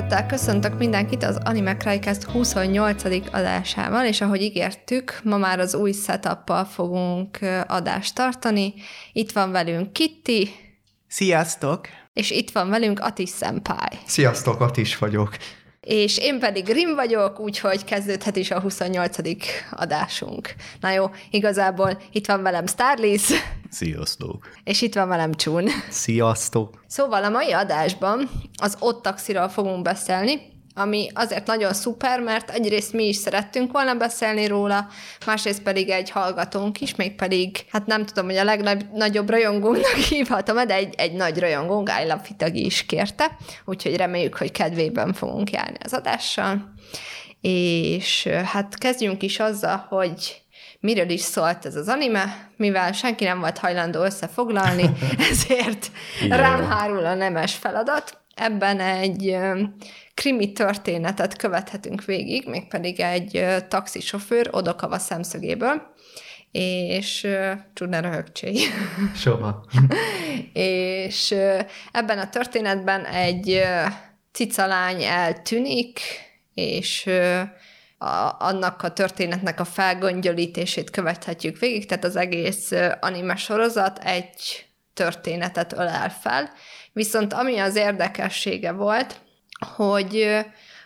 Szeretettel köszöntök mindenkit az Anime Crycast 28. adásával, és ahogy ígértük, ma már az új setup fogunk adást tartani. Itt van velünk Kitty. Sziasztok! És itt van velünk Atis Senpai. Sziasztok, Atis vagyok. És én pedig Rim vagyok, úgyhogy kezdődhet is a 28. adásunk. Na jó, igazából itt van velem Starlis. Sziasztok! És itt van velem Csun. Sziasztok! Szóval a mai adásban az ott taxiról fogunk beszélni, ami azért nagyon szuper, mert egyrészt mi is szerettünk volna beszélni róla, másrészt pedig egy hallgatónk is, még pedig, hát nem tudom, hogy a legnagyobb rajongónak hívhatom, de egy, egy nagy rajongónk, I Love Fitagi is kérte, úgyhogy reméljük, hogy kedvében fogunk járni az adással. És hát kezdjünk is azzal, hogy miről is szólt ez az anime, mivel senki nem volt hajlandó összefoglalni, ezért rám hárul a nemes feladat. Ebben egy krimi történetet követhetünk végig, mégpedig egy taxisofőr Odokava szemszögéből, és csúnya röhögcsély. Soha. és ebben a történetben egy cicalány eltűnik, és a, annak a történetnek a felgöngyölítését követhetjük végig, tehát az egész anime sorozat egy történetet ölel fel. Viszont ami az érdekessége volt, hogy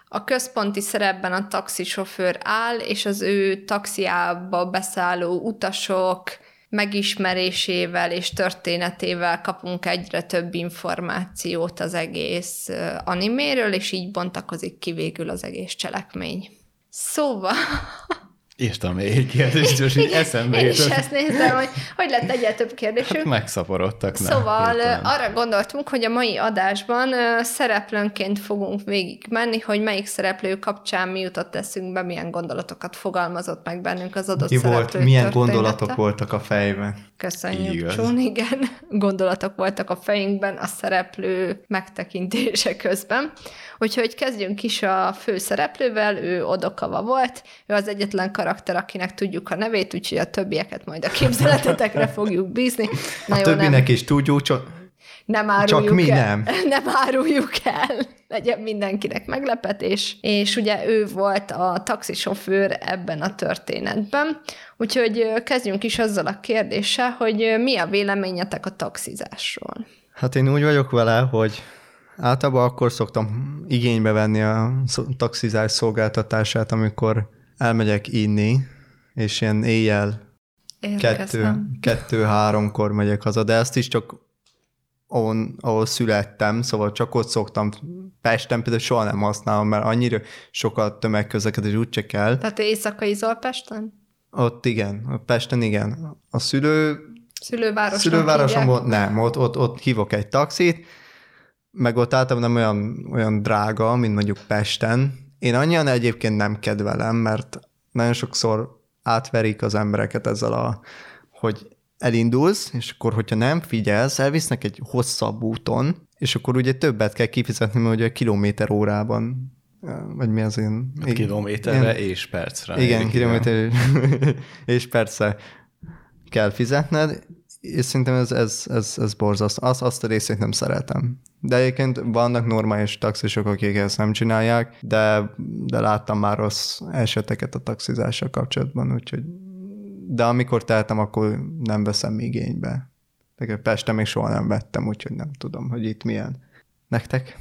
a központi szerepben a taxisofőr áll, és az ő taxiába beszálló utasok megismerésével és történetével kapunk egyre több információt az egész animéről, és így bontakozik ki végül az egész cselekmény. Szóval... Írtam még egy kérdést, és így eszembe Én is ezt néztem, hogy hogy lett egyre több kérdésünk. Hát megszaporodtak. Szóval nem, arra gondoltunk, hogy a mai adásban szereplőnként fogunk végig menni, hogy melyik szereplő kapcsán mi jutott eszünkbe, milyen gondolatokat fogalmazott meg bennünk az adott Ki szereplő volt, milyen története. gondolatok voltak a fejben. Köszönjük, Csún, igen. Gondolatok voltak a fejünkben a szereplő megtekintése közben. Úgyhogy kezdjünk is a főszereplővel, ő Odokava volt, ő az egyetlen karakter, akinek tudjuk a nevét, úgyhogy a többieket majd a képzeletetekre fogjuk bízni. Na a jó, többinek nem... is tudjuk, csak nem áruljuk Csak mi el. nem. Nem áruljuk el. Legyen mindenkinek meglepetés. És ugye ő volt a taxisofőr ebben a történetben. Úgyhogy kezdjünk is azzal a kérdéssel, hogy mi a véleményetek a taxizásról? Hát én úgy vagyok vele, hogy általában akkor szoktam igénybe venni a taxizás szolgáltatását, amikor elmegyek inni, és ilyen éjjel kettő, kettő-háromkor megyek haza, de ezt is csak ahol, ahol születtem, szóval csak ott szoktam. Pesten például soha nem használom, mert annyira sokat tömegközlekedés úgyse kell. Tehát éjszaka izol Pesten? Ott igen, a Pesten igen. A szülő... Szülővároson Szülővárosomban nem, ott, ott, ott hívok egy taxit, meg ott általában nem olyan, olyan drága, mint mondjuk Pesten. Én annyian egyébként nem kedvelem, mert nagyon sokszor átverik az embereket ezzel a, hogy elindulsz, és akkor, hogyha nem figyelsz, elvisznek egy hosszabb úton, és akkor ugye többet kell kifizetni, mert ugye kilométer órában vagy mi az én... Hát kilométerre ilyen, és percre. Igen, kilométer és percre kell fizetned, és szerintem ez, ez, ez, ez borzaszt. Azt, azt a részét nem szeretem. De egyébként vannak normális taxisok, akik ezt nem csinálják, de, de láttam már rossz eseteket a taxizással kapcsolatban, úgyhogy de amikor tehetem, akkor nem veszem igénybe. Pesten még soha nem vettem, úgyhogy nem tudom, hogy itt milyen. Nektek?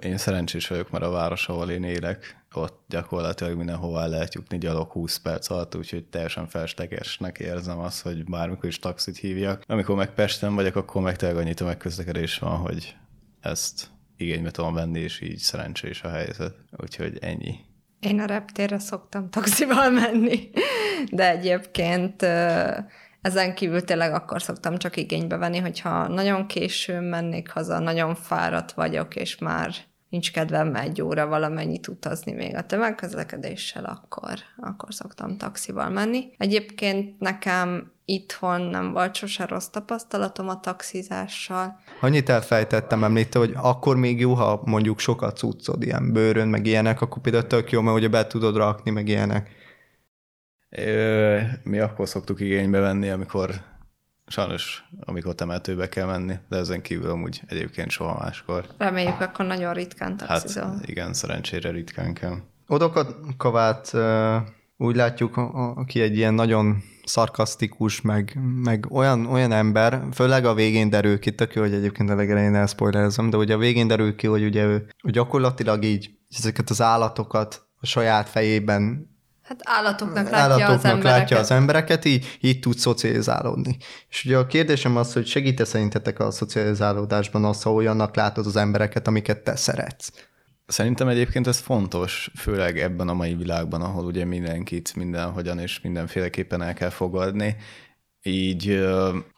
Én szerencsés vagyok, mert a város, ahol én élek, ott gyakorlatilag mindenhová lehet jutni gyalog 20 perc alatt, úgyhogy teljesen felstegesnek érzem azt, hogy bármikor is taxit hívjak. Amikor meg Pesten vagyok, akkor meg tényleg annyi tömegközlekedés van, hogy ezt igénybe tudom venni, és így szerencsés a helyzet. Úgyhogy ennyi. Én a reptérre szoktam taxival menni, de egyébként ezen kívül tényleg akkor szoktam csak igénybe venni, hogyha nagyon későn mennék haza, nagyon fáradt vagyok, és már nincs kedvem egy óra valamennyit utazni még a tömegközlekedéssel, akkor, akkor szoktam taxival menni. Egyébként nekem itthon nem volt sose rossz tapasztalatom a taxizással. Annyit elfejtettem említeni, hogy akkor még jó, ha mondjuk sokat cuccod, ilyen bőrön, meg ilyenek, akkor például tök jó, mert ugye be tudod rakni, meg ilyenek. Ö, mi akkor szoktuk igénybe venni, amikor sajnos amikor temetőbe kell menni, de ezen kívül amúgy egyébként soha máskor. Reméljük, akkor nagyon ritkán Hát taxizol. igen, szerencsére ritkán kell. Odokavát úgy látjuk, aki egy ilyen nagyon szarkasztikus, meg, meg olyan, olyan ember, főleg a végén derül ki, tök jó, hogy egyébként a legelején elspoilerezem, de ugye a végén derül ki, hogy ugye ő gyakorlatilag így ezeket az állatokat a saját fejében Hát állatoknak látja az állatoknak embereket. látja az embereket, így, így tud szocializálódni. És ugye a kérdésem az, hogy segít-e szerintetek a szocializálódásban az, ha olyannak látod az embereket, amiket te szeretsz? Szerintem egyébként ez fontos, főleg ebben a mai világban, ahol ugye mindenkit mindenhogyan és mindenféleképpen el kell fogadni. Így,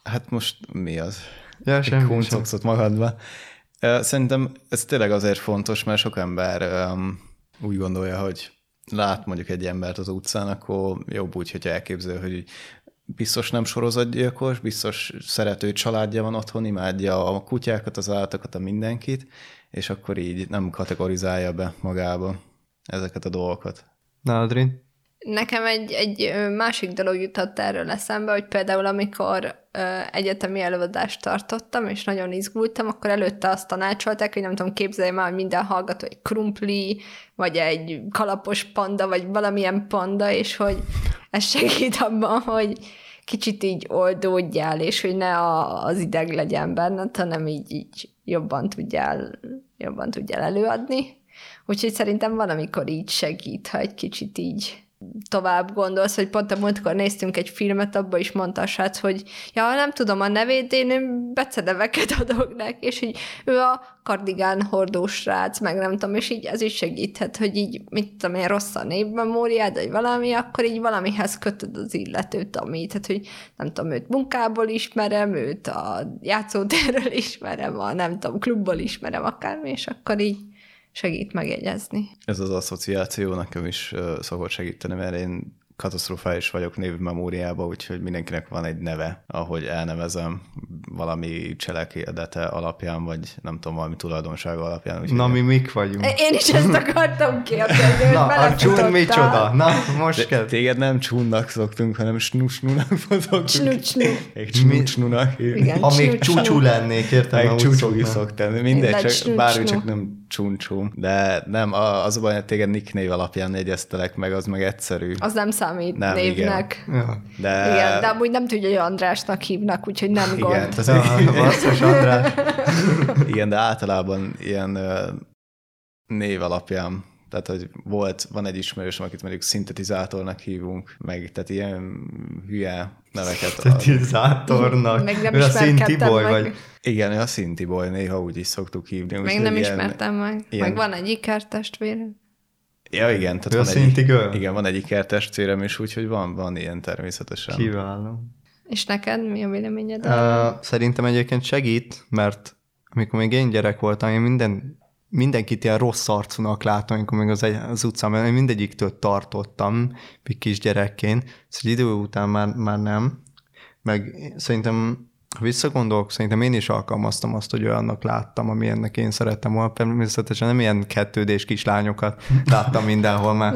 hát most mi az? Ja, semmi, kuncogszot magadba. Szerintem ez tényleg azért fontos, mert sok ember úgy gondolja, hogy lát mondjuk egy embert az utcán, akkor jobb úgy, hogy elképzel, hogy biztos nem sorozatgyilkos, biztos szerető családja van otthon, imádja a kutyákat, az állatokat, a mindenkit, és akkor így nem kategorizálja be magába ezeket a dolgokat. Na, Adrin? Nekem egy, egy másik dolog jutott erről eszembe, hogy például amikor egyetemi előadást tartottam, és nagyon izgultam, akkor előtte azt tanácsolták, hogy nem tudom, képzeljem el, hogy minden hallgató egy krumpli, vagy egy kalapos panda, vagy valamilyen panda, és hogy ez segít abban, hogy kicsit így oldódjál, és hogy ne a, az ideg legyen benned, hanem így, így jobban tudjál, jobban tudjál előadni. Úgyhogy szerintem valamikor így segít, ha egy kicsit így tovább gondolsz, hogy pont a múltkor néztünk egy filmet, abba is mondta a srác, hogy ja, nem tudom a nevét, én beceneveket adok neki, és így ő a kardigán hordós srác, meg nem tudom, és így ez is segíthet, hogy így, mit tudom én, rossz a névmemóriád, vagy valami, akkor így valamihez kötöd az illetőt, ami, tehát, hogy nem tudom, őt munkából ismerem, őt a játszótérről ismerem, a nem tudom, klubból ismerem, akármi, és akkor így segít megjegyezni. Ez az asszociáció nekem is szokott segíteni, mert én katasztrofális vagyok névmemóriába, úgyhogy mindenkinek van egy neve, ahogy elnevezem valami cselekedete alapján, vagy nem tudom, valami tulajdonsága alapján. Úgyhogy Na, mi mik vagyunk? Én is ezt akartam kérdezni, Na, a csún micsoda? Na, most kell. Téged nem csúnnak szoktunk, hanem snusnunak szoktunk. Csnu, csnu. Egy csnucsnunak. Csú. csúcsú lennék, értem? Meg csúcsogi szoktam. Mindegy, csak, bármi csak nem csúncsú. De nem, a- az a baj, hogy téged nicknév alapján jegyeztelek meg, az meg egyszerű. Az nem számít Nem, névnek. Ja. Igen. igen, de amúgy nem tudja, hogy Andrásnak hívnak, úgyhogy nem igen, gond. tehát, basszus, András. igen, de általában ilyen név alapján tehát, hogy volt, van egy ismerősöm, akit mondjuk szintetizátornak hívunk, meg tehát ilyen hülye neveket. Szintetizátornak. Meg nem Ő a Szintiboy meg. vagy. Igen, ő a Szintiboy, néha úgy is szoktuk hívni. Még nem ilyen- ismertem meg. ilyen- Meg van egy ikertestvérem. Ja, igen, tehát Ő a van Szinti egy, igen, van egy ikertestvérem is, úgyhogy van, van ilyen természetesen. Kiváló. És neked mi a véleményed? Uh, szerintem egyébként segít, mert amikor még én gyerek voltam, én minden, mindenkit ilyen rossz arcúnak láttam, amikor még az, egy, az utcán, mert én mindegyiktől tartottam, még kisgyerekként, szóval idő után már, már nem. Meg szerintem, ha visszagondolok, szerintem én is alkalmaztam azt, hogy olyannak láttam, ami ennek én szerettem volna. Természetesen nem ilyen kettődés kislányokat láttam mindenhol már.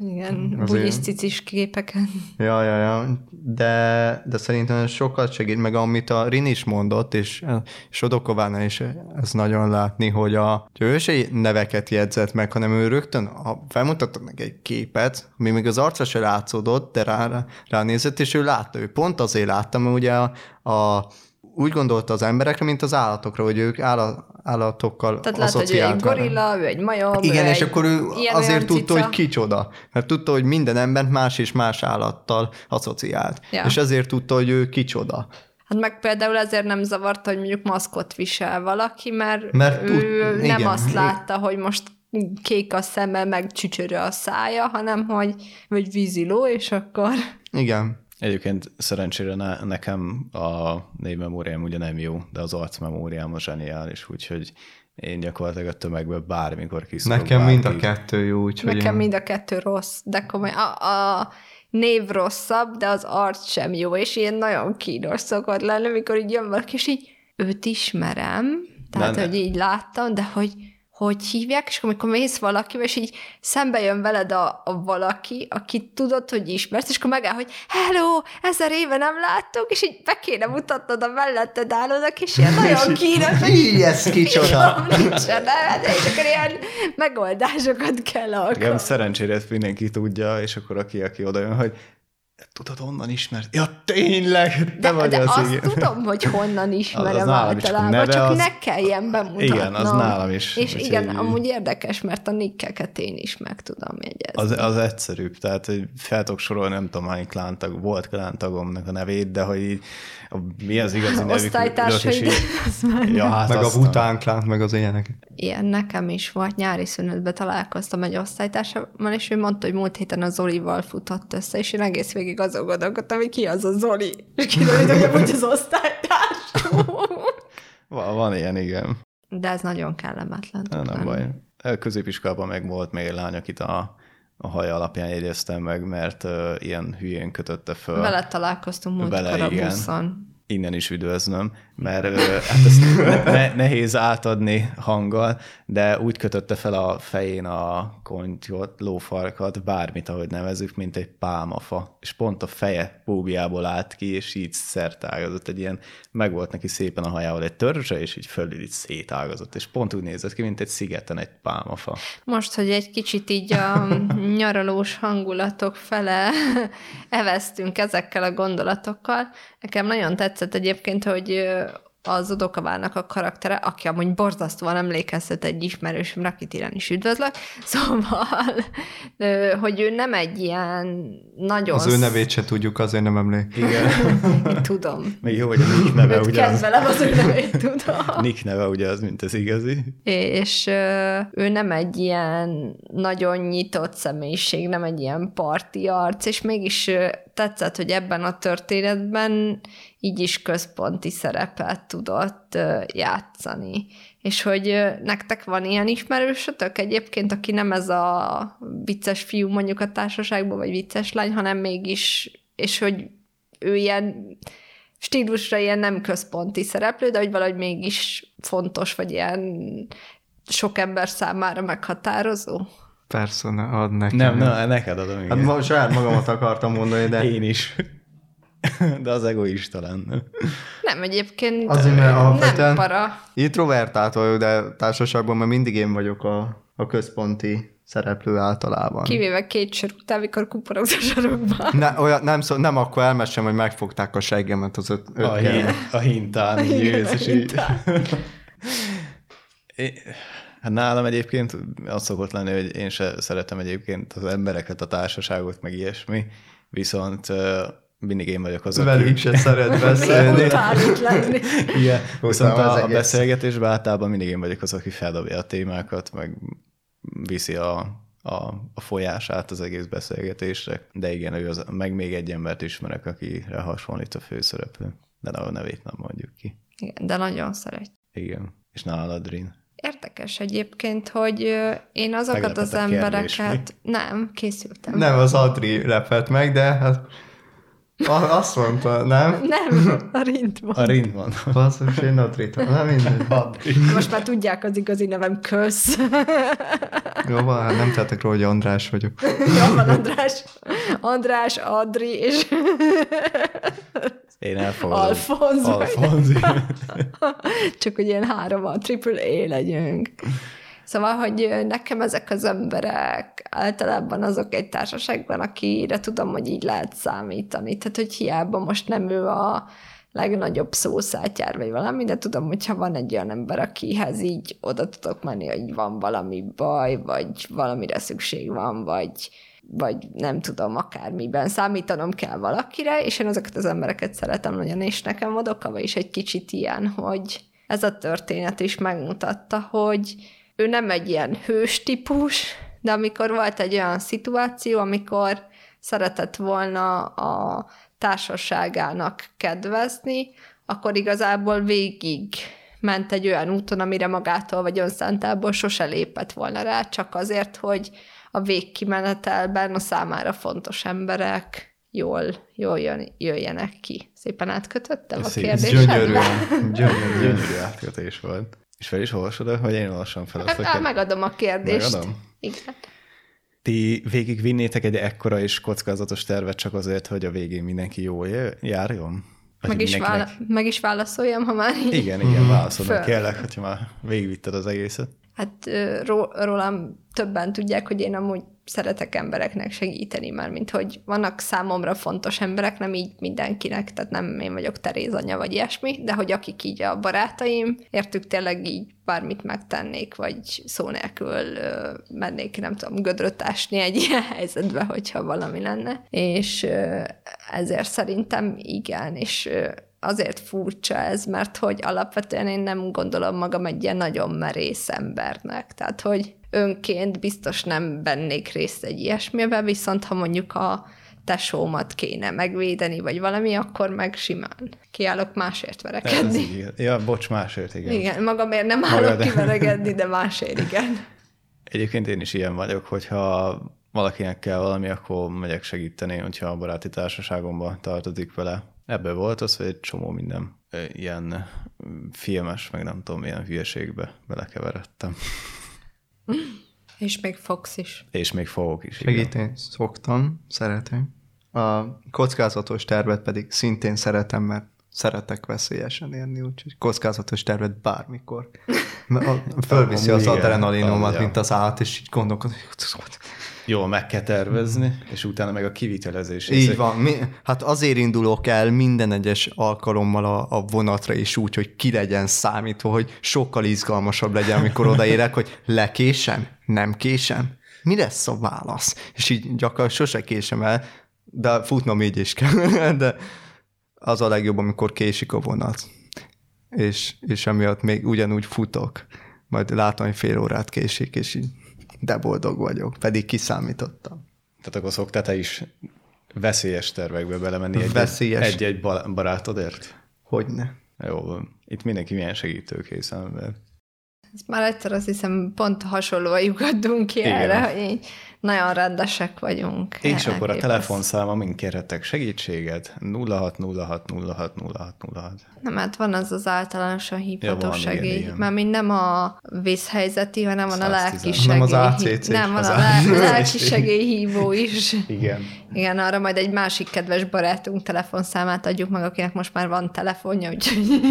Igen, bugyis cicis képeken. Ja, ja, ja, de, de szerintem ez sokat segít, meg amit a Rin is mondott, és, és Odokovánál is ez nagyon látni, hogy, a, hogy ő se neveket jegyzett meg, hanem ő rögtön ha felmutatott meg egy képet, ami még az arca se látszódott, de rá, ránézett, és ő látta, ő pont azért látta, mert ugye a, a úgy gondolta az emberekre, mint az állatokra, hogy ők állat, állatokkal Tehát látod, hogy ő egy gorilla, ő egy majom, Igen, ő és egy akkor ő azért tudta, cica. hogy kicsoda. Mert tudta, hogy minden embert más és más állattal asszociált. Ja. És ezért tudta, hogy ő kicsoda. Hát meg például ezért nem zavarta, hogy mondjuk maszkot visel valaki, mert, Mert ő tud- nem igen. azt látta, hogy most kék a szeme, meg csücsörő a szája, hanem hogy vagy víziló, és akkor... Igen. Egyébként szerencsére ne, nekem a névmemóriám ugye nem jó, de az arcmemóriám a zseniális, úgyhogy én gyakorlatilag a tömegbe bármikor kiszorok Nekem mind a kettő jó, úgyhogy Nekem én... mind a kettő rossz, de komoly. A, a név rosszabb, de az arc sem jó, és ilyen nagyon kínos szokott lenni, amikor így jön valaki, és így őt ismerem, tehát, De ne- hogy így láttam, de hogy hogy hívják, és amikor mész valakivel, és így szembe jön veled a, a valaki, aki tudod, hogy ismersz, és akkor megáll, hogy hello, ezer éve nem láttuk, és így be kéne mutatnod a melletted állónak, és ilyen nagyon kínos, hogy Így, ez kicsoda! nincsen, és akkor ilyen megoldásokat kell Igen, alkalmazni. szerencsére ezt mindenki tudja, és akkor aki, aki oda jön, hogy tudod, onnan ismert? Ja, tényleg, te De, vagy de az, azt igen. tudom, hogy honnan ismerem az csak általában, neve csak az- ne kelljen bemutatnom. Igen, az nálam is. És igen, így- amúgy érdekes, mert a nikkeket én is meg tudom jegyezni. Az, az egyszerűbb, tehát hogy fel tudok sorolni, nem tudom hány klántag, volt klántagomnak a nevét, de hogy így, a, mi az igazi nevük. Osztálytársaid, az Ja, hát Meg a Wu-Tang Clan, meg az ilyenek. Ilyen nekem is volt. Nyári szünetben találkoztam egy osztálytársammal, és ő mondta, hogy múlt héten a Zolival futott össze, és én egész végig azon gondolkodtam, hogy ki az a Zoli. És kiderült, hogy amúgy az osztálytársam. Van, van ilyen, igen. De ez nagyon kellemetlen. Tud nem baj. Középiskolában meg volt még egy lány, akit a, a haja alapján jegyeztem meg, mert uh, ilyen hülyén kötötte föl. Vele találkoztunk múltkor a buszon. innen is üdvözlöm, mert hát ezt ne, ne, nehéz átadni hanggal, de úgy kötötte fel a fején a kontyot, lófarkat, bármit, ahogy nevezzük, mint egy pálmafa, és pont a feje búbjából állt ki, és így szertágazott. Egy ilyen, meg volt neki szépen a hajával egy törzse, és így fölül így szétágazott, és pont úgy nézett ki, mint egy szigeten egy pálmafa. Most, hogy egy kicsit így a nyaralós hangulatok fele eveztünk ezekkel a gondolatokkal, nekem nagyon tetszett egyébként, hogy az Odokavának a karaktere, aki amúgy borzasztóan emlékeztet egy ismerősömre, akit innen is üdvözlök, szóval, hogy ő nem egy ilyen nagyon... Az ő nevét se tudjuk, azért nem emlék. Igen. Tudom. Még jó, hogy a Nick neve ugyanaz. kedvelem, az ő nevét tudom. Nick neve ugyanaz, mint az igazi. és ő nem egy ilyen nagyon nyitott személyiség, nem egy ilyen parti arc, és mégis tetszett, hogy ebben a történetben így is központi szerepet tudott játszani. És hogy nektek van ilyen ismerősötök egyébként, aki nem ez a vicces fiú mondjuk a társaságban, vagy vicces lány, hanem mégis, és hogy ő ilyen stílusra ilyen nem központi szereplő, de hogy valahogy mégis fontos, vagy ilyen sok ember számára meghatározó. Persze, ne, ad nekem. Nem, na, neked adom, igen. Hát ma, saját magamat akartam mondani, de Én is. De az egoista lenne. Nem, egyébként Azért, mert nem alapvetően- para. introvertált vagyok, de társaságban már mindig én vagyok a, a központi szereplő általában. Kivéve két sor után, amikor kuporogsz a sarokban. Ne, olyan, nem, szó, nem akkor elmesem, hogy megfogták a seggemet az öt, öt A, hin, a hintán ülsz, és így... É- Hát nálam egyébként az szokott lenni, hogy én se szeretem egyébként az embereket, a társaságot, meg ilyesmi, viszont mindig én vagyok az, Velük aki... se szeret beszélni. Lenni. Igen, viszont a, a beszélgetésben általában mindig én vagyok az, aki feldobja a témákat, meg viszi a, a, a folyását az egész beszélgetésre. De igen, ő az, meg még egy embert ismerek, akire hasonlít a főszereplő. De a nevét nem mondjuk ki. Igen, de nagyon szeret. Igen. És nálad, Rin? Érdekes egyébként, hogy én azokat az kérdés, embereket... Nem, készültem. Nem, az Adri lepett meg, de hát azt mondta, nem? Nem, a rint A van. Rin van. Basszus, én Adrit. Nem mindegy. Most már tudják az igazi nevem, kösz. Jó, van, hát nem tettek róla, hogy András vagyok. Jó van, András. András, Adri és Én elfogadom. Alfonz. Alfonz. Csak hogy ilyen három a triple A legyünk. Szóval, hogy nekem ezek az emberek általában azok egy társaságban, akire tudom, hogy így lehet számítani. Tehát, hogy hiába most nem ő a legnagyobb szószátyár, vagy valami, de tudom, hogyha van egy olyan ember, akihez így oda tudok menni, hogy van valami baj, vagy valamire szükség van, vagy, vagy nem tudom, akármiben számítanom kell valakire, és én ezeket az embereket szeretem nagyon, és nekem Odokava is egy kicsit ilyen, hogy ez a történet is megmutatta, hogy ő nem egy ilyen hős típus, de amikor volt egy olyan szituáció, amikor szeretett volna a társaságának kedvezni, akkor igazából végig ment egy olyan úton, amire magától vagy önszántából sose lépett volna rá, csak azért, hogy a végkimenetelben a számára fontos emberek jól, jól jön, jöjjenek ki. Szépen átkötöttem a Szép, kérdésedbe? Gyönyörűen. Gyönyörűen. Gyönyörű átkötés volt. És fel is olvasod, hogy én olvasom fel azt, Hát, hogy megadom a kérdést. Megadom? Igen. ti végig vinnétek egy ekkora és kockázatos tervet csak azért, hogy a végén mindenki jól járjon? Vagy Meg is, vála- meg is válaszoljam, ha már így. Igen, igen, válaszolnak Föl. kérlek, hogyha már végigvitted az egészet. Hát rólam többen tudják, hogy én amúgy szeretek embereknek segíteni, már mint hogy vannak számomra fontos emberek, nem így mindenkinek, tehát nem én vagyok Teréz anya, vagy ilyesmi, de hogy akik így a barátaim, értük tényleg így bármit megtennék, vagy szó nélkül ö, mennék, nem tudom, gödröt ásni egy ilyen helyzetbe, hogyha valami lenne. És ö, ezért szerintem igen, és ö, azért furcsa ez, mert hogy alapvetően én nem gondolom magam egy ilyen nagyon merész embernek. Tehát, hogy önként biztos nem vennék részt egy ilyesmiben, viszont ha mondjuk a tesómat kéne megvédeni, vagy valami, akkor meg simán kiállok másért Ez verekedni. így igaz. Ja, bocs, másért, igen. igen. Magamért nem állok Magad- kiverekedni, de másért igen. Egyébként én is ilyen vagyok, hogyha valakinek kell valami, akkor megyek segíteni, hogyha a baráti társaságomba tartozik vele. Ebből volt az, hogy egy csomó minden ilyen mm, filmes, meg nem tudom, milyen hülyeségbe belekeveredtem. És még Fox is. És még fogok is. igen. Segíteni szoktam, szeretem. A kockázatos tervet pedig szintén szeretem, mert szeretek veszélyesen érni, úgyhogy kockázatos tervet bármikor. Mert a- Fölviszi az adrenalinomat, mint az állat, és így gondolkodom, hogy Jól meg kell tervezni, és utána meg a kivitelezés. Így van. Mi, hát azért indulok el minden egyes alkalommal a, a vonatra is úgy, hogy ki legyen számítva, hogy sokkal izgalmasabb legyen, amikor odaérek, hogy lekésem, nem késem. Mi lesz a válasz? És így gyakorlatilag sose késem el, de futnom így is kell. De az a legjobb, amikor késik a vonat. És, és emiatt még ugyanúgy futok. Majd látom, hogy fél órát késik, és így de boldog vagyok, pedig kiszámítottam. Tehát akkor szoktál te is veszélyes tervekbe belemenni egy- Veszélyes. egy-egy ba- barátodért? Hogyne. Jó, van. itt mindenki milyen segítőkész ember. Ezt már egyszer azt hiszem pont hasonló lyukadtunk ki Igen. erre, hogy nagyon rendesek vagyunk. És akkor a mind kérhetek segítséget? 0606 06 06 06. Nem, hát van az az általánosan hívható Ja, segély. Már mind nem a vészhelyzeti, hanem van a 110. lelki Nem segély. az ACC, Nem, van a lelki segélyhívó is. Igen. Igen, arra majd egy másik kedves barátunk telefonszámát adjuk meg, akinek most már van telefonja, úgyhogy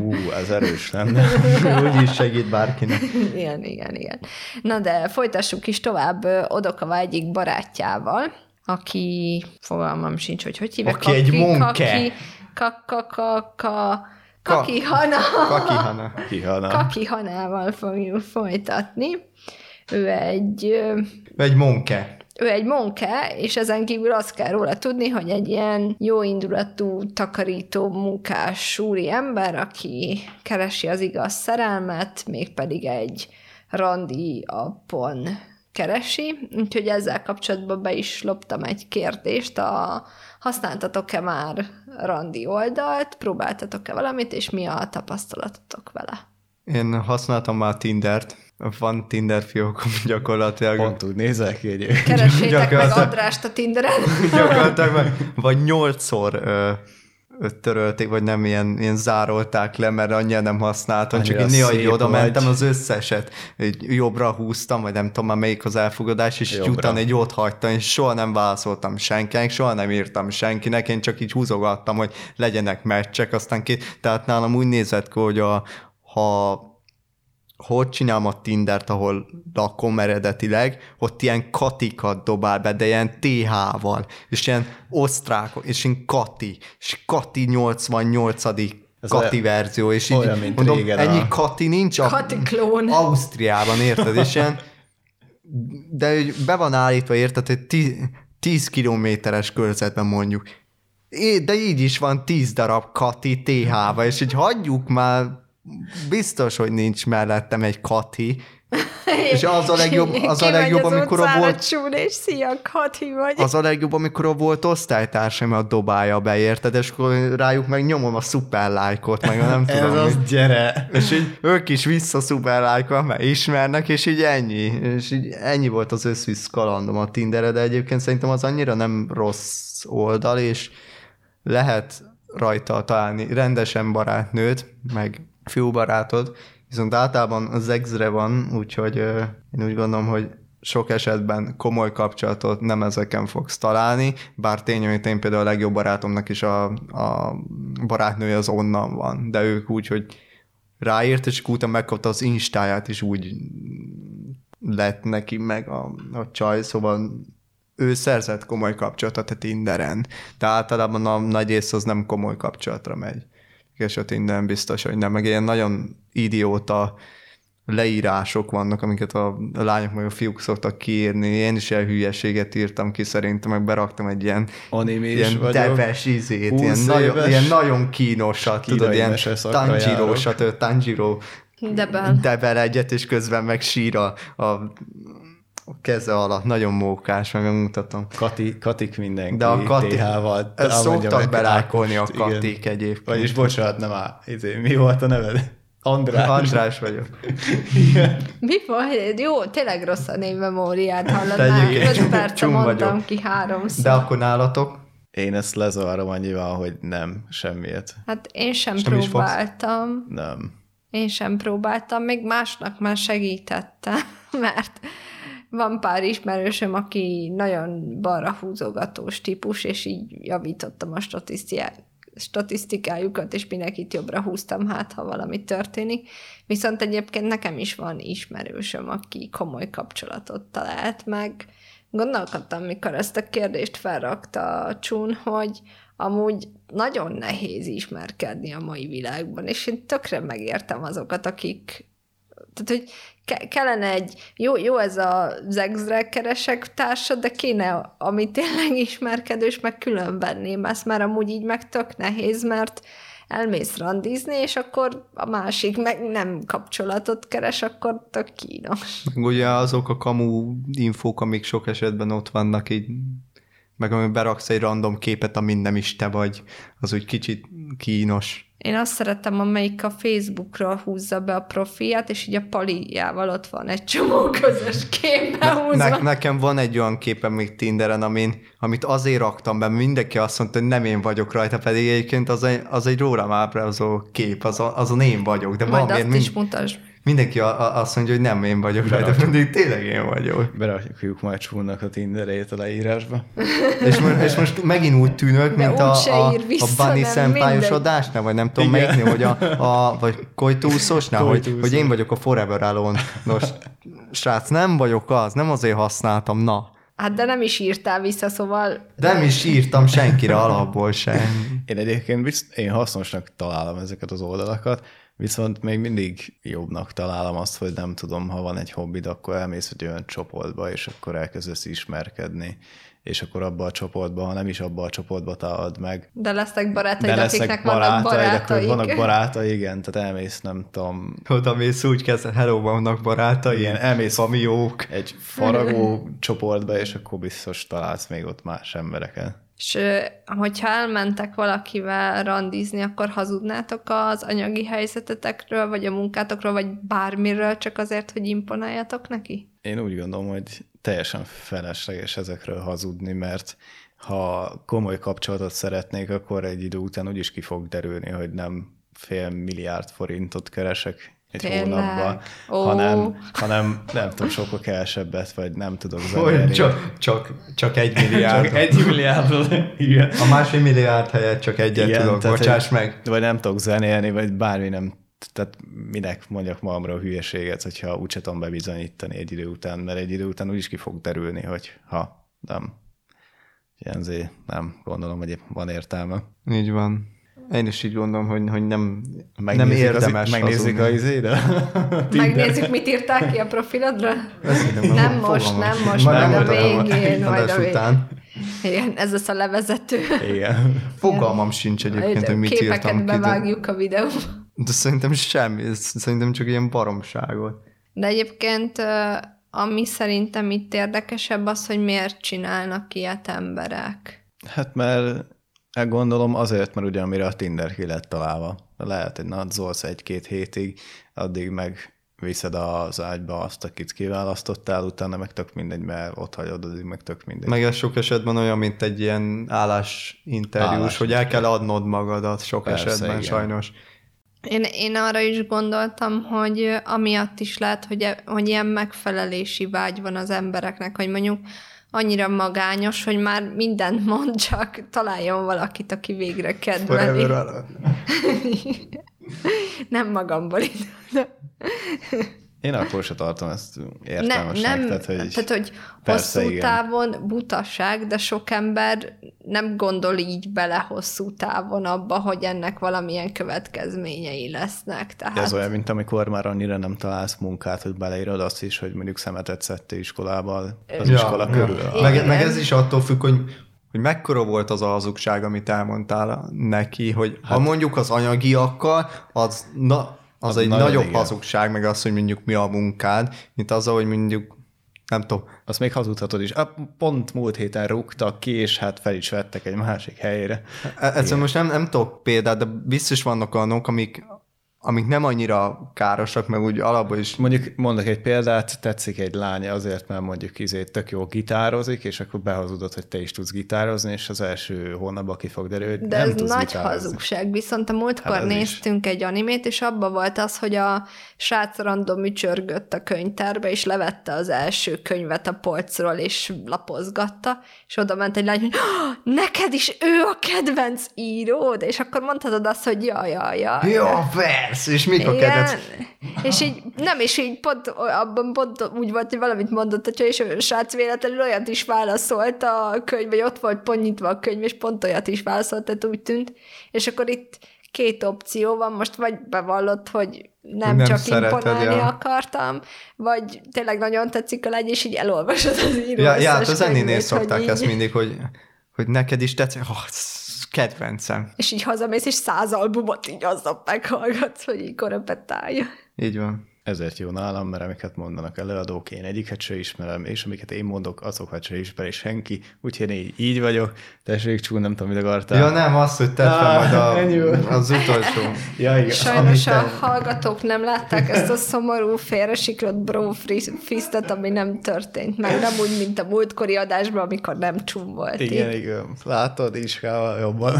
Ú, ez erős lenne. Úgy is segít bárkinek. igen, igen, igen. Na de folytassuk is tovább ö, Odokava egyik barátjával, aki, fogalmam sincs, hogy hogy hívják. Aki egy monke. Kaki, kaka, kaka, kaki hana. Kaki Hana. Kihana. Kaki Hanával fogjuk folytatni. Ő egy, ö, Egy monke. ő egy monke, és ezen kívül azt kell róla tudni, hogy egy ilyen jóindulatú, takarító, munkás úri ember, aki keresi az igaz szerelmet, mégpedig egy randi appon keresi, úgyhogy ezzel kapcsolatban be is loptam egy kérdést, a, használtatok-e már randi oldalt, próbáltatok-e valamit, és mi a tapasztalatotok vele? Én használtam már Tindert. Van Tinder fiókom gyakorlatilag. Pont úgy nézel ki egyébként. Keressétek meg Andrást a Tinderen. Gyakorlatilag vagy, vagy nyolcszor ö, törölték, vagy nem ilyen, ilyen zárolták le, mert annyira nem használtam, csak Annyira így néha így oda mentem az összeset, így jobbra húztam, vagy nem tudom már melyik az elfogadás, és Jobbra. utána egy ott hagytam, és soha nem válaszoltam senkinek, soha nem írtam senkinek, én csak így húzogattam, hogy legyenek meccsek, aztán két, tehát nálam úgy nézett ki, hogy a, ha hogy csinálom a Tindert, ahol lakom eredetileg, ott ilyen katikat dobál be, de ilyen TH-val, és ilyen osztrákok, és én Kati, és Kati 88 Ez Kati olyan- verzió, és így olyan, mint mondom, régen ennyi a- Kati nincs a Kati klón. Ausztriában, érted? És ilyen, de be van állítva, érted, hogy 10 kilométeres körzetben mondjuk. É, de így is van 10 darab Kati TH-ba, és így hagyjuk már, biztos, hogy nincs mellettem egy Kati, és az a legjobb, az a legjobb, az amikor a volt, csúr, és szia, Kati vagy. az a legjobb, amikor a volt osztálytársamat dobálja be, érted, és akkor rájuk meg nyomom a szuper lájkot, meg a nem Ez tudom. az mi. gyere. És így ők is vissza szuperlájkol, mert ismernek, és így ennyi. És így ennyi volt az összvisz kalandom a Tinderre, de egyébként szerintem az annyira nem rossz oldal, és lehet rajta találni rendesen barátnőt, meg fiúbarátod, Viszont általában az exre van, úgyhogy én úgy gondolom, hogy sok esetben komoly kapcsolatot nem ezeken fogsz találni, bár tény, hogy én például a legjobb barátomnak is a, a barátnője az onnan van, de ők úgy, hogy ráért, és utána megkapta az instáját, is úgy lett neki meg a, a csaj, szóval ő szerzett komoly kapcsolatot a Tinderen, de általában a nagy rész az nem komoly kapcsolatra megy. És a Tinderen biztos, hogy nem, meg ilyen nagyon idióta leírások vannak, amiket a lányok meg a fiúk szoktak kiírni. Én is ilyen hülyeséget írtam ki szerintem, meg beraktam egy ilyen, Animés ilyen deves izét, 20 ilyen nagyon, ilyen nagyon kínosat, tudod, kínai ilyen meseszakra Tanjiro, járok. stb. Tanjiro Debel. debel egyet, és közben meg sír a, a, a keze alatt. Nagyon mókás, meg mutatom. Kati, katik mindenki De a Kati, TH-val. szoktak belákolni a Ákost, igen. katik egyébként. Vagyis bocsánat, nem á, izé, mi volt a neved? András. András vagyok. Igen. Mi volt? Jó, tényleg rossz a névmemóriát egyébként 5 perce csum mondtam vagyok. ki háromszor. De akkor nálatok? Én ezt lezavarom annyival, hogy nem, semmiért. Hát én sem És nem próbáltam. Nem. Én sem próbáltam, még másnak már segítettem, mert van pár ismerősöm, aki nagyon balra húzogatós típus, és így javítottam a statisztikájukat, és mindenkit jobbra húztam, hát ha valami történik. Viszont egyébként nekem is van ismerősöm, aki komoly kapcsolatot talált meg. Gondolkodtam, mikor ezt a kérdést felrakta a Csun, hogy amúgy nagyon nehéz ismerkedni a mai világban, és én tökre megértem azokat, akik tehát, hogy ke- kellene egy, jó, jó ez a zegzre keresek társad, de kéne, ami tényleg ismerkedős, meg külön venném ezt, mert amúgy így meg tök nehéz, mert elmész randizni, és akkor a másik meg nem kapcsolatot keres, akkor tök kínos. Meg ugye azok a kamu infók, amik sok esetben ott vannak így, meg amikor beraksz egy random képet, amin nem is te vagy, az úgy kicsit kínos. Én azt szeretem, amelyik a Facebookra húzza be a profiát, és így a paliával ott van egy csomó közös képbe húzva. Ne, nekem van egy olyan képem még Tinderen, amin, amit azért raktam be, mindenki azt mondta, hogy nem én vagyok rajta, pedig egyébként az egy, az egy rólam ábrázoló kép, az a, azon én vagyok, de Majd azt is mind, mutasd. Mindenki a, a, azt mondja, hogy nem én vagyok rajta, pedig tényleg én vagyok. Berakjuk majd csúlnak a Tinderét a leírásba. És, most, és most megint úgy tűnök, De mint a, úgyse a, ír vissza, a Bunny adásnál, vagy nem tudom Igen. melyiknél, hogy a, a vagy Kojtúszosnál, hogy, hogy én vagyok a Forever Alone. Nos, srác, nem vagyok az, nem azért használtam, na. Hát de nem is írtál vissza, szóval... De nem is írtam senkire alapból sem. Én egyébként bizt, én hasznosnak találom ezeket az oldalakat, viszont még mindig jobbnak találom azt, hogy nem tudom, ha van egy hobbid, akkor elmész egy olyan csoportba, és akkor elkezdesz ismerkedni, és akkor abba a csoportba, ha nem is abba a csoportba találod meg, De lesznek barátaid, de akiknek lesznek vannak barátaid, akkor barátaik. vannak barátai, igen, tehát elmész, nem tudom, Oda mész úgy kezdve, hello, vannak barátai, ilyen elmész famiók. egy faragó csoportba, és akkor biztos találsz még ott más embereket. És hogyha elmentek valakivel randizni, akkor hazudnátok az anyagi helyzetetekről, vagy a munkátokról, vagy bármiről, csak azért, hogy imponáljatok neki? Én úgy gondolom, hogy teljesen felesleges ezekről hazudni, mert ha komoly kapcsolatot szeretnék, akkor egy idő után úgyis ki fog derülni, hogy nem fél milliárd forintot keresek egy Tényleg? hónapban, Ó. hanem, hanem nem tudom, sokkal kevesebbet, vagy nem tudok Hogy zenélni. csak, csak, csak egy milliárd. csak egy milliárdról, igen. A másfél milliárd helyett csak egyet Igen, tudok, bocsáss hogy- meg. Vagy nem tudok zenélni, vagy bármi nem, tehát minek mondjak magamra a hülyeséget, hogyha úgyse tudom bebizonyítani egy idő után, mert egy idő után úgyis ki fog derülni, hogy ha nem. Ilyen nem gondolom, hogy van értelme. Így van. Én is így gondolom, hogy, hogy nem, nem Megnézik érdemes az, megnézik a hazudni. izéde? Megnézzük, mit írták ki a profilodra? Szerintem Nem most, nem most, Már majd a végén, majd a végén. után. Igen, ez lesz a levezető. Igen. Fogalmam sincs egyébként, hogy mit Képeket írtam ki. De, bevágjuk a videóba. de szerintem semmi, szerintem csak ilyen baromságot. De egyébként, ami szerintem itt érdekesebb az, hogy miért csinálnak ilyet emberek. Hát mert gondolom azért, mert ugye amire a Tinder ki lett találva. Lehet, hogy nadzolsz egy-két hétig, addig meg viszed az ágyba azt, akit kiválasztottál, utána meg tök mindegy, mert ott hagyod, addig meg tök mindegy. Meg ez sok esetben olyan, mint egy ilyen állásinterjús, Állás- hogy el kell adnod magadat sok Persze, esetben igen. sajnos. Én, én arra is gondoltam, hogy amiatt is lehet, hogy, e- hogy ilyen megfelelési vágy van az embereknek, hogy mondjuk annyira magányos, hogy már mindent mond, csak találjon valakit, aki végre kedveli. Nem magamból indul. Én akkor se tartom ezt Ne, értelmesnek. nem, tehát, hogy, tehát, hogy persze, hosszú igen. távon butaság, de sok ember nem gondol így bele hosszú távon abba, hogy ennek valamilyen következményei lesznek. Tehát Ez olyan, mint amikor már annyira nem találsz munkát, hogy beleírod azt is, hogy mondjuk szemetet szedtél iskolával, az ja, iskola ja. körül. Meg, meg ez is attól függ, hogy, hogy mekkora volt az a hazugság, amit elmondtál neki, hogy hát, ha mondjuk az anyagiakkal, az, na, az, Az egy nagyon nagyobb igen. hazugság, meg az, hogy mondjuk mi a munkád, mint az, hogy mondjuk nem tudom, Azt még hazudhatod is. Pont múlt héten rúgtak ki, és hát fel is vettek egy másik helyre. E- Egyszerűen most nem, nem tudok példát, de biztos vannak olyanok, amik, amik nem annyira károsak, meg úgy alapból is Mondjuk mondok egy példát, tetszik egy lány azért, mert mondjuk izé tök jó gitározik, és akkor behazudod, hogy te is tudsz gitározni, és az első hónapban ki fog derülni, hogy De nem ez tudsz nagy gitározni. hazugság. Viszont a múltkor Hát ez is. néztünk egy animét, és abban volt az, hogy a srác random ücsörgött a könyvtárba, és levette az első könyvet a polcról, és lapozgatta, és oda ment egy lány, hogy "Ah, neked is ő a kedvenc íród, és akkor mondhatod azt, hogy ja, ja, ja. Jó, persze, és mik a kedvenc? És így, nem, és így pont, abban pont úgy volt, hogy valamit mondott a csaj, és a srác véletlenül olyat is válaszolt a könyv, vagy ott volt pont nyitva a könyv, és pont olyat is válaszolt, tehát úgy tűnt. És akkor itt két opció van, most vagy bevallott, hogy nem, Nem csak szereted, imponálni ja. akartam, vagy tényleg nagyon tetszik a lány, és így elolvasod az író Ja, ja hát ennénél könyvét, szokták hogy ezt mindig, hogy, hogy neked is tetszik, oh, kedvencem. És így hazamész, és száz albumot így aznap meghallgatsz, hogy így korepetálja. Így van. Ezért jó nálam, mert amiket mondanak előadók, én egyiket se ismerem, és amiket én mondok, azokat se ismeri senki, úgyhogy én így, így vagyok. Tessék, csú, nem tudom, mit akartál. Ja, nem, azt, hogy tedd fel Á, majd a, az utolsó. ja igen. Sajnos a te- hallgatók nem látták ezt a szomorú félresiklott brofistet, ami nem történt meg. Nem úgy, mint a múltkori adásban, amikor nem csum volt. Igen, itt. igen. Látod, iskával jobban.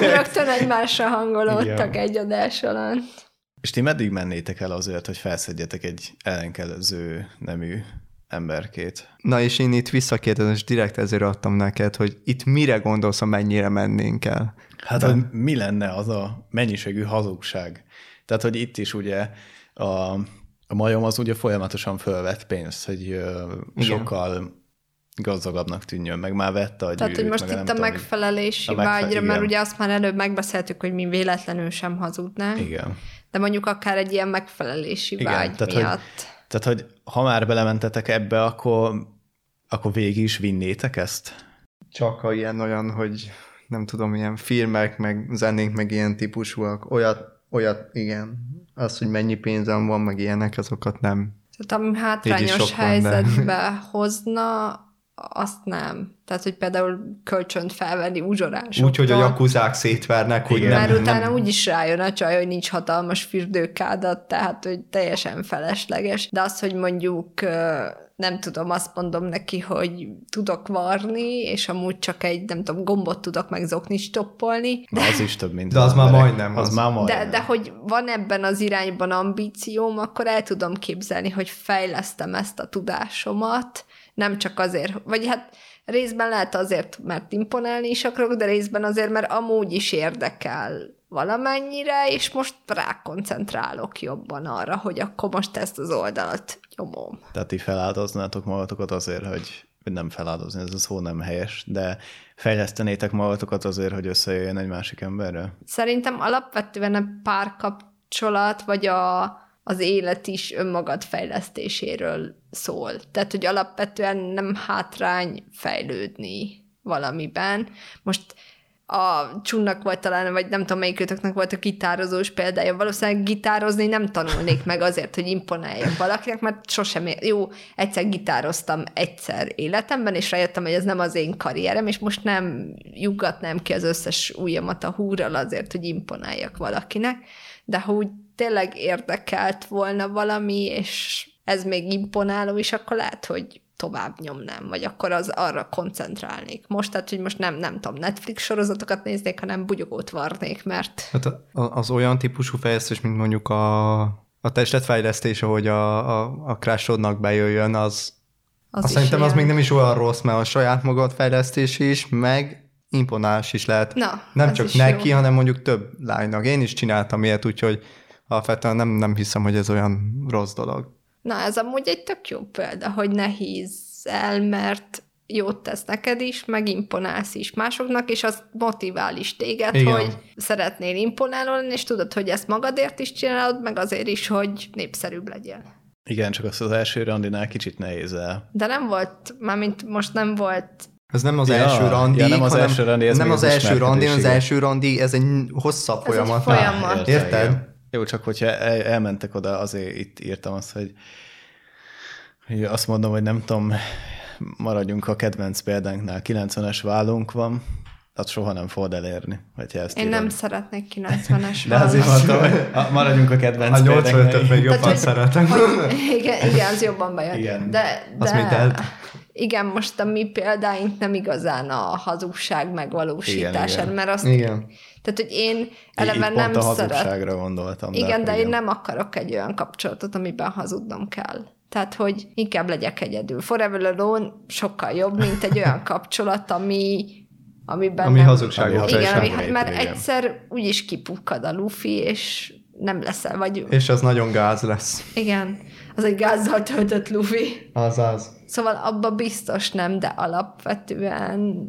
Rögtön egymásra hangolódtak Igen. egy adás alatt. És ti meddig mennétek el azért, hogy felszedjetek egy ellenkező nemű emberkét? Na és én itt visszakérdezem, és direkt ezért adtam neked, hogy itt mire gondolsz, ha mennyire mennénk el? Hát, hogy mi lenne az a mennyiségű hazugság? Tehát, hogy itt is ugye a, a majom az ugye folyamatosan fölvett pénzt, hogy ö, sokkal gazdagabbnak tűnjön, meg már vette a Tehát, hogy gyűrűt, most meg itt a megfelelési A megfe- vágyra, mert igen. ugye azt már előbb megbeszéltük, hogy mi véletlenül sem hazudnánk, Igen. De mondjuk akár egy ilyen megfelelési Igen, vágy tehát, hogy- miatt. Tehát, hogy ha már belementetek ebbe, akkor, akkor végig is vinnétek ezt? Csak ha ilyen olyan, hogy nem tudom, ilyen filmek, meg zenék, meg ilyen típusúak, olyat, olyat, igen. Az, hogy mennyi pénzem van, meg ilyenek, azokat nem. Tehát ami hátrányos van, de- helyzetbe hozna, azt nem. Tehát, hogy például kölcsönt felvenni uzsorásoktól. Úgy, hogy a jakuzák szétvernek, hogy Igen. nem, Mert utána nem, úgy is rájön a csaj, hogy nincs hatalmas fürdőkádat, tehát, hogy teljesen felesleges. De az, hogy mondjuk nem tudom, azt mondom neki, hogy tudok varni, és amúgy csak egy, nem tudom, gombot tudok meg zoknit stoppolni, Na, az is több, mint De az már emberek. majdnem Az, az. már majdnem. de, de hogy van ebben az irányban ambícióm, akkor el tudom képzelni, hogy fejlesztem ezt a tudásomat, nem csak azért, vagy hát részben lehet azért, mert imponálni is akarok, de részben azért, mert amúgy is érdekel valamennyire, és most rákoncentrálok jobban arra, hogy akkor most ezt az oldalat nyomom. Tehát ti feláldoznátok magatokat azért, hogy nem feláldozni, ez a szó nem helyes, de fejlesztenétek magatokat azért, hogy összejöjjön egy másik emberre? Szerintem alapvetően a párkapcsolat, vagy a, az élet is önmagad fejlesztéséről szól. Tehát, hogy alapvetően nem hátrány fejlődni valamiben. Most a Csunnak volt talán, vagy nem tudom melyikőtöknek volt a gitározós példája. Valószínűleg gitározni nem tanulnék meg azért, hogy imponáljak valakinek, mert sosem, ér- jó, egyszer gitároztam egyszer életemben, és rájöttem, hogy ez nem az én karrierem, és most nem juggatnám ki az összes ujjamat a húrral azért, hogy imponáljak valakinek, de ha úgy tényleg érdekelt volna valami, és ez még imponáló is, akkor lehet, hogy tovább nyomnám, vagy akkor az arra koncentrálnék. Most, tehát, hogy most nem, nem tudom, Netflix sorozatokat néznék, hanem bugyogót varnék, mert... Hát az olyan típusú fejlesztés, mint mondjuk a, a testletfejlesztés, ahogy a, a, a crashodnak bejöjjön, az, az azt szerintem ilyen. az még nem is olyan rossz, mert a saját magad fejlesztés is, meg imponás is lehet. Na, nem csak neki, jó. hanem mondjuk több lánynak. Én is csináltam ilyet, úgyhogy alapvetően nem, nem hiszem, hogy ez olyan rossz dolog. Na, ez amúgy egy tök jó példa, hogy ne el, mert jót tesz neked is, meg imponálsz is másoknak, és az motivál is téged, Igen. hogy szeretnél imponálni, és tudod, hogy ezt magadért is csinálod, meg azért is, hogy népszerűbb legyél. Igen, csak azt az első randinál kicsit nehéz el. De nem volt, mármint most nem volt ez nem az ja, első randi, ja, nem az hanem, első randi, ez nem az első randi, az első randi, ez egy hosszabb ez folyamat. Egy folyamat. Érted? Jó, csak hogyha el, elmentek oda, azért itt írtam azt, hogy, hogy azt mondom, hogy nem tudom, maradjunk a kedvenc példánknál, 90-es vállunk van, tehát soha nem fogod elérni. Vagy ezt Én írom. nem szeretnék 90-es De azért mondtam, hogy maradjunk a kedvenc A 85-öt még jobban Tehát, szeretem. Hogy, igen, igen, az jobban bejön. Igen. De, de, igen, most a mi példáink nem igazán a hazugság megvalósítása, mert azt... Igen. Tehát, hogy én eleve nem a hazugságra gondoltam. Igen, de, de én nem akarok egy olyan kapcsolatot, amiben hazudnom kell. Tehát, hogy inkább legyek egyedül. Forever Alone sokkal jobb, mint egy olyan kapcsolat, ami amiben ami nem... hazugságok. Igen, ami, hát már igen. egyszer úgyis kipukkad a lufi, és nem leszel, vagy... És az nagyon gáz lesz. Igen, az egy gázzal töltött lufi. Az az. Szóval abba biztos nem, de alapvetően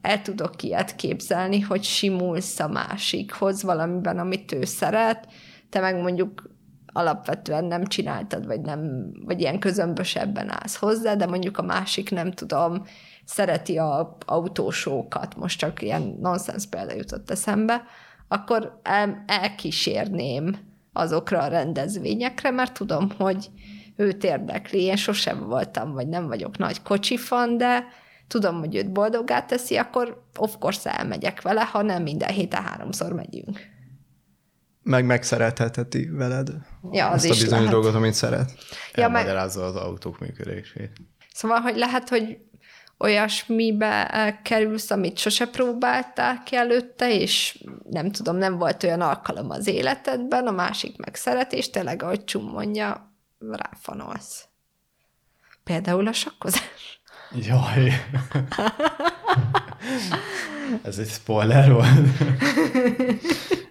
el tudok ilyet képzelni, hogy simulsz a másikhoz valamiben, amit ő szeret, te meg mondjuk alapvetően nem csináltad, vagy, nem, vagy ilyen közömbösebben állsz hozzá, de mondjuk a másik nem tudom, szereti a autósókat, most csak ilyen nonsens példa jutott eszembe, akkor el, elkísérném azokra a rendezvényekre, mert tudom, hogy őt érdekli. Én sosem voltam, vagy nem vagyok nagy kocsifan, de tudom, hogy őt boldogát teszi, akkor of course elmegyek vele, ha nem minden héten háromszor megyünk. Meg megszerethetheti veled ja, az azt is a bizonyos lehet. dolgot, amit szeret. Ja, Elmagyarázza meg... az autók működését. Szóval, hogy lehet, hogy olyasmibe kerülsz, amit sose próbáltál ki előtte, és nem tudom, nem volt olyan alkalom az életedben, a másik meg szeret, és tényleg, ahogy Csum mondja, ráfanolsz. Például a sakkozás. Jaj. Ez egy spoiler volt.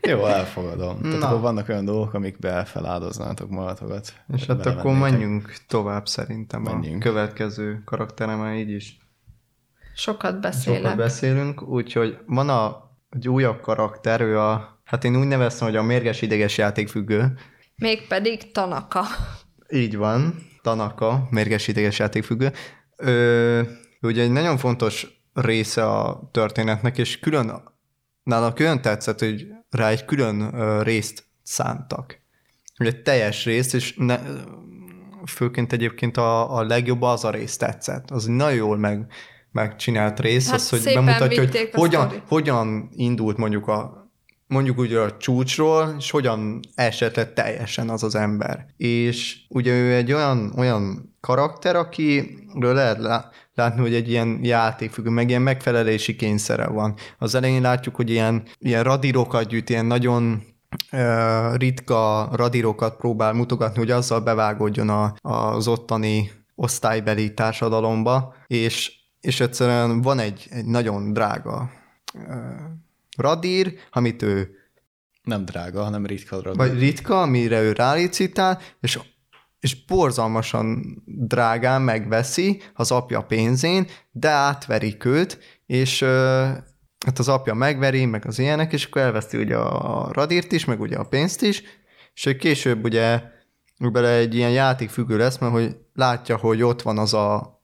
Jó, elfogadom. Tehát akkor vannak olyan dolgok, amikbe feláldoznátok magatokat. És hát akkor menjünk tovább szerintem menjünk. a következő karakteremmel így is. Sokat beszélek. Sokat beszélünk, úgyhogy van a, egy újabb karakter, ő a, hát én úgy neveztem, hogy a mérges ideges játékfüggő. Mégpedig Tanaka. Így van, Tanaka, mérges ideges játékfüggő. Ő, ugye egy nagyon fontos része a történetnek, és külön, nála külön tetszett, hogy rá egy külön részt szántak. Egy teljes részt, és ne, főként egyébként a, a legjobb az a rész tetszett. Az nagyon jól meg, megcsinált rész, hát az, hogy bemutatja, hogy hogyan, hogyan indult mondjuk a mondjuk ugye a csúcsról, és hogyan esett le teljesen az az ember. És ugye ő egy olyan, olyan karakter, akiről lehet látni, hogy egy ilyen játékfüggő, meg ilyen megfelelési kényszere van. Az elején látjuk, hogy ilyen, ilyen radírokat gyűjt, ilyen nagyon uh, ritka radírokat próbál mutogatni, hogy azzal bevágódjon a, az ottani osztálybeli társadalomba, és és egyszerűen van egy, egy nagyon drága uh, radír, amit ő nem drága, hanem ritka radír. Vagy ritka, amire ő rálicitál, és és borzalmasan drágán megveszi az apja pénzén, de átverik őt, és hát az apja megveri, meg az ilyenek, és akkor elveszti ugye a radírt is, meg ugye a pénzt is, és később ugye bele egy ilyen játékfüggő lesz, mert hogy látja, hogy ott van az a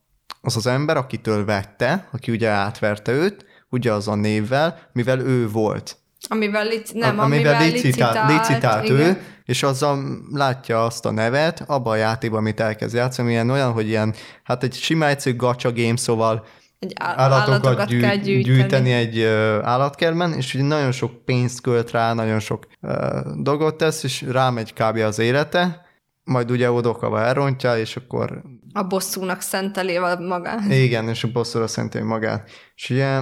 az az ember, akitől vette, aki ugye átverte őt, ugye az a névvel, mivel ő volt. Amivel, lic- nem, a, amivel, amivel licitált, licitált ő, és azzal látja azt a nevet abba a játékban, amit elkezd játszani, ilyen olyan, hogy ilyen, hát egy sima egyszerű gacha game, szóval egy állatokat, állatokat gyűjt, kell gyűjteni. gyűjteni egy uh, állatkertben, és ugye nagyon sok pénzt költ rá, nagyon sok uh, dolgot tesz, és rámegy kb. az élete, majd ugye odokava elrontja, és akkor A bosszúnak szenteli magát. Igen, és a bosszúra szenteli magát. És ugye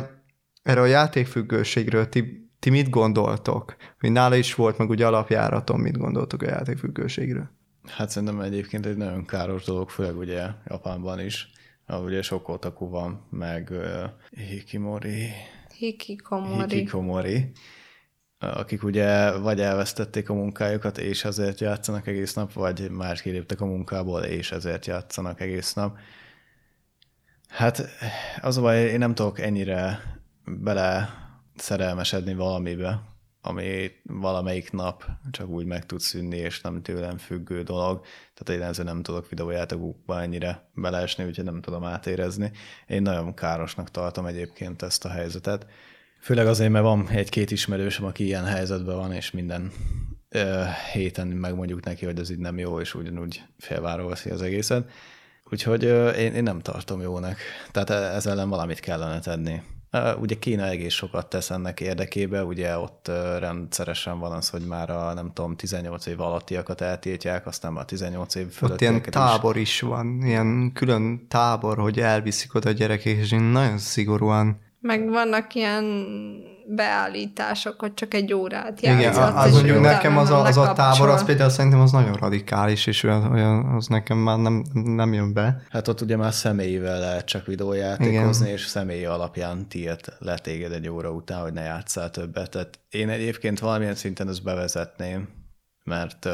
erre a játékfüggőségről ti, ti mit gondoltok? Hogy nála is volt, meg úgy alapjáraton mit gondoltok a játékfüggőségről? Hát szerintem egyébként egy nagyon káros dolog, főleg ugye Japánban is, ahol ugye sok otaku van, meg uh, Hikimori, Hikikomori. Hikikomori, akik ugye vagy elvesztették a munkájukat, és ezért játszanak egész nap, vagy már kiléptek a munkából, és ezért játszanak egész nap. Hát az a baj, én nem tudok ennyire bele szerelmesedni valamibe, ami valamelyik nap csak úgy meg tud szűnni, és nem tőlem függő dolog. Tehát én ezzel nem tudok videójátékokba ennyire beleesni, úgyhogy nem tudom átérezni. Én nagyon károsnak tartom egyébként ezt a helyzetet. Főleg azért, mert van egy-két ismerősöm, aki ilyen helyzetben van, és minden ö, héten megmondjuk neki, hogy ez így nem jó, és ugyanúgy félváról veszi az egészet. Úgyhogy ö, én, én nem tartom jónak. Tehát e, ezzel ellen valamit kellene tenni. Ugye Kína egész sokat tesz ennek érdekébe, ugye ott rendszeresen van az, hogy már a nem tudom, 18 év alattiakat eltiltják, aztán már 18 év fölött. Ott ilyen tábor is. is van, ilyen külön tábor, hogy elviszik oda a gyerekek, és nagyon szigorúan meg vannak ilyen beállítások, hogy csak egy órát játszott. Igen, az mondjuk nekem az a, az a tábor, az például szerintem az nagyon radikális, és olyan, olyan az nekem már nem, nem jön be. Hát ott ugye már személyével lehet csak videójátékozni, Igen. és személyi alapján tilt letéged egy óra után, hogy ne játsszál többet. Tehát én egyébként valamilyen szinten ezt bevezetném, mert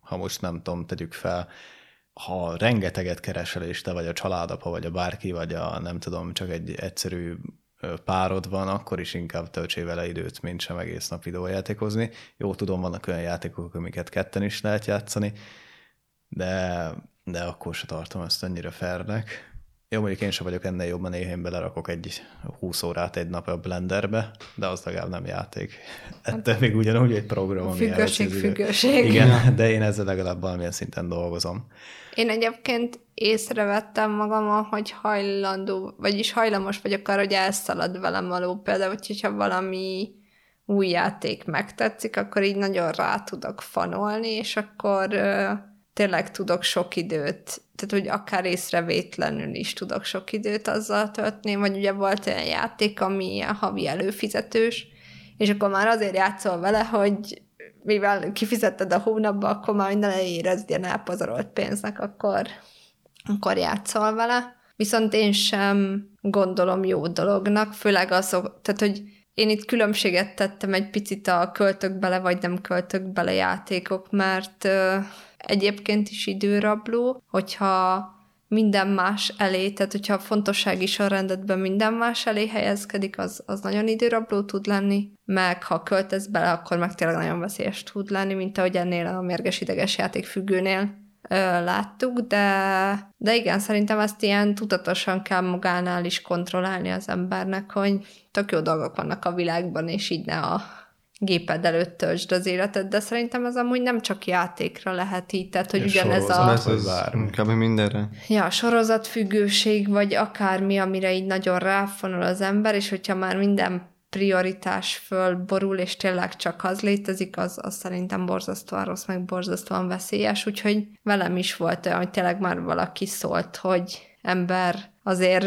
ha most nem tudom, tegyük fel, ha rengeteget keresel, és te vagy a családapa, vagy a bárki, vagy a nem tudom, csak egy egyszerű párod van, akkor is inkább töltsé vele időt, mint sem egész nap videójátékozni. Jó, tudom, vannak olyan játékok, amiket ketten is lehet játszani, de, de akkor se tartom ezt annyira fernek. Jó, mondjuk én sem vagyok ennél jobban, néha én belerakok egy 20 órát egy nap a blenderbe, de az legalább nem játék. Ettől még ugyanúgy egy program, ami Függőség, függőség. Igen, de én ezzel legalább valamilyen szinten dolgozom. Én egyébként észrevettem magam, hogy hajlandó, vagyis hajlamos vagyok arra, hogy elszalad velem való. Például, hogyha valami új játék megtetszik, akkor így nagyon rá tudok fanolni, és akkor tényleg tudok sok időt, tehát hogy akár észrevétlenül is tudok sok időt azzal töltni, vagy ugye volt olyan játék, ami ilyen havi előfizetős, és akkor már azért játszol vele, hogy mivel kifizetted a hónapba, akkor már ne érezd ilyen elpazarolt pénznek, akkor, akkor játszol vele. Viszont én sem gondolom jó dolognak, főleg azok, tehát hogy én itt különbséget tettem egy picit a költök bele, vagy nem költök bele játékok, mert egyébként is időrabló, hogyha minden más elé, tehát hogyha a fontossági sorrendetben minden más elé helyezkedik, az, az nagyon időrabló tud lenni, meg ha költesz bele, akkor meg tényleg nagyon veszélyes tud lenni, mint ahogy ennél a mérges ideges játékfüggőnél ö, láttuk, de, de igen, szerintem ezt ilyen tudatosan kell magánál is kontrollálni az embernek, hogy tök jó dolgok vannak a világban, és így ne a géped előtt töltsd az életed, de szerintem ez amúgy nem csak játékra lehet így, tehát hogy ugyanez a... Ez, ez kb. mindenre. Ja, sorozatfüggőség, vagy akármi, amire így nagyon ráfonul az ember, és hogyha már minden prioritás föl borul, és tényleg csak az létezik, az, az szerintem borzasztóan rossz, meg borzasztóan veszélyes, úgyhogy velem is volt olyan, hogy tényleg már valaki szólt, hogy ember azért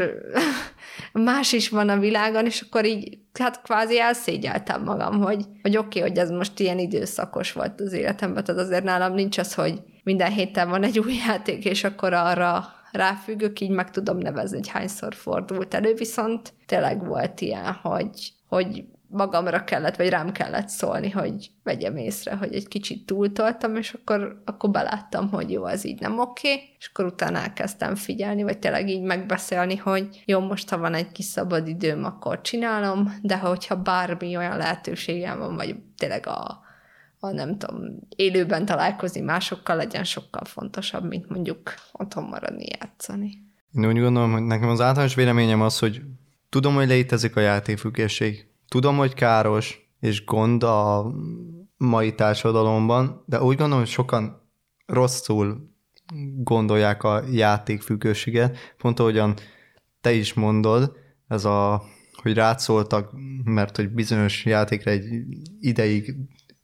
más is van a világon, és akkor így hát kvázi elszégyeltem magam, hogy, hogy oké, okay, hogy ez most ilyen időszakos volt az életemben, tehát azért nálam nincs az, hogy minden héten van egy új játék, és akkor arra ráfüggök, így meg tudom nevezni, hogy hányszor fordult elő, viszont tényleg volt ilyen, hogy, hogy magamra kellett, vagy rám kellett szólni, hogy vegyem észre, hogy egy kicsit túltoltam, és akkor, akkor beláttam, hogy jó, az így nem oké, és akkor utána elkezdtem figyelni, vagy tényleg így megbeszélni, hogy jó, most ha van egy kis szabad időm, akkor csinálom, de hogyha bármi olyan lehetőségem van, vagy tényleg a, a nem tudom, élőben találkozni másokkal legyen sokkal fontosabb, mint mondjuk otthon maradni, játszani. Én úgy gondolom, hogy nekem az általános véleményem az, hogy tudom, hogy létezik a játékfüggőség, Tudom, hogy káros és gond a mai társadalomban, de úgy gondolom, hogy sokan rosszul gondolják a játékfüggőséget. Pont ahogyan te is mondod, ez a, hogy rátszóltak, mert hogy bizonyos játékra egy ideig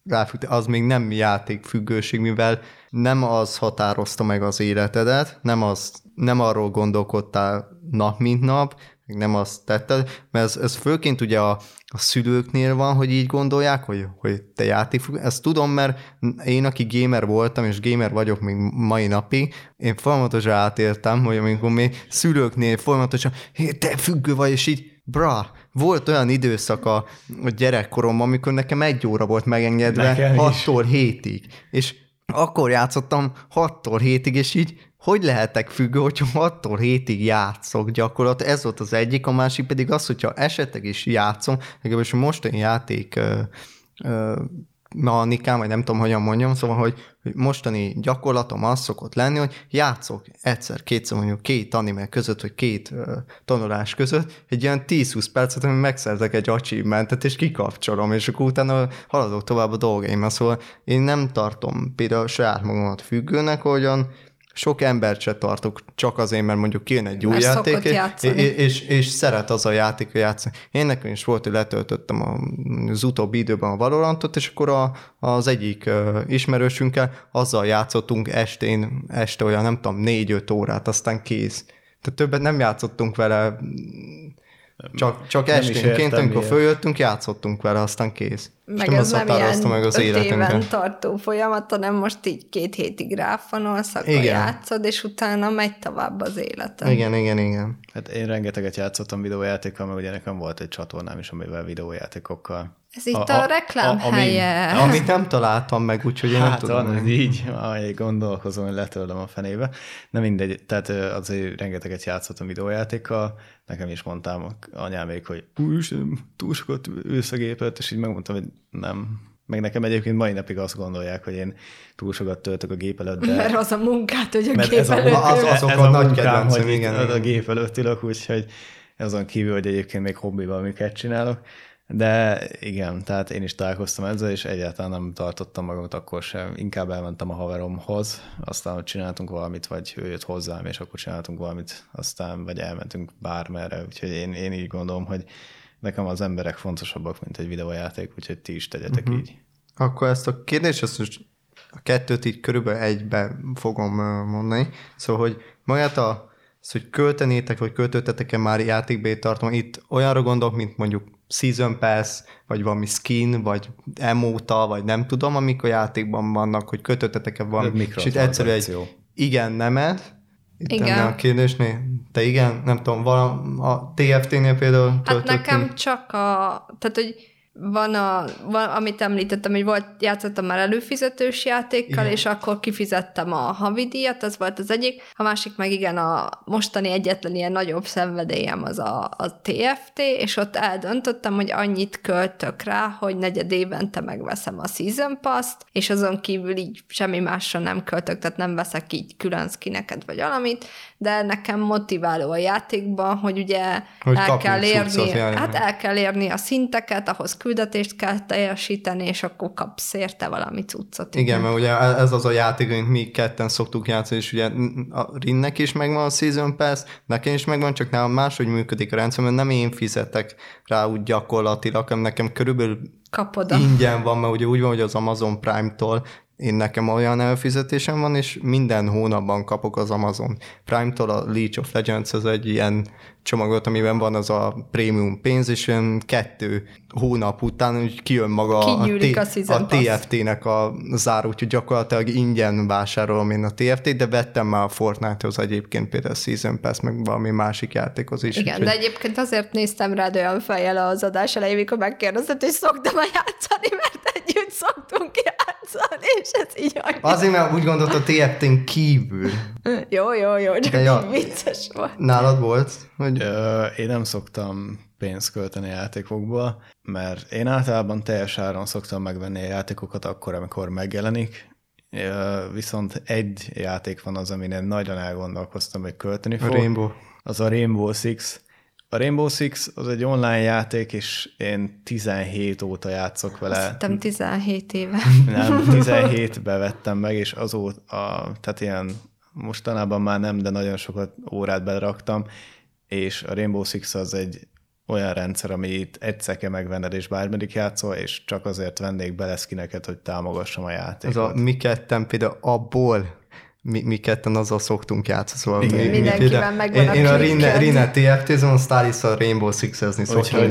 ráfüggő, az még nem játékfüggőség, mivel nem az határozta meg az életedet, nem, az, nem arról gondolkodtál nap mint nap, nem azt tetted, mert ez, ez főként ugye a, a szülőknél van, hogy így gondolják, hogy, hogy te játékfüggő. Ezt tudom, mert én, aki gamer voltam, és gamer vagyok még mai napig, én folyamatosan átértem, hogy amikor még szülőknél folyamatosan, hé, te függő vagy, és így, bra, volt olyan időszak a, a gyerekkoromban, amikor nekem egy óra volt megengedve 6-tól 7-ig, és akkor játszottam 6-tól 7-ig, és így hogy lehetek függő, hogyha 6-tól 7-ig játszok gyakorlatilag, ez volt az egyik, a másik pedig az, hogyha esetleg is játszom, legalábbis a mostani játék ö, ö, mechanikám, vagy nem tudom, hogyan mondjam, szóval, hogy, hogy mostani gyakorlatom az szokott lenni, hogy játszok egyszer, kétszer mondjuk két anime között, vagy két uh, tanulás között, egy ilyen 10-20 percet, hogy megszerzek egy achievementet, és kikapcsolom, és akkor utána haladok tovább a dolgaimmal. Szóval én nem tartom például saját magamat függőnek, ahogyan sok embert se tartok csak azért, mert mondjuk kijön egy új játék, és, és, és szeret az a játék játszani. Én nekem is volt, hogy letöltöttem az utóbbi időben a Valorantot, és akkor a, az egyik ismerősünkkel azzal játszottunk estén, este olyan nem tudom, négy-öt órát, aztán kész. Tehát többet nem játszottunk vele, csak, csak esténként, amikor följöttünk, játszottunk vele, aztán kész. Meg nem ez nem ilyen meg az öt éven tartó folyamat, hanem most így két hétig ráfanolsz, akkor igen. játszod, és utána megy tovább az életed. Igen, igen, igen. Hát én rengeteget játszottam videójátékkal, mert ugye nekem volt egy csatornám is, amivel videójátékokkal ez itt a, a, a reklám a, helye. Ami, amit nem találtam meg, úgyhogy én hát nem tudom. Van, ez így, ahogy gondolkozom, hogy letöltöm a fenébe. Nem mindegy, tehát azért rengeteget játszottam videójátékkal, nekem is mondtam anyámék, hogy úristen, túl sokat ülsz a gépet, és így megmondtam, hogy nem. Meg nekem egyébként mai napig azt gondolják, hogy én túl sokat töltök a gép előtt. De... Mert az a munkát, hogy a mert gép ez előtt. A, az, azok ez a, a nagy kedvencem, igen. A gép előtt ülök, úgyhogy azon kívül, hogy egyébként még hobbival miket csinálok. De igen, tehát én is találkoztam ezzel, és egyáltalán nem tartottam magamat akkor sem. Inkább elmentem a haveromhoz, aztán csináltunk valamit, vagy ő jött hozzám, és akkor csináltunk valamit, aztán vagy elmentünk bármerre. Úgyhogy én, én így gondolom, hogy nekem az emberek fontosabbak, mint egy videójáték, úgyhogy ti is tegyetek uh-huh. így. Akkor ezt a kérdést, ezt most a kettőt így körülbelül egybe fogom mondani. Szóval, hogy magát a, az, hogy költenétek, vagy költöttetek-e már játékbé tartom, itt olyanra gondolok, mint mondjuk Season Pass, vagy valami skin, vagy emóta, vagy nem tudom, amik a játékban vannak, hogy kötöttetek-e valami, és itt egyszerűen egy igen, nemet, itt igen. a kérdésnél, te igen, nem tudom, van a TFT-nél például Hát nekem csak a, tehát hogy van, a, van, amit említettem, hogy volt, játszottam már előfizetős játékkal, igen. és akkor kifizettem a havidíjat, az volt az egyik. A másik meg igen, a mostani egyetlen ilyen nagyobb szenvedélyem az a, a TFT, és ott eldöntöttem, hogy annyit költök rá, hogy negyed évente megveszem a Season Pass-t, és azon kívül így semmi másra nem költök, tehát nem veszek így külön skineket vagy valamit, de nekem motiváló a játékban, hogy ugye hogy el kell érni, cuccot, hát el kell érni a szinteket, ahhoz küldetést kell teljesíteni, és akkor kapsz érte valami cuccot. Igen, igen, mert ugye ez az a játék, amit mi ketten szoktuk játszani, és ugye a Rinnek is megvan a Season Pass, nekem is megvan, csak nálam máshogy működik a rendszer, mert nem én fizetek rá úgy gyakorlatilag, hanem nekem körülbelül Kapod ingyen van, mert ugye úgy van, hogy az Amazon Prime-tól én nekem olyan előfizetésem van, és minden hónapban kapok az Amazon Prime-tól a Leech of Legends, ez egy ilyen csomagot, amiben van az a prémium pénz, és olyan kettő hónap után úgy kijön maga a, t- a, a TFT-nek a zár, úgyhogy gyakorlatilag ingyen vásárolom én a TFT-t, de vettem már a Fortnite-hoz egyébként például a Season Pass, meg valami másik játékhoz is. Igen, úgy, de egyébként azért néztem rád olyan fejjel az adás elején, mikor megkérdezted, hogy szoktam játszani, mert szoktunk játszani, és ez így olyan. Azért, mert úgy gondolt a TFT-n kívül. jó, jó, jó, csak ja, vicces volt. Nálad volt? Hogy... Ö, én nem szoktam pénzt költeni a játékokból, mert én általában teljes áron szoktam megvenni a játékokat akkor, amikor megjelenik, viszont egy játék van az, amin én nagyon elgondolkoztam, hogy költeni fog. A Rainbow. Az a Rainbow Six. A Rainbow Six az egy online játék, és én 17 óta játszok vele. Azt hittem 17 éve. Nem, 17-be vettem meg, és azóta, tehát ilyen mostanában már nem, de nagyon sokat órát beleraktam, és a Rainbow Six az egy olyan rendszer, amit egyszer kell megvenned, és bármeddig játszol, és csak azért vennék bele skineket, hogy támogassam a játékot. Ez a mi ketten például abból mi, mi ketten azzal szoktunk játszani, szóval Igen. mi, mi Mindenkivel például- megvan én, a én a. Rine, Rine TFT-zon, a Stalis a Rainbow Six-ezni szoktam.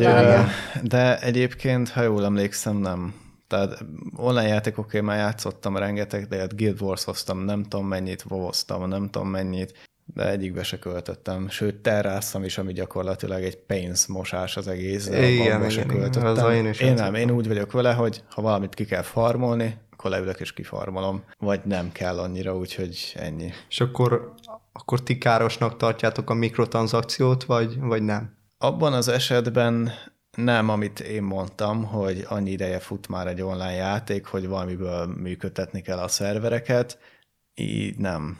De egyébként, ha jól emlékszem, nem. Tehát online játékoké már játszottam rengeteg, de hát Guild Wars hoztam nem tudom mennyit, WoW-oztam nem tudom mennyit, de egyikbe se költöttem. Sőt, terráztam is, ami gyakorlatilag egy pénzmosás az egész, de Igen, abba se igen, igen. költöttem. Azzal én is én nem, én úgy vagyok vele, hogy ha valamit ki kell farmolni, akkor leülök és kifarmolom, vagy nem kell annyira, úgyhogy ennyi. És akkor, akkor ti károsnak tartjátok a mikrotranszakciót, vagy, vagy nem? Abban az esetben nem, amit én mondtam, hogy annyi ideje fut már egy online játék, hogy valamiből működtetni kell a szervereket, így nem.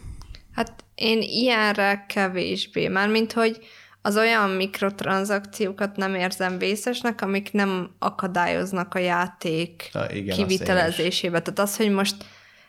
Hát én ilyenre kevésbé, mármint hogy az olyan mikrotranszakciókat nem érzem vészesnek, amik nem akadályoznak a játék Na, igen, kivitelezésébe. Tehát az, hogy most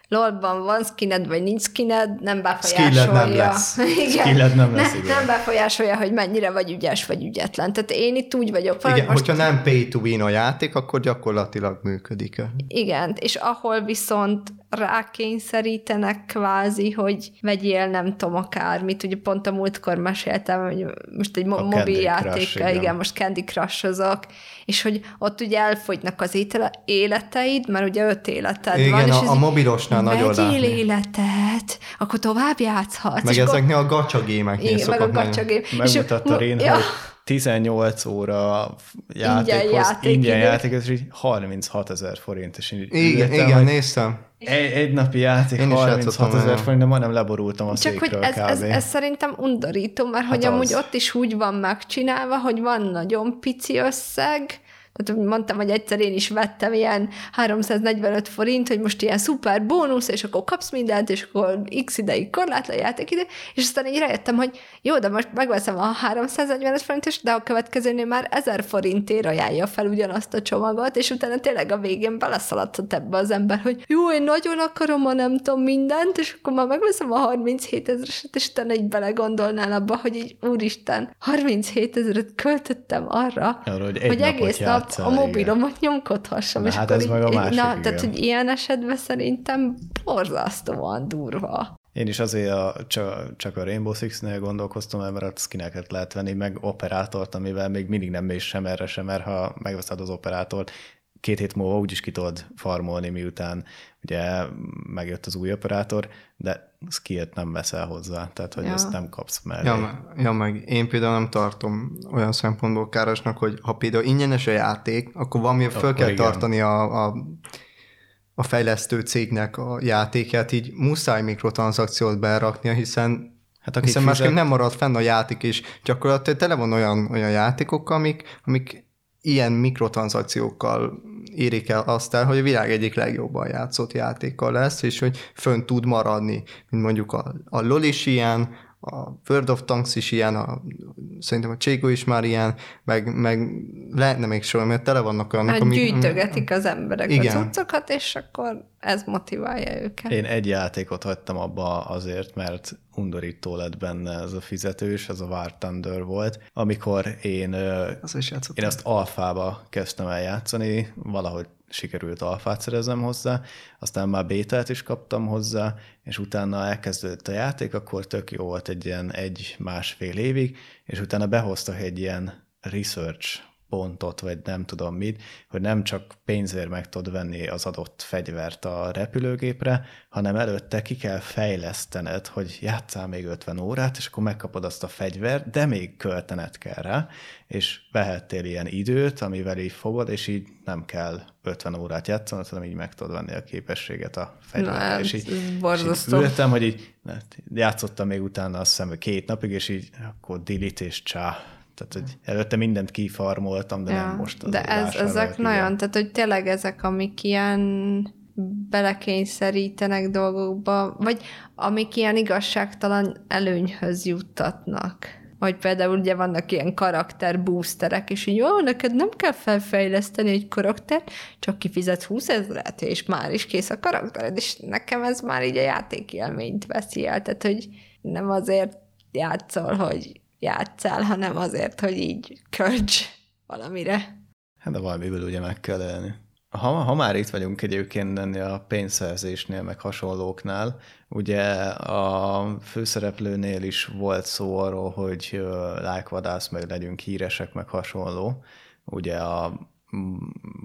LOL-ban van skined, vagy nincs skined, nem Skilled befolyásolja. nem lesz. Igen. Skilled nem lesz, ne, igen. nem befolyásolja, hogy mennyire vagy ügyes, vagy ügyetlen. Tehát én itt úgy vagyok. Igen, most hogyha nem pay to win a játék, akkor gyakorlatilag működik. igen, és ahol viszont rákényszerítenek kvázi, hogy vegyél nem tudom akármit, ugye pont a múltkor meséltem, hogy most egy A mo- mobil játékkal, igen. igen, most Candy Crush-ozok, és hogy ott ugye elfogynak az étele, életeid, mert ugye öt életed Igen, van, és a- a mobilosnál nagyon Vegyél életet, akkor tovább játszhatsz. Meg és ezeknél a gacsa gémeknél igen, meg a szokott gacsagém. Megmutatta Rén, ja, hogy 18 óra játékhoz, játék ingyen játék, és így 36 ezer forint, és így Igen, ültem, igen, néztem. egy, egy napi játék Én is 36 játszottam ezer forint, de majdnem leborultam a Csak hogy ez, ez, ez szerintem undorító, mert Hát hogy amúgy az. ott is úgy van megcsinálva, hogy van nagyon pici összeg, tehát hogy mondtam, hogy egyszer én is vettem ilyen 345 forint, hogy most ilyen szuper bónusz, és akkor kapsz mindent, és akkor x ideig korlátlan játékidő, és aztán így rájöttem, hogy jó, de most megveszem a 345 forintos, de a következőnél már 1000 forintért ajánlja fel ugyanazt a csomagot, és utána tényleg a végén beleszaladhat ebbe az ember, hogy jó, én nagyon akarom a nem tudom mindent, és akkor már megveszem a 37 ezereset, és utána így belegondolnál abba, hogy így úristen, 37 ezeret költöttem arra, Arra, hogy hogy egész nap a igen. mobilomat nyomkodhassam. Na és hát akkor ez így, meg a másik, Na, igen. tehát, hogy ilyen esetben szerintem borzasztóan durva. Én is azért a, csak, csak a Rainbow Six-nél gondolkoztam, mert ott skineket lehet venni, meg operátort, amivel még mindig nem mész sem erre sem, mert ha megveszed az operátort, két hét múlva úgyis ki tudod farmolni, miután ugye megjött az új operátor, de skillt nem veszel hozzá, tehát hogy Ja. ezt nem kapsz mellé. Ja, ja, meg én például nem tartom olyan szempontból károsnak, hogy ha például ingyenes a játék, akkor valami föl Akkor kell igen. tartani a, a, a fejlesztő cégnek a játékát, így muszáj mikrotranszakciót beraknia, hiszen Hát akik hiszen másképp fizet- nem marad fenn a játék, és gyakorlatilag tele van olyan, olyan játékokkal, amik, amik ilyen mikrotranszakciókkal érik el azt el, hogy a világ egyik legjobban játszott játékkal lesz, és hogy fönn tud maradni, mint mondjuk a, a LoL is ilyen, a World of Tanks is ilyen, a, szerintem a Cségo is már ilyen, meg, meg lehetne még sorolni, mert tele vannak olyanok, Hát amik- gyűjtögetik az emberek Igen. a cuccokat, és akkor ez motiválja őket. Én egy játékot hagytam abba azért, mert undorító lett benne ez a fizetős, ez a War Thunder volt, amikor én Az. Én azt alfába kezdtem el játszani, valahogy sikerült alfát szereznem hozzá, aztán már bétát is kaptam hozzá, és utána elkezdődött a játék, akkor tök jó volt egy ilyen egy-másfél évig, és utána behoztak egy ilyen research pontot, vagy nem tudom mit, hogy nem csak pénzért meg tudod venni az adott fegyvert a repülőgépre, hanem előtte ki kell fejlesztened, hogy játszál még 50 órát, és akkor megkapod azt a fegyvert, de még költened kell rá, és vehettél ilyen időt, amivel így fogod, és így nem kell 50 órát játszanod, hanem így meg tudod venni a képességet a fegyverre. Na, és így, és így ültem, hogy így hát, játszottam még utána azt hiszem két napig, és így akkor delete és csá. Tehát, hogy előtte mindent kifarmoltam, de nem most. de ez, ezek igen. nagyon, tehát hogy tényleg ezek, amik ilyen belekényszerítenek dolgokba, vagy amik ilyen igazságtalan előnyhöz juttatnak. Vagy például ugye vannak ilyen karakter boosterek, és így jó, neked nem kell felfejleszteni egy karaktert, csak kifizetsz 20 ezeret, és már is kész a karaktered, és nekem ez már így a játék élményt veszi el, tehát hogy nem azért játszol, hogy játszál, hanem azért, hogy így költs valamire. Hát de valamiből ugye meg kell élni. Ha, ha már itt vagyunk egyébként ennél a pénzszerzésnél, meg hasonlóknál, ugye a főszereplőnél is volt szó arról, hogy lájkvadász, meg legyünk híresek, meg hasonló. Ugye a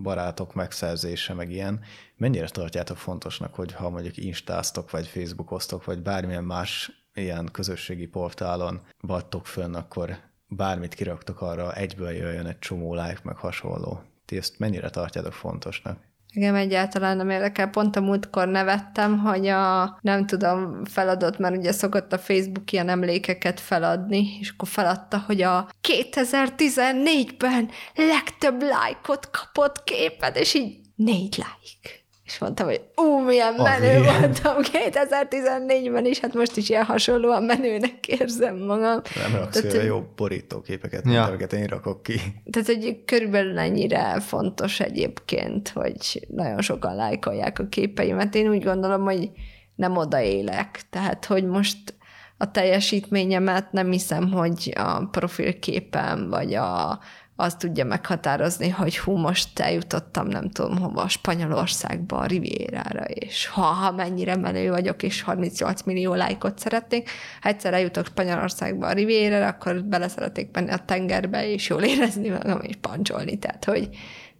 barátok megszerzése, meg ilyen. Mennyire tartjátok fontosnak, hogy ha mondjuk instáztok, vagy facebookoztok, vagy bármilyen más ilyen közösségi portálon vagytok fönn, akkor bármit kiraktok arra, egyből jöjjön egy csomó like, meg hasonló. Ti ezt mennyire tartjátok fontosnak? Igen, egyáltalán nem érdekel. Pont a múltkor nevettem, hogy a, nem tudom, feladott, mert ugye szokott a Facebook ilyen emlékeket feladni, és akkor feladta, hogy a 2014-ben legtöbb lájkot kapott képed, és így négy like. És mondtam, hogy ú, milyen menő oh, voltam 2014-ben is, hát most is ilyen hasonlóan menőnek érzem magam. Nem raksz tehát, jó borítóképeket, mint ja. amiket én rakok ki. Tehát, hogy körülbelül ennyire fontos egyébként, hogy nagyon sokan lájkolják a képeimet. Én úgy gondolom, hogy nem odaélek. Tehát, hogy most a teljesítményemet nem hiszem, hogy a profilképem, vagy a azt tudja meghatározni, hogy hú, most eljutottam nem tudom hova, Spanyolországba, a Rivierára, és ha, ha mennyire menő vagyok, és 38 millió lájkot szeretnék, ha egyszer eljutok Spanyolországba, a Rivierára, akkor bele szeretnék menni a tengerbe, és jól érezni magam, és pancsolni. Tehát, hogy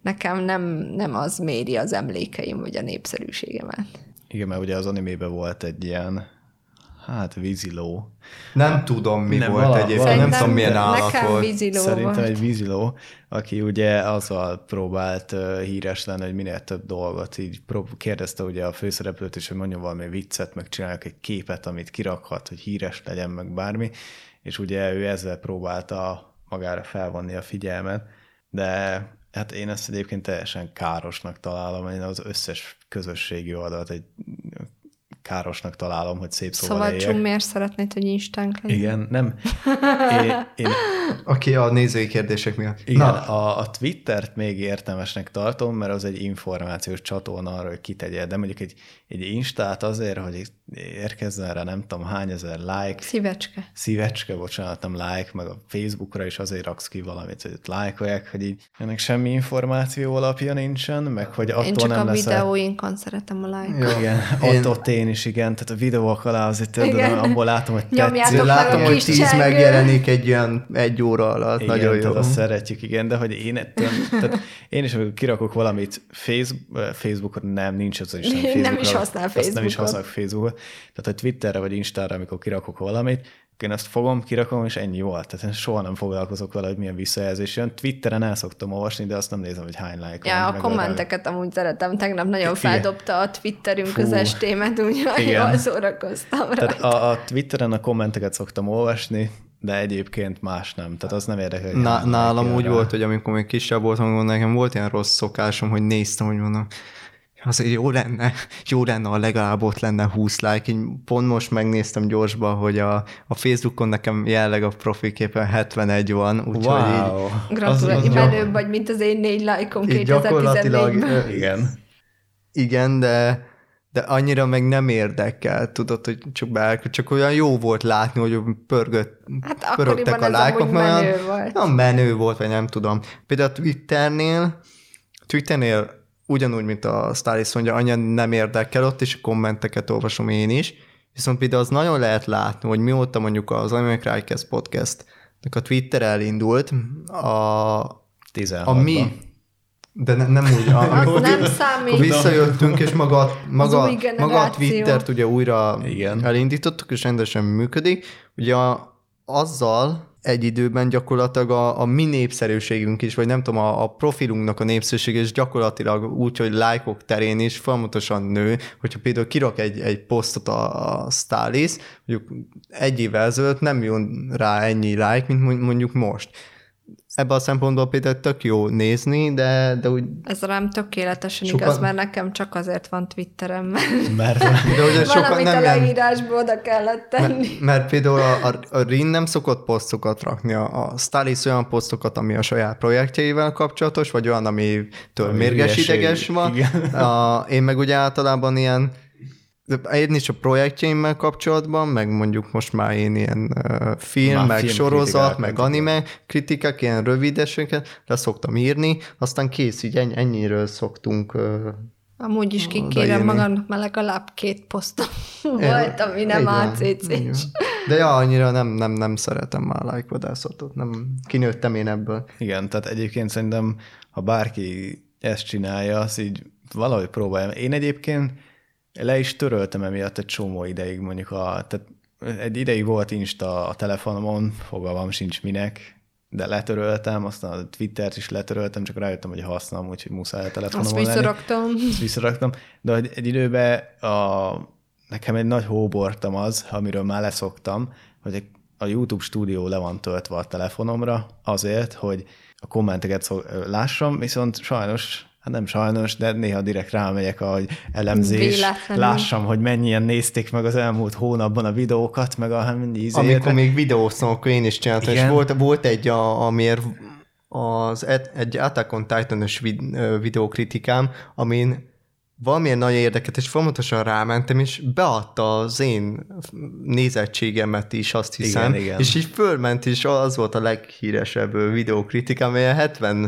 nekem nem, nem az méri az emlékeim, vagy a népszerűségemet. Igen, mert ugye az animében volt egy ilyen Hát víziló. Nem tudom, mi nem, volt vala, egyébként, nem tudom, milyen állat volt. Víziló Szerintem volt. egy víziló, aki ugye azzal próbált uh, híres lenni, hogy minél több dolgot, így prób- kérdezte ugye a főszereplőt is, hogy mondjon valami viccet, meg csinálják egy képet, amit kirakhat, hogy híres legyen, meg bármi, és ugye ő ezzel próbálta magára felvonni a figyelmet, de hát én ezt egyébként teljesen károsnak találom, én az összes közösségi oldalt egy károsnak találom, hogy szép szóval Szóval Csum, miért szeretnéd, hogy Instánk legyen? Igen, nem. Én, én... Aki a nézői kérdések miatt. Igen, Na. A, a Twittert még értelmesnek tartom, mert az egy információs csatorna arra, hogy kitegye, de mondjuk egy, egy Instát azért, hogy érkezzen rá nem tudom hány ezer like. Szívecske. Szívecske, bocsánat, nem like, meg a Facebookra is azért raksz ki valamit, hogy ott lájkolják, hogy így ennek semmi információ alapja nincsen, meg hogy attól én csak nem a leszel... videóinkon szeretem a like Igen, én... ott, én is, igen, tehát a videók alá azért tudod, abból látom, hogy tetszik. Látom, hogy tíz megjelenik egy ilyen egy óra alatt, igen, nagyon jó. Azt szeretjük, igen, de hogy én, tehát én is, amikor kirakok valamit Facebook, Facebookon, nem, nincs az is. Nem, nem is használ Facebookot. Nem is használ Facebookot. Tehát, hogy Twitterre vagy Instára, amikor kirakok valamit, én azt fogom, kirakom, és ennyi volt. Tehát én soha nem foglalkozok vele, hogy milyen visszajelzés jön. Twitteren el szoktam olvasni, de azt nem nézem, hogy hány like Ja, van, a kommenteket rá. amúgy szeretem. Tegnap nagyon feldobta a Twitterünk Fú. az estémet, úgyhogy jól szórakoztam Tehát a, a Twitteren a kommenteket szoktam olvasni, de egyébként más nem. Tehát az nem érdekel. Na, nálam úgy rá. volt, hogy amikor még kisebb voltam, nekem volt ilyen rossz szokásom, hogy néztem, hogy mondom, az jó lenne, jó lenne, ha legalább ott lenne 20 like. Én pont most megnéztem gyorsban, hogy a, a Facebookon nekem jelenleg a profilképen 71 van, úgyhogy wow. így... Gratulálok, menőbb vagy, mint az én négy lájkom 2014-ben. Igen. Igen, de de annyira meg nem érdekel, tudod, hogy csak be, csak olyan jó volt látni, hogy pörgött, hát pörögtek a lájkok, mert menő volt. Nem menő volt, vagy nem tudom. Például a Twitternél, Twitternél ugyanúgy, mint a Stalis mondja, anya nem érdekel ott, és a kommenteket olvasom én is, viszont például az nagyon lehet látni, hogy mióta mondjuk az Anime Crycast podcast a Twitter elindult, a, 16 a mi, de ne, nem úgy, amikor, nem számít. Akkor visszajöttünk, és maga, maga, maga a Twittert ugye újra Igen. elindítottuk, és rendesen működik. Ugye a, azzal egy időben gyakorlatilag a, a mi népszerűségünk is, vagy nem tudom, a, a profilunknak a népszerűsége is gyakorlatilag úgy, hogy lájkok terén is folyamatosan nő, hogyha például kirak egy, egy posztot a, a Stalis, mondjuk egy évvel ezelőtt nem jön rá ennyi like, mint mondjuk most ebben a szempontból például tök jó nézni, de, de úgy... Ez rám tökéletesen sokan... igaz, mert nekem csak azért van Twitterem, mert, mert de ugye sokan nem a leírásból oda kellett tenni. Mert, mert például a, a, a Rin nem szokott posztokat rakni, a, a Stalis olyan posztokat, ami a saját projektjeivel kapcsolatos, vagy olyan, ami től mérges ideges van. A, én meg ugye általában ilyen én is a projektjeimmel kapcsolatban, meg mondjuk most már én ilyen uh, film, Már meg film sorozat, meg anime kritikák, ilyen rövideseket le szoktam írni, aztán kész, így ennyi, ennyiről szoktunk uh, Amúgy is ki Odaírni. kérem magamnak, mert legalább két posztom volt, ami nem van. De ja, annyira nem, nem, nem szeretem már a lájkvadászatot, nem kinőttem én ebből. Igen, tehát egyébként szerintem, ha bárki ezt csinálja, az így valahogy próbálja. Én egyébként le is töröltem emiatt egy csomó ideig, mondjuk a, tehát egy ideig volt Insta a telefonomon, fogalmam sincs minek, de letöröltem, aztán a Twittert is letöröltem, csak rájöttem, hogy használom, úgyhogy muszáj a Azt telefonomon lenni. visszaraktam. Ezt visszaraktam, de egy, egy időben a, nekem egy nagy hóbortam az, amiről már leszoktam, hogy a YouTube stúdió le van töltve a telefonomra azért, hogy a kommenteket szó, lássam, viszont sajnos, hát nem sajnos, de néha direkt rámegyek, ahogy elemzés, Véletlenül. lássam, hogy mennyien nézték meg az elmúlt hónapban a videókat, meg a hát mennyi izét. Amikor még videóztam, akkor én is csináltam, és Igen. volt, volt egy, a, amiért az, egy Attack on Titan-ös videókritikám, amin valamilyen nagy érdeket, és folyamatosan rámentem, és beadta az én nézettségemet is, azt hiszem, Igen, igen. és így fölment, és az volt a leghíresebb ö, videókritika, amelyen 70 ö,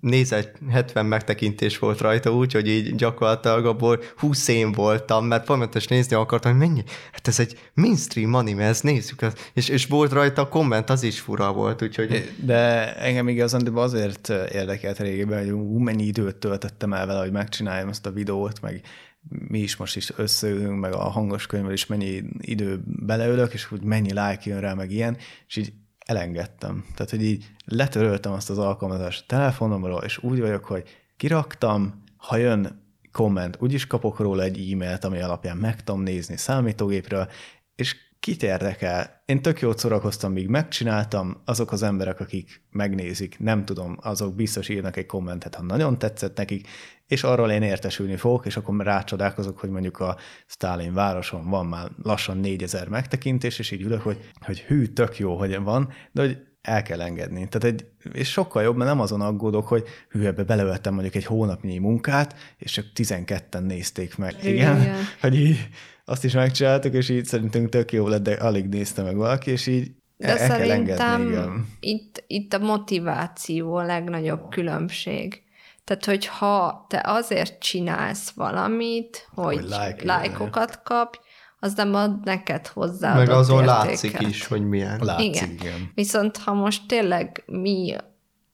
nézett, 70 megtekintés volt rajta, úgyhogy így gyakorlatilag abból 20 én voltam, mert folyamatosan nézni akartam, hogy mennyi, hát ez egy mainstream anime, ezt nézzük, és, és volt rajta a komment, az is fura volt, úgyhogy De engem igazán azért érdekelt régebben, hogy ú, mennyi időt töltöttem el vele, hogy megcsináljam ezt a videót, meg mi is most is összeülünk, meg a hangos könyvvel is mennyi idő beleölök, és hogy mennyi like jön rá, meg ilyen, és így elengedtem. Tehát, hogy így letöröltem azt az alkalmazást a telefonomról, és úgy vagyok, hogy kiraktam, ha jön komment, úgyis kapok róla egy e-mailt, ami alapján meg tudom nézni számítógépről, és kit érdekel? Én tök jót szórakoztam, míg megcsináltam, azok az emberek, akik megnézik, nem tudom, azok biztos írnak egy kommentet, ha nagyon tetszett nekik, és arról én értesülni fogok, és akkor rácsodálkozok, hogy mondjuk a Stalin városon van már lassan 4000 megtekintés, és így ülök, hogy, hogy hű, tök jó, hogy van, de hogy el kell engedni. Tehát egy, és sokkal jobb, mert nem azon aggódok, hogy hű, ebbe beleöltem mondjuk egy hónapnyi munkát, és csak 12-en nézték meg. Igen, Igen, hogy így azt is megcsináltuk, és így szerintünk tök jó lett, de alig nézte meg valaki, és így De el, el kell engedni, igen. itt, itt a motiváció a legnagyobb különbség. Tehát, hogy ha te azért csinálsz valamit, hogy, Hogy like lájkokat kapj, az nem ad neked hozzá meg azon értéket. látszik is, hogy milyen. Látszik, Igen. igen. igen. Viszont ha most tényleg mi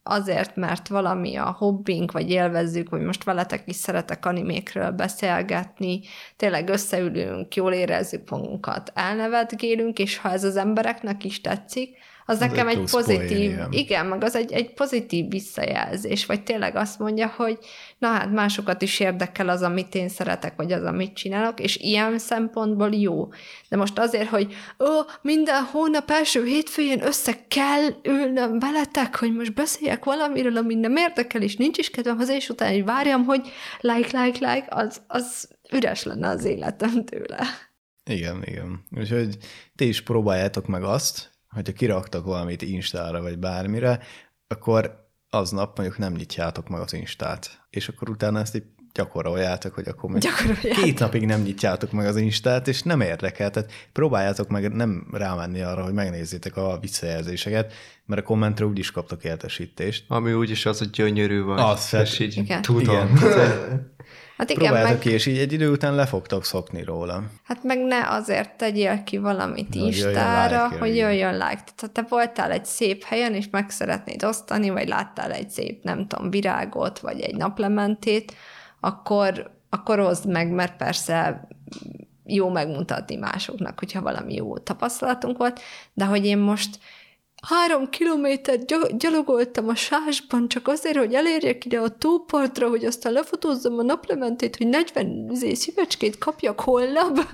azért, mert valami a hobbink, vagy élvezzük, hogy most veletek is szeretek animékről beszélgetni, tényleg összeülünk, jól érezzük magunkat, elnevetgélünk, és ha ez az embereknek is tetszik, az, egy nekem egy pozitív, poén, igen. meg az egy, egy pozitív visszajelzés, vagy tényleg azt mondja, hogy na hát másokat is érdekel az, amit én szeretek, vagy az, amit csinálok, és ilyen szempontból jó. De most azért, hogy ó, minden hónap első hétfőjén össze kell ülnöm veletek, hogy most beszéljek valamiről, ami nem érdekel, és nincs is kedvem haza, és utána hogy várjam, hogy like, like, like, az, az üres lenne az életem tőle. Igen, igen. Úgyhogy ti is próbáljátok meg azt, hogyha kiraktak valamit Instára vagy bármire, akkor aznap mondjuk nem nyitjátok meg az Instát. És akkor utána ezt így gyakoroljátok, hogy akkor Gyakoroljátok. két napig nem nyitjátok meg az Instát, és nem érdekel. Tehát próbáljátok meg nem rámenni arra, hogy megnézzétek a visszajelzéseket, mert a kommentre úgyis kaptok értesítést. Ami úgyis az, hogy gyönyörű vagy. Az és így Igen. tudom. Igen. Hát igen, Próbáljátok meg, ki, és így egy idő után le fogtok szokni róla. hát meg ne azért tegyél ki valamit Hogy jöjjön Instára, like, hogy jöjjön like. Tehát ha te voltál egy szép helyen, és meg szeretnéd osztani, vagy láttál egy szép, nem tudom, virágot, vagy egy naplementét, akkor, akkor oszd meg, mert persze jó megmutatni másoknak, hogyha valami jó tapasztalatunk volt, de hogy én most három kilométert gy- gyalogoltam a sásban, csak azért, hogy elérjek ide a tópartra, hogy aztán lefotózzam a naplementét, hogy 40 izé szívecskét kapjak holnap,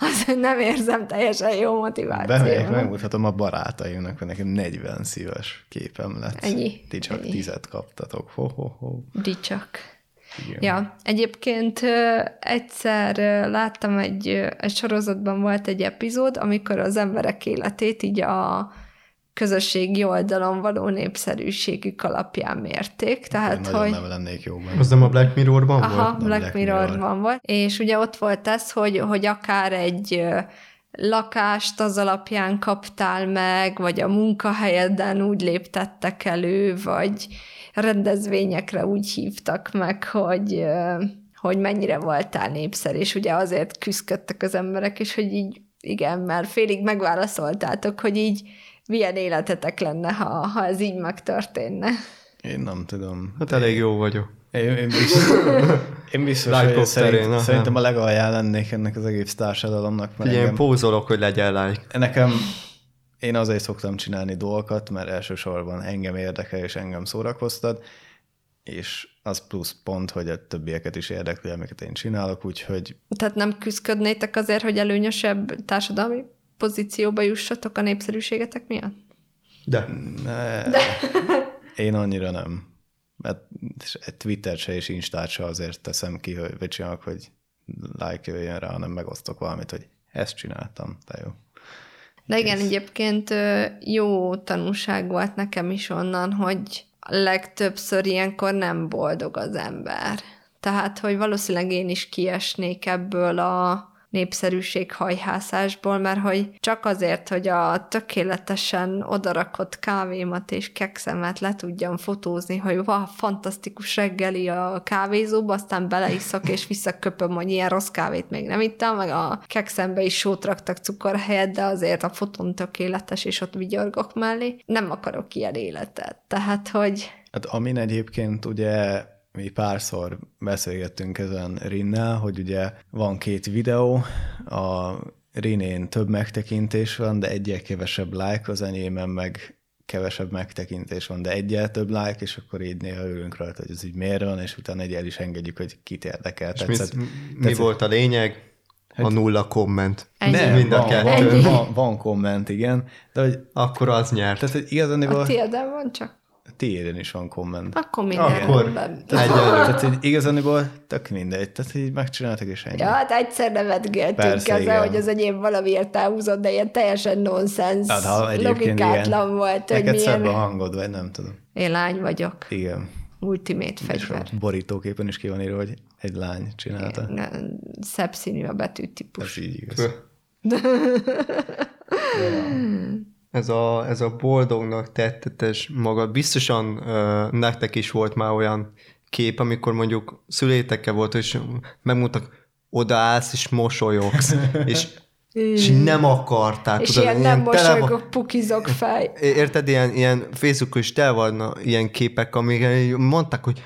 az nem érzem teljesen jó Bemegyek, motivációt. megmutatom a barátaimnak, hogy nekem 40 szíves képem lett. Ennyi, Ti csak ennyi. tizet kaptatok. Ho, ho, ho. Dicsak. Igen. Ja, egyébként egyszer láttam egy, egy sorozatban volt egy epizód, amikor az emberek életét így a közösségi oldalon való népszerűségük alapján mérték. Tehát, Nagyon hogy... nem lennék jóban. Az nem a Black Mirrorban Aha, volt? Black, Black Mirrorban Mirror. volt. És ugye ott volt ez, hogy, hogy akár egy lakást az alapján kaptál meg, vagy a munkahelyeden úgy léptettek elő, vagy rendezvényekre úgy hívtak meg, hogy, hogy mennyire voltál népszerű, és ugye azért küzdöttek az emberek, és hogy így igen, mert félig megválaszoltátok, hogy így milyen életetek lenne, ha, ha ez így megtörténne. Én nem tudom. Hát elég jó vagyok. Én, én biztos, én biztos hogy Lájkok szerint, terén, szerintem a legalján lennék ennek az egész társadalomnak. Mert én engem, pózolok, hogy legyen like. nekem, én azért szoktam csinálni dolgokat, mert elsősorban engem érdekel és engem szórakoztat, és az plusz pont, hogy a többieket is érdekli, amiket én csinálok, úgyhogy Tehát nem küzdködnétek azért, hogy előnyösebb társadalmi pozícióba jussatok a népszerűségetek miatt? De. ne, én annyira nem. Mert Twitter se és Instát se azért teszem ki, hogy vagy csinálok, hogy like jöjjön rá, hanem megosztok valamit, hogy ezt csináltam, de jó. De igen, egyébként ö, jó tanulság volt nekem is onnan, hogy legtöbbször ilyenkor nem boldog az ember. Tehát, hogy valószínűleg én is kiesnék ebből a népszerűség hajhászásból, mert hogy csak azért, hogy a tökéletesen odarakott kávémat és kekszemet le tudjam fotózni, hogy va, fantasztikus reggeli a kávézóba, aztán beleiszok és visszaköpöm, hogy ilyen rossz kávét még nem ittam, meg a kekszembe is sót raktak cukor helyett, de azért a fotón tökéletes, és ott vigyorgok mellé. Nem akarok ilyen életet. Tehát, hogy Hát amin egyébként ugye mi párszor beszélgettünk ezen Rinnel, hogy ugye van két videó, a Rinén több megtekintés van, de egyel kevesebb like, az enyémen meg kevesebb megtekintés van, de egyel több like, és akkor így néha ülünk rajta, hogy ez így miért van, és utána egyel is engedjük, hogy kit érdekel. És mi, Tetszett, mi volt a lényeg? A nulla komment. Ennyi. Nem, Mind a van, kettő. van, van, van komment, igen, de hogy, Akkor az nyert. tehát, hogy igazán a tiéden van csak. Tiéden is van komment. Akkor minden Akkor rendben. Egyelő. Tehát, hogy igazániból tök mindegy, tehát így megcsináltak, és ennyi. Ja, hát egyszer nevetgéltünk ezzel, igen. hogy az enyém valamiért elhúzott, de ilyen teljesen nonsens, Hát, ha egyébként logikátlan igen. volt, hogy Neked szebb a hangod, vagy nem tudom. Én lány vagyok, Igen. ultimate És fegyver. a borítóképen is ki van írva, hogy egy lány csinálta. Ne- Szebb színű a betűtípus. Ez így igaz. Ez a, ez a boldognak tettetes maga. Biztosan uh, nektek is volt már olyan kép, amikor mondjuk szülétekkel volt, és megmutak, odaállsz, és mosolyogsz, és, és nem akartál. És tudod, ilyen nem tele van- mosolygok, pukizok fej. Érted, ilyen, ilyen Facebookon is tele van ilyen képek, amik mondták, hogy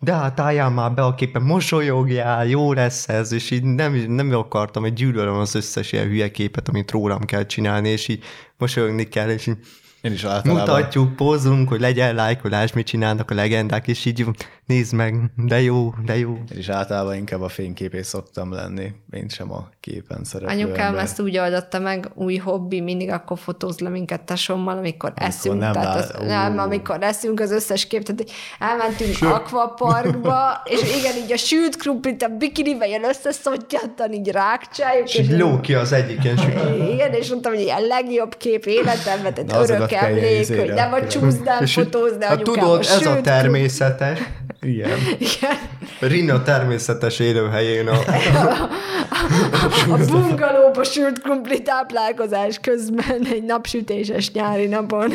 de hát álljál már be a képen, mosolyogjál, jó lesz ez, és így nem, nem akartam, hogy gyűlölöm az összes ilyen hülye képet, amit rólam kell csinálni, és így mosolyogni kell, és így Én is általában. mutatjuk, pózunk, hogy legyen lájkolás, mit csinálnak a legendák, és így nézd meg, de jó, de jó. Én is általában inkább a fényképé szoktam lenni, én sem a képen szereplő Anyukám ember. ezt úgy oldotta meg, új hobbi, mindig akkor fotóz le minket tesommal, amikor, amikor eszünk. nem tehát az, nem, Ú. amikor eszünk az összes kép, tehát elmentünk akvaparkba, és igen, így a sült krumplit a bikinibe ilyen összeszottyattan, így rákcsáljuk. És így ló ki az egyiken, és Igen, és mondtam, hogy ilyen legjobb kép életemben, tehát örök emlék, hogy nem a csúszdán és fotózni hát anyukám tudod, ez a természetes. Igen. Igen. Rina természetes élőhelyén a, A bungalóba sült krumpli táplálkozás közben egy napsütéses nyári napon.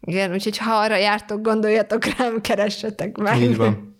Igen, úgyhogy ha arra jártok, gondoljatok rám, keressetek meg. így van.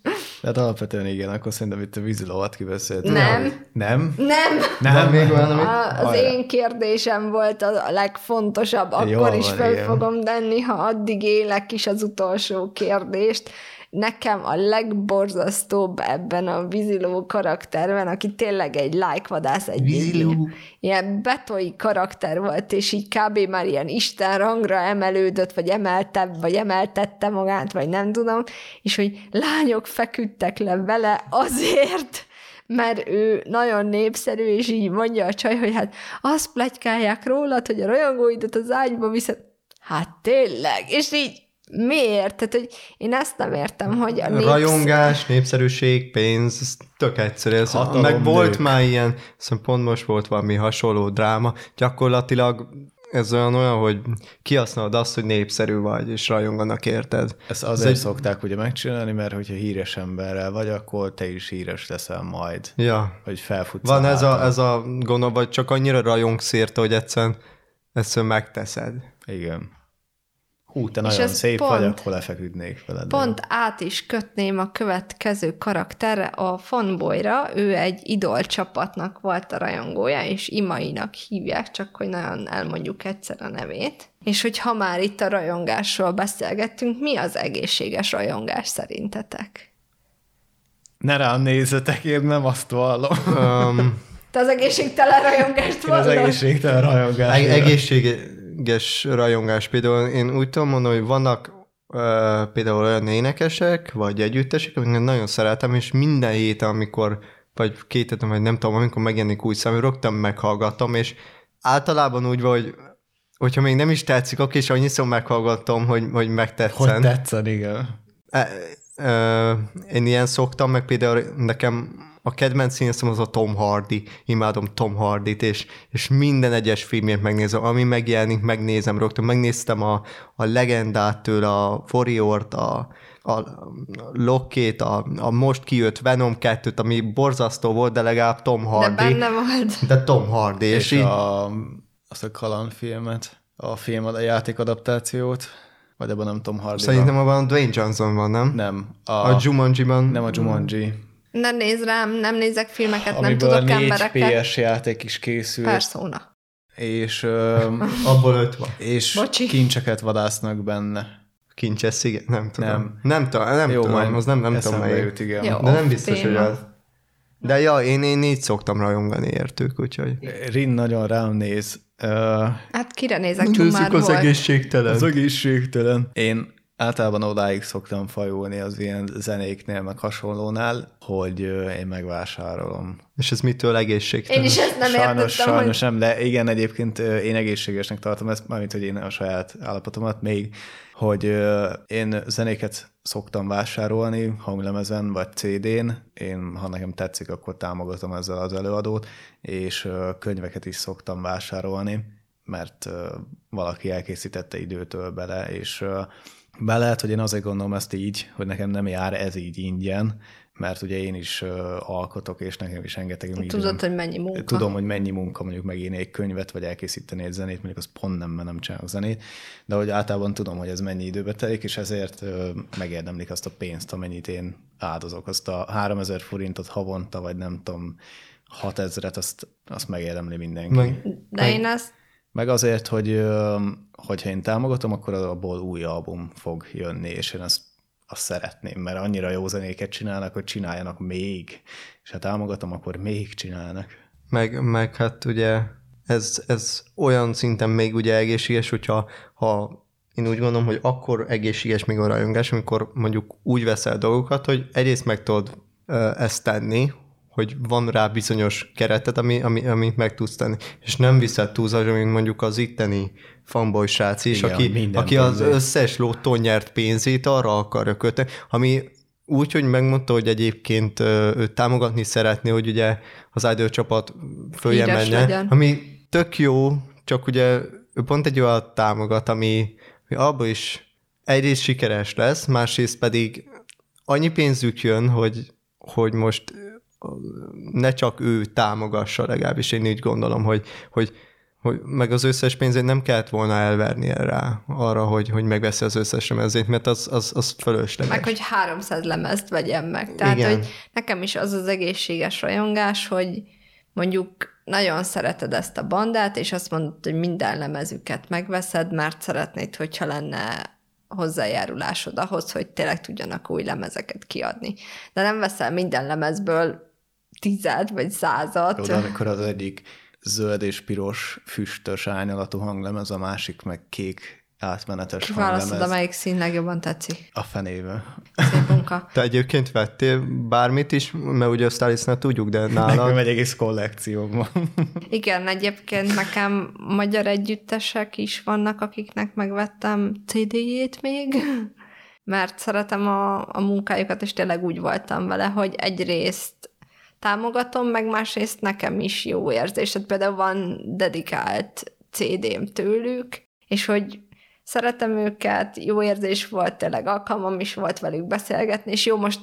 Tehát alapvetően igen, akkor szerintem itt a vízilovat kibeszéltünk. Nem. Nem? Nem, Nem? Van még amit... a, az én kérdésem volt a a legfontosabb, akkor Jól is van, fel igen. fogom tenni, ha addig élek is az utolsó kérdést. Nekem a legborzasztóbb ebben a víziló karakterben, aki tényleg egy lájkvadász, egy Víziló. ilyen betoi karakter volt, és így kb. már ilyen Isten rangra emelődött, vagy emelte, vagy emeltette magát, vagy nem tudom, és hogy lányok feküdtek le vele azért, mert ő nagyon népszerű, és így mondja a csaj, hogy hát azt plegykálják rólad, hogy a rajongóidat az ágyba viszed. Hát tényleg, és így miért? Tehát, hogy én ezt nem értem, hogy a népsz... Rajongás, népszerűség, pénz, ez tök egyszerű. Ez, Hatalom, meg volt nők. már ilyen, szóval pont most volt valami hasonló dráma, gyakorlatilag ez olyan olyan, hogy kihasználod azt, hogy népszerű vagy, és rajonganak érted. Ezt azért egy... szokták ugye megcsinálni, mert hogyha híres emberrel vagy, akkor te is híres leszel majd. Ja. Hogy felfutsz. Van ez a, ez a gondol, vagy csak annyira rajongsz érte, hogy egyszerűen, egyszerűen megteszed. Igen. Hú, te nagyon szép pont, vagy, akkor lefeküdnék veled. Pont de. át is kötném a következő karakterre, a Fonboyra, ő egy idol csapatnak volt a rajongója, és Imainak hívják, csak hogy nagyon elmondjuk egyszer a nevét. És hogy ha már itt a rajongásról beszélgettünk, mi az egészséges rajongás szerintetek? Ne rám nézzetek, én nem azt vallom. Um, Te az egészségtelen rajongást vallod? Az egészségtelen rajongás. Eg- egészség, ges rajongás. Például én úgy tudom mondani, hogy vannak uh, például olyan énekesek, vagy együttesek, amiket nagyon szeretem, és minden héten, amikor, vagy két héten, vagy nem tudom, amikor megjelenik új szám, rögtön meghallgatom, és általában úgy van, hogy hogyha még nem is tetszik, akkor is annyiszor meghallgatom, hogy, hogy megtetszen. Hogy tetszen, igen. E, e, én ilyen szoktam, meg például nekem a kedvenc színészem az a Tom Hardy, imádom Tom Hardy-t, és, és minden egyes filmjét megnézem, ami megjelenik, megnézem rögtön. Megnéztem a, a legendát tőle, a Warrior-t, a, a Lokét, a, a most kijött Venom 2-t, ami borzasztó volt, de legalább Tom Hardy. De benne volt. De Tom Hardy. És, és így... a, azt a kalandfilmet, a film, a játékadaptációt, vagy ebben nem Tom Hardy. Szerintem abban Dwayne Johnson van, nem? Nem. A, a Jumanji-ban. Nem a Jumanji. Ne nézz rám, nem nézek filmeket, nem tudok embereket. PS játék is készült. Persona. És, ö, Abból öt van. És Bocsi. kincseket vadásznak benne. Kincses sziget? Nem tudom. Nem, nem, tudom, nem Jó, tudom, az nem, nem tudom melyik. Jut, igen. Jó, De nem biztos, téma. hogy az. De ja, én, én így szoktam rajongani értük, úgyhogy... Rin nagyon rám néz. Uh, hát kire nézek, Csumár az egészségtelen. Az egészségtelen. Én általában odáig szoktam fajulni az ilyen zenéknél, meg hasonlónál, hogy én megvásárolom. És ez mitől egészségtelen? Én is ezt nem sajnos, értettem, Sajnos hogy... nem, de igen, egyébként én egészségesnek tartom ezt, mármint, hogy én a saját állapotomat még, hogy én zenéket szoktam vásárolni hanglemezen vagy CD-n. Én, ha nekem tetszik, akkor támogatom ezzel az előadót, és könyveket is szoktam vásárolni, mert valaki elkészítette időtől bele, és be lehet, hogy én azért gondolom ezt így, hogy nekem nem jár ez így ingyen, mert ugye én is alkotok, és nekem is rengeteg időm. Tudod, hogy mennyi munka. Tudom, hogy mennyi munka mondjuk megírni egy könyvet, vagy elkészíteni egy zenét, mondjuk az pont nem, mert nem csinálok zenét, de hogy általában tudom, hogy ez mennyi időbe telik, és ezért megérdemlik azt a pénzt, amennyit én áldozok. Azt a 3000 forintot havonta, vagy nem tudom, 6000-et, azt, azt megérdemli mindenki. Meg, de meg, én azt meg azért, hogy hogyha én támogatom, akkor abból új album fog jönni, és én azt, azt szeretném, mert annyira jó zenéket csinálnak, hogy csináljanak még, és ha támogatom, akkor még csinálnak. Meg, meg hát ugye ez, ez olyan szinten még ugye egészséges, hogyha ha én úgy gondolom, hogy akkor egészséges még a rajongás, amikor mondjuk úgy veszel dolgokat, hogy egyrészt meg tudod ezt tenni, hogy van rá bizonyos keretet, ami, ami, amit meg tudsz tenni. És nem viszed túlzásra, mint mondjuk az itteni fanboy srác is, Igen, aki, aki az összes lottón nyert pénzét arra akarja kötni, ami úgy, hogy megmondta, hogy egyébként ő támogatni szeretné, hogy ugye az Idol csapat följön menne, ami tök jó, csak ugye ő pont egy olyan támogat, ami, ami abban is egyrészt sikeres lesz, másrészt pedig annyi pénzük jön, hogy, hogy most ne csak ő támogassa, legalábbis én így gondolom, hogy, hogy, hogy meg az összes pénzét nem kellett volna elvernie rá arra, hogy, hogy megveszi az összes lemezét, mert az, az, az fölösleges. Meg, hogy 300 lemezt vegyen meg. Tehát, Igen. hogy nekem is az az egészséges rajongás, hogy mondjuk nagyon szereted ezt a bandát, és azt mondod, hogy minden lemezüket megveszed, mert szeretnéd, hogyha lenne hozzájárulásod ahhoz, hogy tényleg tudjanak új lemezeket kiadni. De nem veszel minden lemezből tized vagy százat. Jó, de amikor az egyik zöld és piros füstös árnyalatú hanglemez, a másik meg kék átmenetes Kiválasztod, amelyik szín legjobban tetszik. A fenébe. Szép munka. Te egyébként vettél bármit is, mert ugye a Stalisnál tudjuk, de nálad... Nekem egy egész kollekcióm van. Igen, egyébként nekem magyar együttesek is vannak, akiknek megvettem CD-jét még, mert szeretem a, a munkájukat, és tényleg úgy voltam vele, hogy egyrészt támogatom, meg másrészt nekem is jó érzés. Tehát például van dedikált CD-m tőlük, és hogy szeretem őket, jó érzés volt, tényleg alkalmam is volt velük beszélgetni, és jó, most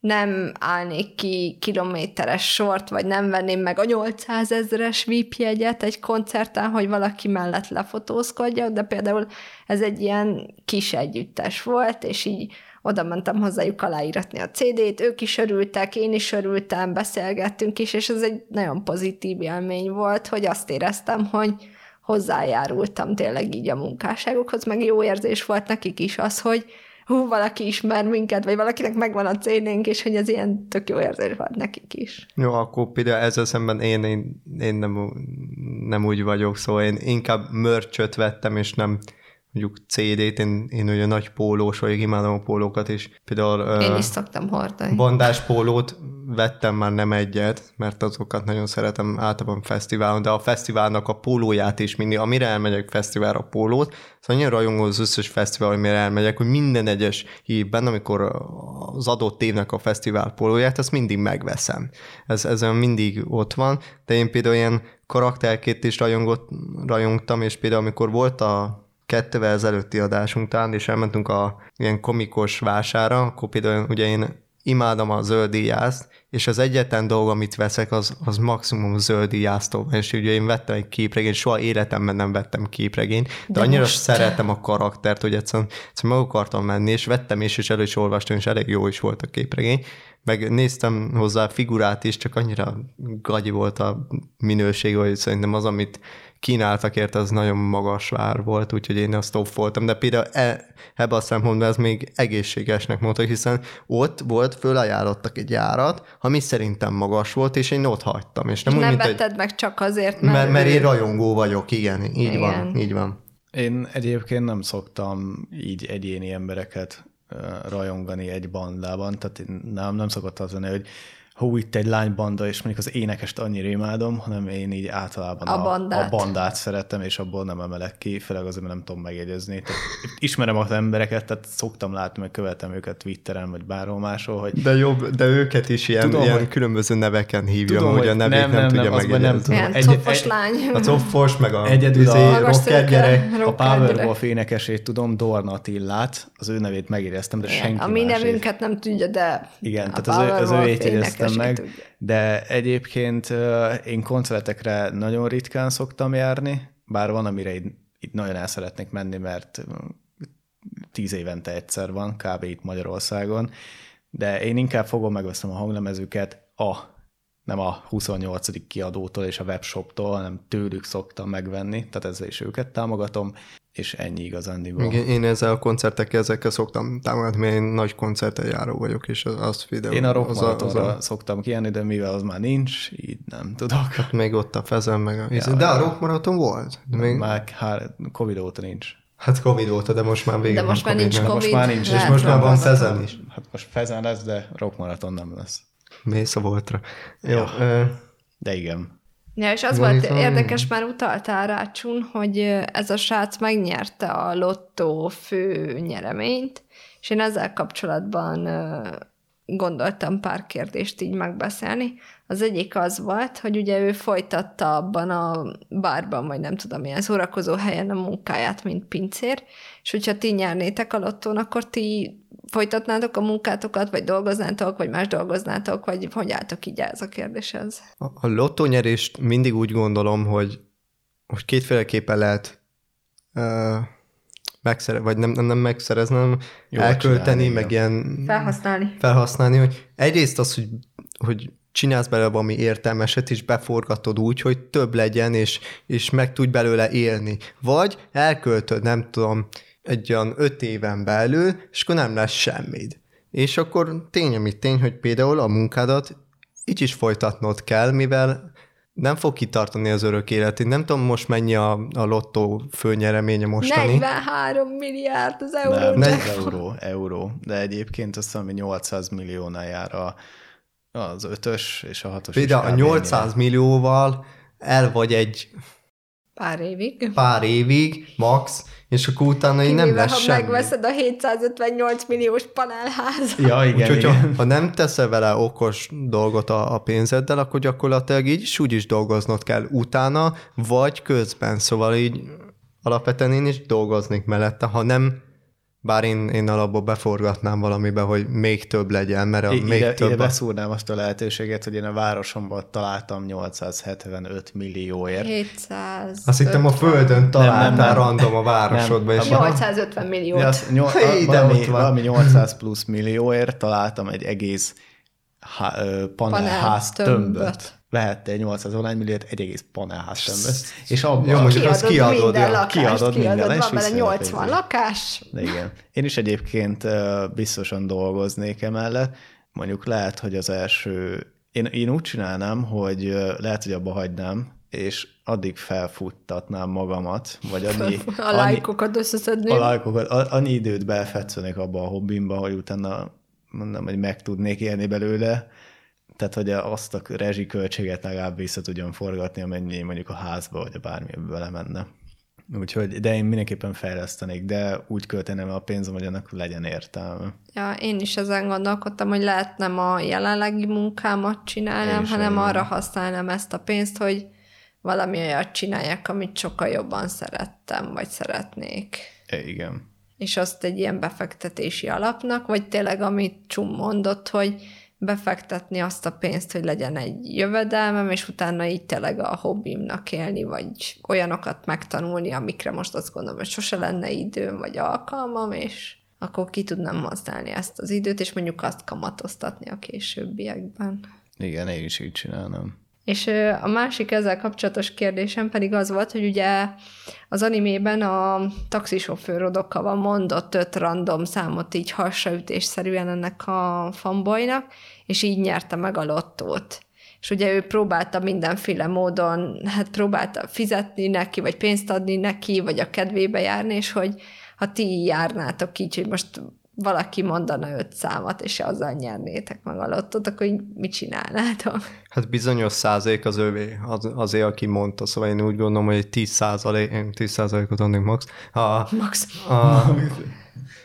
nem állnék ki kilométeres sort, vagy nem venném meg a 800 ezeres VIP jegyet egy koncerten, hogy valaki mellett lefotózkodjak, de például ez egy ilyen kis együttes volt, és így oda mentem hozzájuk aláíratni a CD-t, ők is örültek, én is örültem, beszélgettünk is, és ez egy nagyon pozitív élmény volt, hogy azt éreztem, hogy hozzájárultam tényleg így a munkásságokhoz, meg jó érzés volt nekik is az, hogy hú, valaki ismer minket, vagy valakinek megvan a cénénk, és hogy ez ilyen tök jó érzés volt nekik is. Jó, akkor például ezzel szemben én, én, én nem, nem úgy vagyok, szóval én inkább mörcsöt vettem, és nem mondjuk CD-t, én, én ugye nagy pólós vagyok, imádom a pólókat, és például... Én is szoktam hordani. Bandás pólót vettem már nem egyet, mert azokat nagyon szeretem általában fesztiválon, de a fesztiválnak a pólóját is mindig, amire elmegyek fesztiválra a pólót, szóval annyira rajongó az összes fesztivál, amire elmegyek, hogy minden egyes évben, amikor az adott évnek a fesztivál pólóját, azt mindig megveszem. Ez, ez mindig ott van, de én például ilyen karakterként is rajongott, rajongtam, és például amikor volt a kettővel ezelőtti adásunk után, és elmentünk a ilyen komikos vására, akkor például ugye én imádom a zöld íjást, és az egyetlen dolog, amit veszek, az, az maximum zöld íjásztó. És ugye én vettem egy képregényt, soha életemben nem vettem képregényt, de, de annyira most... szeretem a karaktert, hogy egyszerűen, egyszerűen meg akartam menni, és vettem is, és elő is olvastam, és elég jó is volt a képregény. Meg néztem hozzá figurát is, csak annyira gagyi volt a minőség, hogy szerintem az, amit kínáltak érte, az nagyon magas vár volt, úgyhogy én azt voltam, de például e, ebbe a szempontból ez még egészségesnek mondta, hiszen ott volt, fölajánlottak egy járat, ami szerintem magas volt, és én ott hagytam. És nem, és úgy, nem vetted egy... meg csak azért, mert... Mert, mert én rajongó vagyok, igen, így igen. van, így van. Én egyébként nem szoktam így egyéni embereket rajongani egy bandában, tehát én nem, nem szokott az lenni, hogy hú, itt egy lánybanda, és mondjuk az énekest annyira imádom, hanem én így általában a, a, bandát. a bandát szeretem, és abból nem emelek ki, főleg azért, mert nem tudom megjegyezni. Tehát ismerem az embereket, tehát szoktam látni, meg követem őket Twitteren, vagy bárhol máshol, hogy... De jobb, de őket is ilyen, tudom, ilyen hogy... különböző neveken hívja, tudom, hogy a nevét nem, nem, nem tudja megjegyezni. Nem tudom. Ilyen egy, cofos lány. A cofos, meg a Egyedül a rocker gyerek. A Powerwolf énekesét tudom, Dorna Attillát, az ő nevét megéreztem, de senki A mi nevünket nem tudja, de Igen, tehát az ő, az ő meg, de egyébként én koncertekre nagyon ritkán szoktam járni, bár van, amire itt, itt nagyon el szeretnék menni, mert tíz évente egyszer van, kb. itt Magyarországon, de én inkább fogom, megveszem a hanglemezüket a nem a 28. kiadótól és a webshoptól, hanem tőlük szoktam megvenni, tehát ezzel is őket támogatom, és ennyi igazándiból. Igen, én ezzel a koncertekkel ezekkel szoktam támogatni, mert én nagy koncerten járó vagyok, és azt videó. Én a rock az a, az a... szoktam kijönni, de mivel az már nincs, így nem tudok. Hát még ott a fezem, meg a... Ja, de a rock maraton volt? De még... Már hár, Covid óta nincs. Hát Covid óta, de most már végül De most már nincs COVID. Most már nincs. És most már van fezen is. Hát most fezen lesz, de rock maraton nem lesz. Mész a voltra. Jó. Ja. Ö... De igen. Ja, és az volt érdekes, már utaltál rá, Csun, hogy ez a srác megnyerte a lottó fő nyereményt, és én ezzel kapcsolatban gondoltam pár kérdést így megbeszélni. Az egyik az volt, hogy ugye ő folytatta abban a bárban, vagy nem tudom, milyen szórakozó helyen a munkáját, mint pincér, és hogyha ti nyernétek a lottón, akkor ti folytatnátok a munkátokat, vagy dolgoznátok, vagy más dolgoznátok, vagy hogy álltok így ez a kérdéshez? A, lottónyerést mindig úgy gondolom, hogy, hogy kétféleképpen lehet uh, megszere, vagy nem, nem, nem megszerezni, hanem Jó, elkölteni, csinálni, meg ilyen... Felhasználni. Felhasználni, hogy egyrészt az, hogy, hogy csinálsz belőle valami értelmeset, és beforgatod úgy, hogy több legyen, és, és meg tudj belőle élni. Vagy elköltöd, nem tudom, egy olyan öt éven belül, és akkor nem lesz semmid. És akkor tény, amit tény, hogy például a munkádat így is folytatnod kell, mivel nem fog kitartani az örök életét. Nem tudom most mennyi a, a lottó főnyereménye mostani. 43 milliárd az euró. Nem, nem euró, euró. De egyébként azt hiszem, hogy 800 milliónál jár a, az ötös és a hatos Például a 800 millióval el vagy egy Pár évig. pár évig, max, és akkor utána így nem lesz ha semmi. megveszed a 758 milliós panelházat. Ja, igen, Úgyhogy ha, igen. ha nem teszel vele okos dolgot a, a pénzeddel, akkor gyakorlatilag így is úgy is dolgoznod kell utána, vagy közben. Szóval így alapvetően én is dolgoznék mellette, ha nem, bár én, én alapból beforgatnám valamibe, hogy még több legyen, mert a I- még ide, több ide beszúrnám azt a lehetőséget, hogy én a városomban találtam 875 millióért. 700. Azt hittem a földön találtál nem. random a városodba, Nem, és abban- 850 milliót. Azt nyol, Hé, valami, valami 800 plusz millióért találtam egy egész há, panelház tömböt. tömböt. Vehette egy 800 online milliót egy egész panelház tömböt. És abban Jó, mondjuk azt kiadod kiadod, minden ja. lakást, Kiadod kiadod, minden, van bele visszajön a 80 pénzed. lakás. De igen. Én is egyébként biztosan dolgoznék emellett. Mondjuk lehet, hogy az első... Én, én úgy csinálnám, hogy lehet, hogy abba hagynám, és addig felfuttatnám magamat, vagy annyi, A lájkokat összeszedni. a lájkokat, annyi időt belfetszenek abba a hobbimba, hogy utána mondom, hogy meg tudnék élni belőle, tehát hogy azt a rezsiköltséget legalább vissza tudjam forgatni, amennyi mondjuk a házba, vagy a bármi bele menne. Úgyhogy, de én mindenképpen fejlesztenék, de úgy költeném a pénzem, hogy annak legyen értelme. Ja, én is ezen gondolkodtam, hogy lehet nem a jelenlegi munkámat csinálnám, hanem igen. arra használnám ezt a pénzt, hogy valami olyat csináljak, amit sokkal jobban szerettem, vagy szeretnék. Igen. És azt egy ilyen befektetési alapnak, vagy tényleg, amit Csum mondott, hogy befektetni azt a pénzt, hogy legyen egy jövedelmem, és utána így tényleg a hobbimnak élni, vagy olyanokat megtanulni, amikre most azt gondolom, hogy sose lenne időm, vagy alkalmam, és akkor ki tudnám használni ezt az időt, és mondjuk azt kamatoztatni a későbbiekben. Igen, én is így csinálnám. És a másik ezzel kapcsolatos kérdésem pedig az volt, hogy ugye az animében a taxisofőr Odokawa mondott öt random számot így hasraütésszerűen ennek a fanboynak, és így nyerte meg a lottót. És ugye ő próbálta mindenféle módon, hát próbálta fizetni neki, vagy pénzt adni neki, vagy a kedvébe járni, és hogy ha ti járnátok így, hogy most valaki mondana öt számot, és azzal nyernétek meg a lottót, akkor így mit csinálnátok? Hát bizonyos százalék az övé, az, azért, aki mondta, szóval én úgy gondolom, hogy egy 10 százalék, én 10 százalékot adnék max, a, Max. a,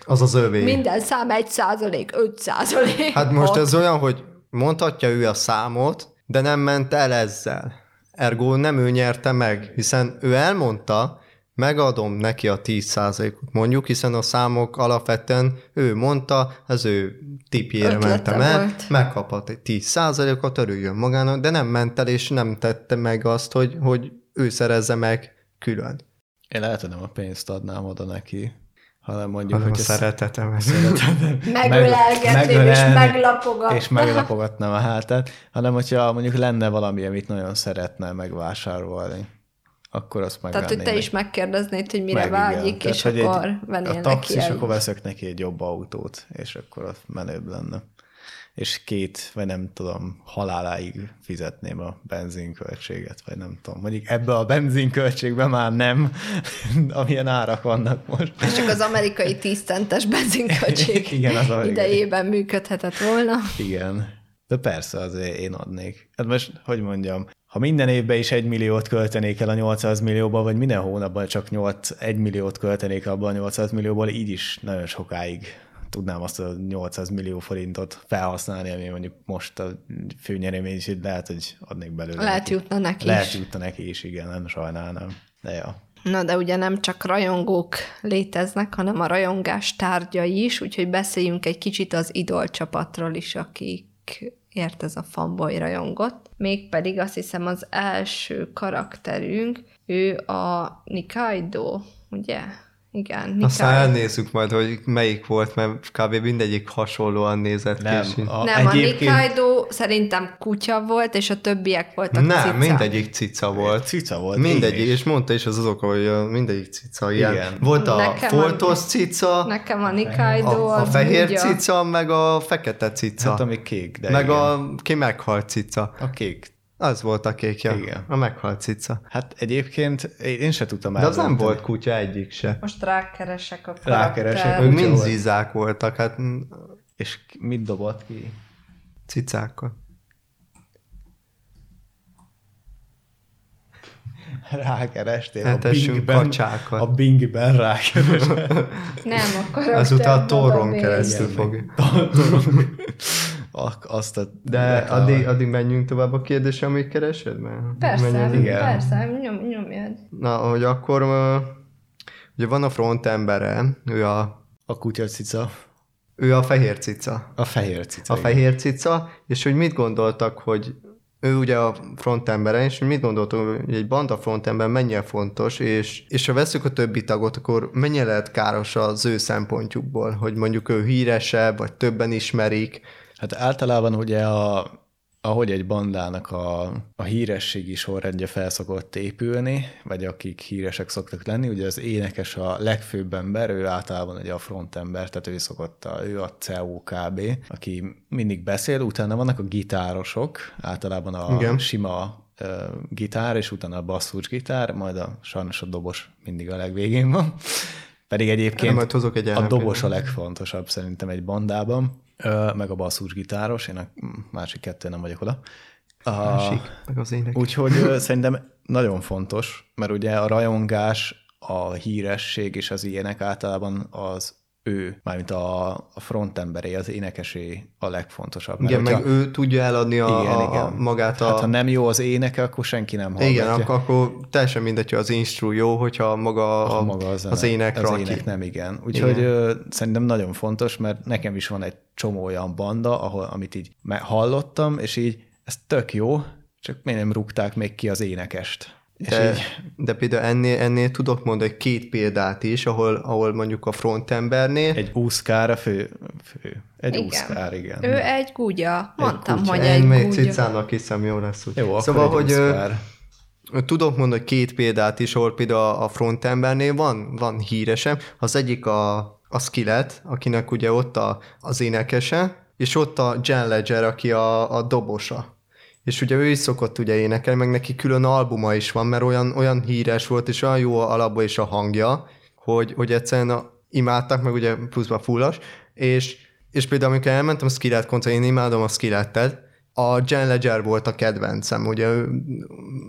az az övé. Minden szám egy százalék, öt százalék. Hát most ez olyan, hogy mondhatja ő a számot, de nem ment el ezzel. Ergo nem ő nyerte meg, hiszen ő elmondta, megadom neki a 10%-ot mondjuk, hiszen a számok alapvetően ő mondta, az ő tipjére mentem el, volt. megkaphat egy 10%-ot, örüljön magának, de nem ment el, és nem tette meg azt, hogy, hogy ő szerezze meg külön. Én lehet, hogy nem a pénzt adnám oda neki, hanem mondjuk, Hanem a hogy szeretetem. Megölelgetném, és meglapogatnám. És meglapogatnám a hátát, hanem hogyha mondjuk lenne valami, amit nagyon szeretne megvásárolni, akkor azt Tehát, megvenném. hogy te is megkérdeznéd, hogy mire Meg, vágyik, Tehát, és hogy egy- akkor vennél A neki taxis, egy... akkor veszek neki egy jobb autót, és akkor az menőbb lenne. És két, vagy nem tudom, haláláig fizetném a benzinköltséget, vagy nem tudom. Mondjuk ebbe a benzinköltségbe már nem, amilyen árak vannak most. És csak az amerikai 10 centes benzinköltség Igen, az amerikai. idejében működhetett volna. Igen. De persze, azért én adnék. Hát most, hogy mondjam, ha minden évben is egy milliót költenék el a 800 millióba, vagy minden hónapban csak 8, 1 milliót költenék abban a 800 millióból, így is nagyon sokáig tudnám azt a 800 millió forintot felhasználni, ami mondjuk most a főnyeremény is, lehet, hogy adnék belőle. Lehet neki. jutna neki Lehet is. jutna neki is, igen, nem sajnálnám. De ja. Na, de ugye nem csak rajongók léteznek, hanem a rajongás tárgyai is, úgyhogy beszéljünk egy kicsit az idol csapatról is, akik ért ez a fanboy rajongott. Mégpedig azt hiszem az első karakterünk, ő a Nikaido, ugye? Igen, Aztán Nikaido. elnézzük majd, hogy melyik volt, mert kb. mindegyik hasonlóan nézett Nem, ki. a, Nem, egyébként- a Nikaido szerintem kutya volt, és a többiek voltak Nem, cica. mindegyik cica volt. Cica volt. Mindegyik, és mondta is az az oka, hogy mindegyik cica ilyen. Igen. Volt a Nekem a- foltos cica, Nekem a Nikaido a, a fehér kutya. cica, meg a fekete cica. Hát ami kék, de meg igen. a ki meghalt cica. a kék. Az volt a kékja. Igen. A meghalt cica. Hát egyébként én se tudtam De az nem volt kutya egyik se. Most rákeresek a Rákeresek. Ők mind zizák voltak, hát És mit dobott ki? cicákkal. rákerestél a Etessünk Bingben, kacsákat. a Bingben rákerestél. Nem, akkor Ezután a torron keresztül fogja. Ak- Azt a De addig, addig menjünk tovább a kérdésre, amíg keresed? Mert Persze, menjünk- Igen. persze, nyom, nyomjad. Na, hogy akkor ugye van a frontembere, ő a, a kutyacica, ő a fehér cica. a fehér cica. A igen. fehér cica, és hogy mit gondoltak, hogy ő ugye a frontembere, és hogy mit gondoltok, hogy egy banda frontember mennyire fontos, és, és ha veszük a többi tagot, akkor mennyire lehet káros az ő szempontjukból, hogy mondjuk ő híresebb, vagy többen ismerik, Hát általában ugye a, ahogy egy bandának a, a hírességi sorrendje felszokott épülni, vagy akik híresek szoktak lenni, ugye az énekes a legfőbb ember, ő általában ugye a frontember, tehát ő szokott, a, ő a COKB, aki mindig beszél, utána vannak a gitárosok, általában a Igen. Sima gitár, és utána a basszusgitár, majd a sajnos a dobos mindig a legvégén van. Pedig egyébként majd hozok egy a dobos a legfontosabb szerintem egy bandában, meg a basszusgitáros, én a másik kettő nem vagyok oda. A, Másik, meg az ének. úgyhogy szerintem nagyon fontos, mert ugye a rajongás, a híresség és az ilyenek általában az ő, mármint a, a frontemberé, az énekesé a legfontosabb. Igen, meg ő tudja eladni a, igen, a, igen. a magát a... Hát ha nem jó az éneke, akkor senki nem hallgatja. igen, akkor, akkor teljesen mindegy, hogy az instru jó, hogyha maga, a, a maga az, az ének az ének nem igen. Úgyhogy Igen. ö, szerintem nagyon fontos, mert nekem is van egy csomó olyan banda, ahol, amit így hallottam, és így ez tök jó, csak miért nem rúgták még ki az énekest. És De, így, de például ennél, ennél tudok mondani két példát is, ahol, ahol mondjuk a frontembernél, egy úszkár a fő, fő. Egy Igen. úszkár, igen. Ő egy gugya. Mondtam, kutya. hogy én egy még gugya. cicának hiszem, jó lesz úgy. Jó, akkor szóval, egy hogy úszkár. tudok mondani két példát is, ahol például a frontembernél van, van híresem. Az egyik a, a Skillet, akinek ugye ott a, az énekese, és ott a Jan Ledger, aki a, a dobosa. És ugye ő is szokott ugye énekelni, meg neki külön albuma is van, mert olyan, olyan híres volt, és olyan jó alapból is a hangja, hogy, hogy egyszerűen a, imádtak, meg ugye pluszban fullas, és, és például amikor elmentem a Skillet koncertre, én imádom a Skillettet, a Jan Ledger volt a kedvencem, ugye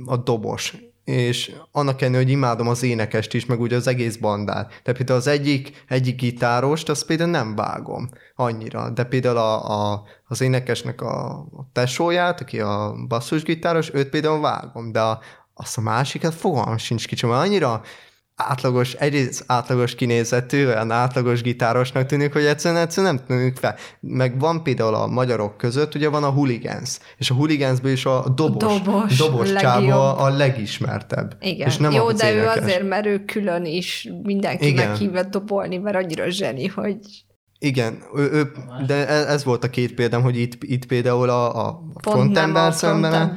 a dobos, és annak ellenére, hogy imádom az énekest is, meg ugye az egész bandát. De például az egyik, egyik gitárost, azt például nem vágom annyira, de például a, a, az énekesnek a, a tesóját, aki a basszusgitáros, őt például vágom, de a, azt a másikat fogalmam sincs kicsim, annyira átlagos, egyrészt átlagos kinézetű, olyan átlagos gitárosnak tűnik, hogy egyszerűen, egyszerűen nem tűnik fel. Meg van például a magyarok között, ugye van a hooligans, és a hooligans is a dobos, Dobos, dobos legjobb. csáva a legismertebb. Igen. És nem Jó, de ő azért, mert ő külön is mindenki Igen. meghívott dobolni, mert annyira zseni, hogy Igen, ő, ő, de ez, ez volt a két példám, hogy itt, itt például a, a frontember a szemben,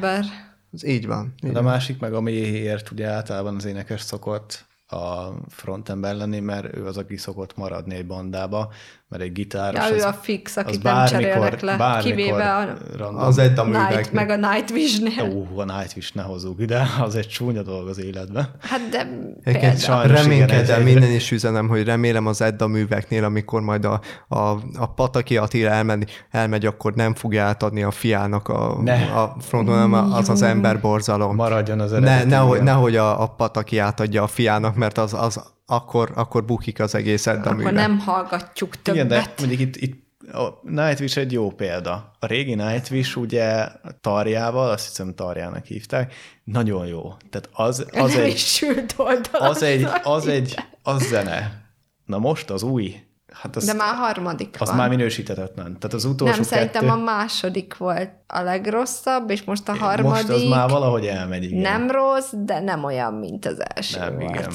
az így van. Így De a van. másik meg, amiért ugye általában az énekes szokott a frontember lenni, mert ő az, aki szokott maradni egy bandába, mert egy gitáros Ja, ő az, a fix, az akit nem bármikor, cserélnek le, bármikor kivéve a random. Az Edda Night, műveknek. meg a Nightwish-nél. Ó, a Nightwish ne hozzuk ide, az egy csúnya dolog az életben. Hát de Egyébként sajnos reménykedem, minden is üzenem, hogy remélem az Edda műveknél, amikor majd a, a, a Pataki Attila elmegy, elmegy, akkor nem fogja átadni a fiának a, Ne. a fronton, hanem az az ember borzalom. Maradjon az Ne, eredeti. nehogy, igen. nehogy a, a Pataki átadja a fiának, mert az, az akkor, akkor bukik az egész Edda Akkor művek. nem hallgatjuk többet. Igen, de mondjuk itt, itt a Nightwish egy jó példa. A régi Nightwish ugye Tarjával, azt hiszem Tarjának hívták, nagyon jó. Tehát az, az nem egy, sült oldal. az egy, az egy, az zene. Na most az új, hát az, De már a harmadik az van. már minősítetetlen. Tehát az utolsó nem, szerintem kettő, a második volt a legrosszabb, és most a harmadik most az már valahogy elmegy, igen. nem rossz, de nem olyan, mint az első Nem, volt. igen.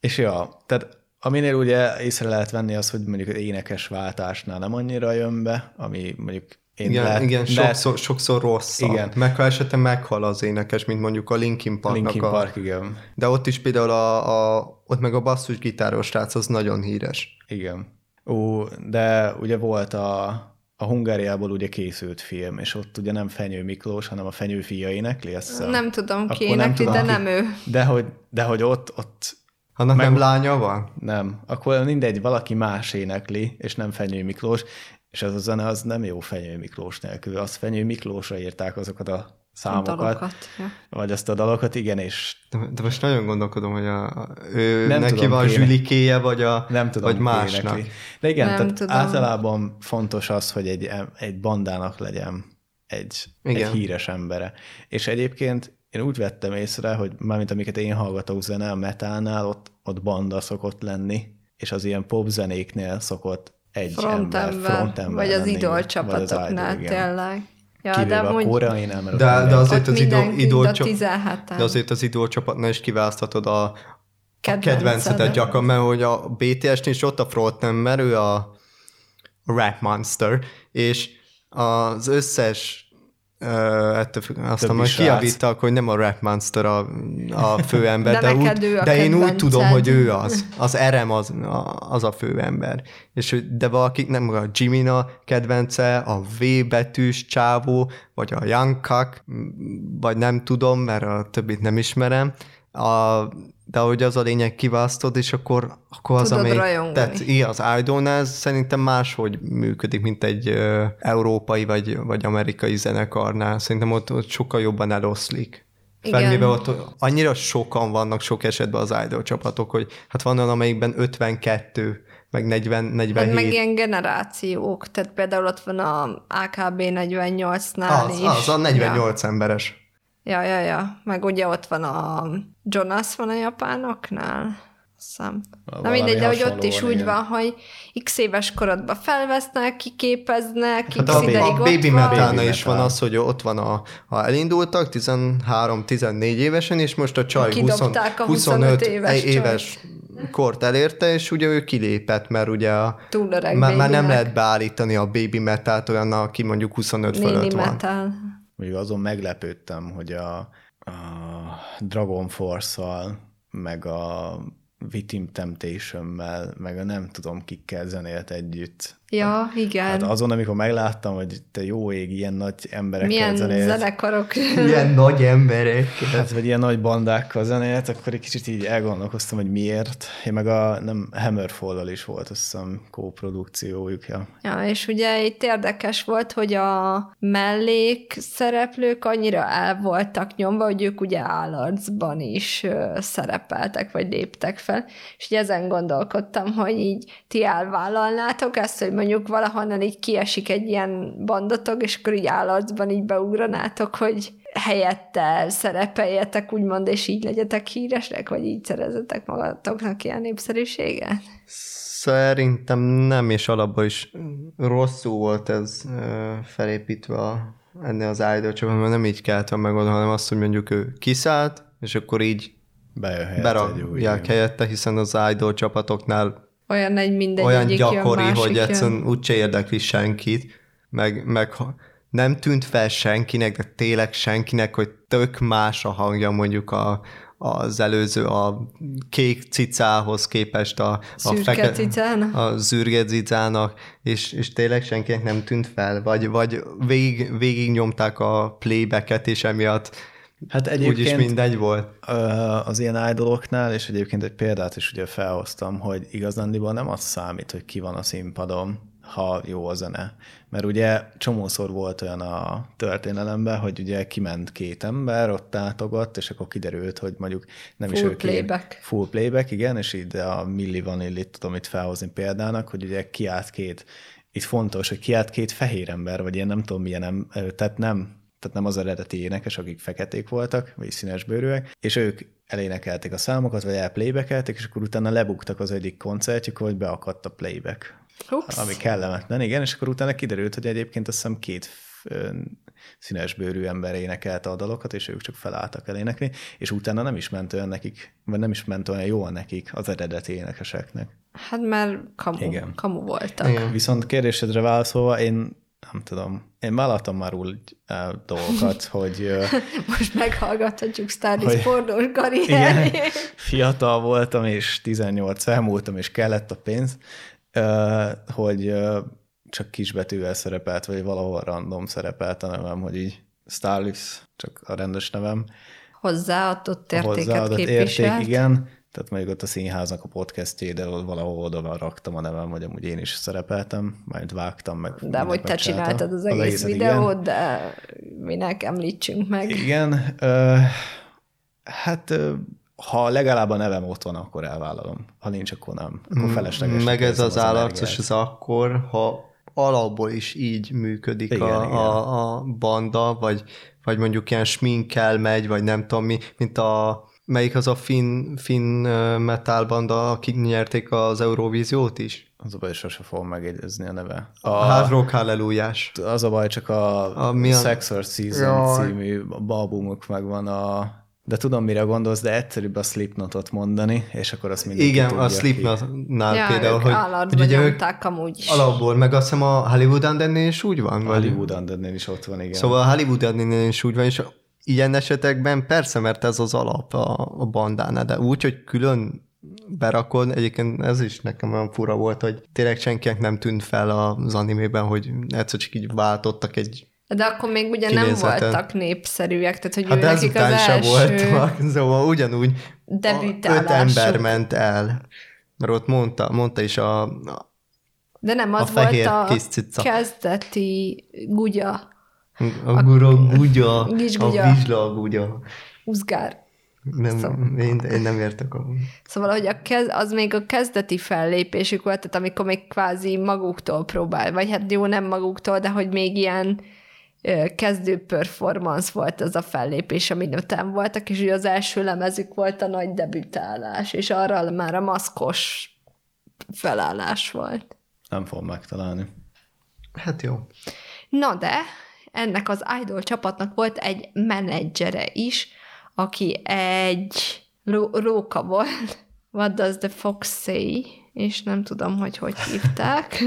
És ja, tehát aminél ugye észre lehet venni az, hogy mondjuk énekes váltásnál nem annyira jön be, ami mondjuk én Igen, lehet, igen de sokszor, sokszor rossz. Igen. Meg ha esetleg meghal az énekes, mint mondjuk a Linkin Parknak Linkin a... Park, igen. De ott is például a, a ott meg a basszusgitáros srác az nagyon híres. Igen. Ó, de ugye volt a, a Hungáriából ugye készült film, és ott ugye nem Fenyő Miklós, hanem a Fenyő fia énekli, azt hiszem. Nem tudom ki nem énekli, tudom de nem ő. De hogy, de hogy ott, ott Annak Meg- nem lánya van? nem. Akkor mindegy, valaki más énekli, és nem Fenyő Miklós, és ez a zene az nem jó Fenyő Miklós nélkül. Az Fenyő Miklósra írták azokat a számokat, Dalokat, ja. vagy azt a dalokat, igen, és De, de most nagyon gondolkodom, hogy a, a ő Nem neki tudom, van a kéne. zsülikéje, vagy, a, nem tudom vagy másnak. énekli. De igen, Nem tehát tudom. általában fontos az, hogy egy, egy bandának legyen egy, Igen. egy híres embere. És egyébként én úgy vettem észre, hogy mármint amiket én hallgatok zene, a metalnál, ott, ott banda szokott lenni, és az ilyen popzenéknél szokott egy ember, Frontember, frontember vagy az lenni, az csapatoknál idol, igen. tényleg. Ja, Kivéve de a amúgy koreainál, mert De- de azért az csap- 17 De azért az idolcsapatnál is kiválaszthatod a, a Kedvencedet. kedvencedet gyakran, mert hogy a BTS-nél is ott a frontnember, ő a, Rap Monster, és az összes ettől függ, aztán majd srác. kiavítak, hogy nem a Rap Monster a, a főember, De de, úgy, ő a de én úgy tudom, hogy ő az. Az RM az, a, az a főember. És, de valakik nem a Jimina kedvence, a V betűs csávó, vagy a Young Kak, vagy nem tudom, mert a többit nem ismerem. A, de hogy az a lényeg kiválasztod, és akkor, akkor az, Tudod rajongani. Tehát igen, az idolnál szerintem máshogy működik, mint egy ö, európai vagy, vagy amerikai zenekarnál. Szerintem ott, ott sokkal jobban eloszlik. Felvéve ott annyira sokan vannak sok esetben az idol csapatok, hogy hát van olyan, amelyikben 52, meg 40, 47. Hát meg ilyen generációk, tehát például ott van a AKB 48-nál az, is. az, a 48 ja. emberes. Ja, ja, ja. Meg ugye ott van a Jonas van a japánoknál. Hiszem. Na mindegy, de hogy ott is van, úgy igen. van, hogy x éves korodban felvesznek, kiképeznek, Hát x a, ideig a ott Baby van. Is van az, hogy ott van, a, ha elindultak 13-14 évesen, és most a csaj 20, Kidobták a 25 éves éves kort elérte, és ugye ő kilépett, mert ugye a, Túl öreg már, már nem lehet beállítani a Baby Metalt olyan, aki mondjuk 25 Néni fölött van. metal. Mondjuk azon meglepődtem, hogy a, a Dragon Force-szal, meg a Victim Temptation-mel, meg a nem tudom kikkel zenélt együtt. Ja, igen. Hát azon, amikor megláttam, hogy te jó ég, ilyen nagy emberekkel Milyen zenélt, zenekarok. Ilyen nagy emberek. hát, vagy ilyen nagy bandákkal zenélt, akkor egy kicsit így elgondolkoztam, hogy miért. Én meg a nem Hammerfall-al is volt, azt hiszem, kóprodukciójuk. Ja. Ja, és ugye itt érdekes volt, hogy a mellék szereplők annyira el voltak nyomva, hogy ők ugye állarcban is szerepeltek, vagy léptek fel. És ugye ezen gondolkodtam, hogy így ti elvállalnátok ezt, hogy mondjuk valahonnan így kiesik egy ilyen bandatok, és akkor így állarcban így beugranátok, hogy helyette szerepeljetek, úgymond, és így legyetek híresek, vagy így szerezetek magatoknak ilyen népszerűséget? Szerintem nem, és alapban is rosszul volt ez felépítve a, ennél az idol csapatban, mert nem így kellett megoldani, hanem azt, hogy mondjuk ő kiszállt, és akkor így berakják helyette, hiszen az idol csapatoknál Olyan egy mindegy, olyan jön, gyakori, másik hogy jön. egyszerűen úgyse érdekli senkit, meg, meg nem tűnt fel senkinek, de tényleg senkinek, hogy tök más a hangja mondjuk a, az előző, a kék cicához képest a, a, Szürke cicának? a zürge cicának, és, és tényleg senkinek nem tűnt fel, vagy, vagy végig, végig nyomták a playbacket, és emiatt Hát úgyis egyébként mindegy volt. Az ilyen idoloknál, és egyébként egy példát is ugye felhoztam, hogy igazándiból nem az számít, hogy ki van a színpadon, ha jó a zene. Mert ugye csomószor volt olyan a történelemben, hogy ugye kiment két ember, ott átogott, és akkor kiderült, hogy mondjuk nem is Full ő két- playback. Full playback, igen, és így a Milli Vanillit tudom itt felhozni példának, hogy ugye kiállt két, itt fontos, hogy kiállt két fehér ember, vagy ilyen nem tudom milyen, tehát nem, tehát nem az eredeti énekes, akik feketék voltak, vagy színesbőrűek, és ők elénekelték a számokat, vagy elplaybakelték, és akkor utána lebuktak az egyik koncertjükön, hogy beakadt a playback. Ups. Ami kellemetlen, igen, és akkor utána kiderült, hogy egyébként azt hiszem két ö, színesbőrű ember énekelte a dalokat, és ők csak felálltak elénekni, és utána nem is ment olyan nekik, vagy nem is ment olyan jól nekik az eredeti énekeseknek. Hát mert kamu, Igen. kamu voltak. Igen. Viszont kérdésedre válaszolva, én nem tudom, én vállaltam már úgy el dolgokat, hogy Most meghallgathatjuk Starlis pornós igen, karrierjét. fiatal voltam, és 18 elmúltam, és kellett a pénz, hogy csak kisbetűvel szerepelt, vagy valahol random szerepelt a nevem, hogy így Starlix, csak a rendes nevem. Hozzáadott értéket hozzáadott képviselt. érték, igen. Tehát mondjuk ott a színháznak a podcastjé, de valahol oda raktam a nevem, hogy amúgy én is szerepeltem, majd vágtam meg. De hogy te csináltad az egész egészet, videót, igen. de minek említsünk meg. Igen, uh, hát uh, ha legalább a nevem ott van, akkor elvállalom. Ha nincs, akkor nem. Akkor felesleges. Meg ez az, az állarcos, ez akkor, ha alapból is így működik igen, a, igen. A, a banda, vagy, vagy mondjuk ilyen sminkkel megy, vagy nem tudom mi, mint a melyik az a finn, finn metal banda, akik nyerték az Eurovíziót is? Az a baj, sose fogom megjegyezni a neve. A, a Hard Rock Hallelujahs. Az a baj, csak a, a, a Sex or Season ja. című albumuk megvan a de tudom, mire gondolsz, de egyszerűbb a Slipknotot mondani, és akkor azt mindenki Igen, tudja, a Slipknotnál ja, például, hogy, hogy ugye ők amúgy is. Alapból, meg azt hiszem a Hollywood Undernél is úgy van. A Hollywood Undernél is ott van, igen. Szóval a Hollywood Undernél is úgy van, és ilyen esetekben persze, mert ez az alap a, a bandánál, de úgy, hogy külön berakod, egyébként ez is nekem olyan fura volt, hogy tényleg senkinek nem tűnt fel az animében, hogy egyszer csak így váltottak egy de akkor még ugye nem voltak népszerűek, tehát hogy hát ő nekik az első... voltak, szóval ugyanúgy öt ember ment el, mert ott mondta, mondta is a, a De nem, az a volt a kezdeti gugya. A gura gugya, a vizsla gugya. Uzgár. Nem, szóval. én, én nem értek a... Szóval, hogy a kez, az még a kezdeti fellépésük volt, tehát amikor még kvázi maguktól próbál, vagy hát jó, nem maguktól, de hogy még ilyen kezdő performance volt az a fellépés, ami öten voltak, és ugye az első lemezük volt a nagy debütálás, és arra már a maszkos felállás volt. Nem fogom megtalálni. Hát jó. Na de, ennek az Idol csapatnak volt egy menedzsere is, aki egy róka volt. What does the fox say? És nem tudom, hogy hogy hívták.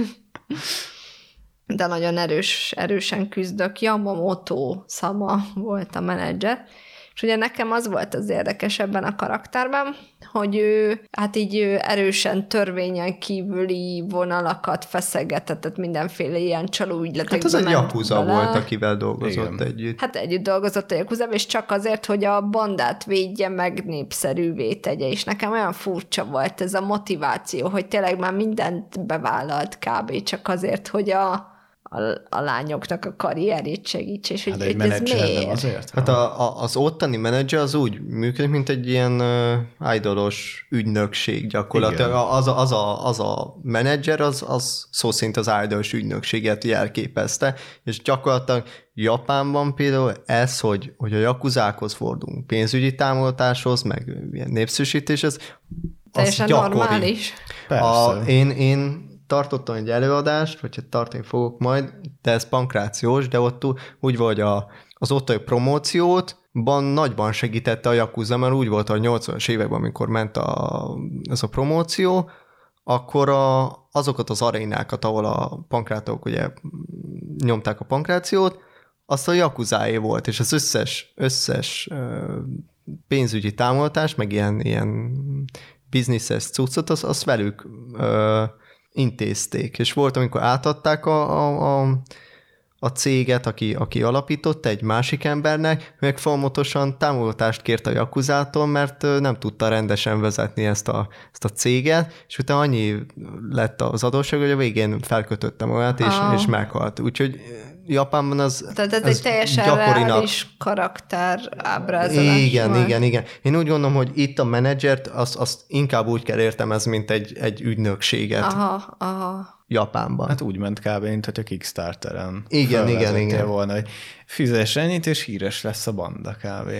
de nagyon erős, erősen küzdök. Yamamoto Sama volt a menedzser, és ugye nekem az volt az érdekes ebben a karakterben, hogy ő hát így ő erősen törvényen kívüli vonalakat feszegetett, mindenféle ilyen csalóügyletekbe Hát az egy Yakuza bele. volt, akivel dolgozott Igen. együtt. Hát együtt dolgozott a Yakuza, és csak azért, hogy a bandát védje meg népszerűvé tegye, és nekem olyan furcsa volt ez a motiváció, hogy tényleg már mindent bevállalt kb. csak azért, hogy a a, a lányoknak a karrierét segíts, és hát hogy, hogy ez miért? azért? Hát a, a, az ottani menedzser az úgy működik, mint egy ilyen uh, idolos ügynökség gyakorlatilag. Igen. Az a, az, a, az a menedzser, az, az szó szerint az idolos ügynökséget jelképezte, és gyakorlatilag Japánban például ez, hogy, hogy a jakuzákhoz fordulunk, pénzügyi támogatáshoz, meg ilyen népszerűsítéshez, Teljesen normális. A, én, én tartottam egy előadást, vagy hát tartani fogok majd, de ez pankrációs, de ott úgy hogy a, az ottani promóciót ban nagyban segítette a Yakuza, mert úgy volt a 80-as években, amikor ment a, ez a promóció, akkor a, azokat az arénákat, ahol a pankrátok ugye nyomták a pankrációt, azt a Yakuzáé volt, és az összes, összes pénzügyi támogatás, meg ilyen, ilyen bizniszes cuccot, az, az velük ö, intézték. És volt, amikor átadták a, a, a, a céget, aki, aki alapította egy másik embernek, meg folyamatosan támogatást kért a Jakuzától, mert nem tudta rendesen vezetni ezt a, ezt a céget, és utána annyi lett az adósság, hogy a végén felkötöttem olyat, és, ah. és meghalt. Úgyhogy Japánban az Tehát ez egy teljesen gyakorinak... reális karakter ábrázolás Igen, volt. igen, igen. Én úgy gondolom, hogy itt a menedzsert azt, azt inkább úgy kell értelmezni, mint egy, egy ügynökséget. Aha, aha. Japánban. Hát úgy ment kb. mint hogy a Kickstarteren igen, igen, igen. volna, hogy fizes ennyit, és híres lesz a banda kb.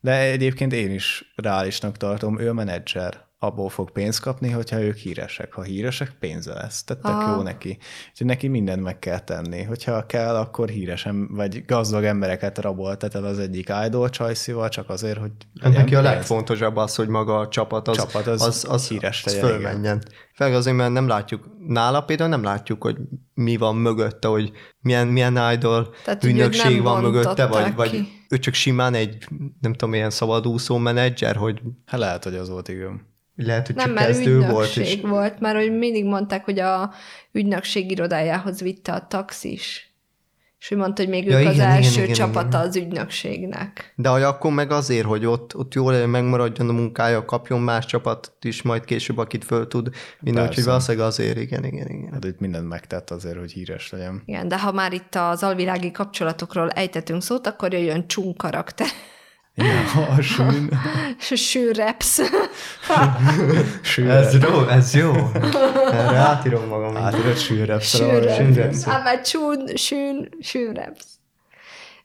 De egyébként én is reálisnak tartom, ő a menedzser abból fog pénzt kapni, hogyha ők híresek. Ha híresek, pénze lesz. Tehát tök jó neki. Úgyhogy neki mindent meg kell tenni. Hogyha kell, akkor híresen, vagy gazdag embereket raboltat el az egyik idol csajszival, csak azért, hogy hát Neki a legfontosabb az, hogy maga a csapat az, csapat az, az, az híres az legyen, fölmenjen. Fel azért, mert nem látjuk, nála például nem látjuk, hogy mi van mögötte, hogy milyen, milyen idol Tehát, ügynökség van mögötte, vagy, vagy ő csak simán egy, nem tudom, ilyen szabadúszó menedzser, hogy... Hát lehet, hogy az volt, igen. Lehet, hogy nem, csak mert kezdő volt. És... volt, mert hogy mindig mondták, hogy a ügynökség irodájához vitte a taxis. és ő mondta, hogy még Ja, ők az igen, igen, első igen, csapata igen. az ügynökségnek. De hogy akkor meg azért, hogy ott, ott jól megmaradjon a munkája, kapjon más csapatot is, majd később, akit föl tud. Persze. úgyhogy valószínűleg azért, igen, igen, igen. Hát itt mindent megtett azért, hogy híres legyen. Igen, de ha már itt az alvilági kapcsolatokról ejtetünk szót, akkor jöjjön Chung karakter. Ja, a sűn. Sűn Reps. Sűn. Ez jó, ez jó. Erre átírom magam. Sűn Reps. Reps. Ám egy Sűn, Sűn, Reps.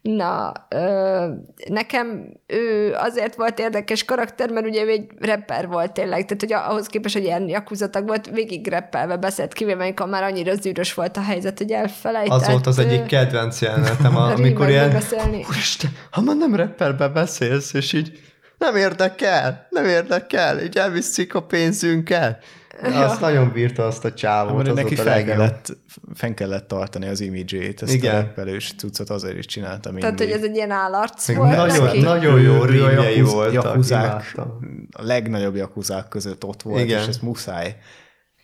Na, ö, nekem ő azért volt érdekes karakter, mert ugye egy rapper volt tényleg, tehát hogy ahhoz képest, hogy ilyen jakuzatag volt, végig rappelve beszélt, kivéve amikor már annyira zűrös volt a helyzet, hogy elfelejtett. Az volt az egyik kedvenc jelenetem, amikor ilyen. Úristen, ha már nem rapperbe beszélsz, és így nem érdekel, nem érdekel, így elviszik a pénzünket. Azt nagyon bírta azt a csávót, Mert az neki fel kellett, fenn kellett tartani az imidzsét, ezt Igen. a rappelős cuccot azért is csinálta mindig. Tehát, hogy ez egy ilyen állarc volt nagyon, neki. nagyon jó rímjei voltak, jakuzák, imádtam. a legnagyobb jakuzák között ott volt, Igen. és ez muszáj.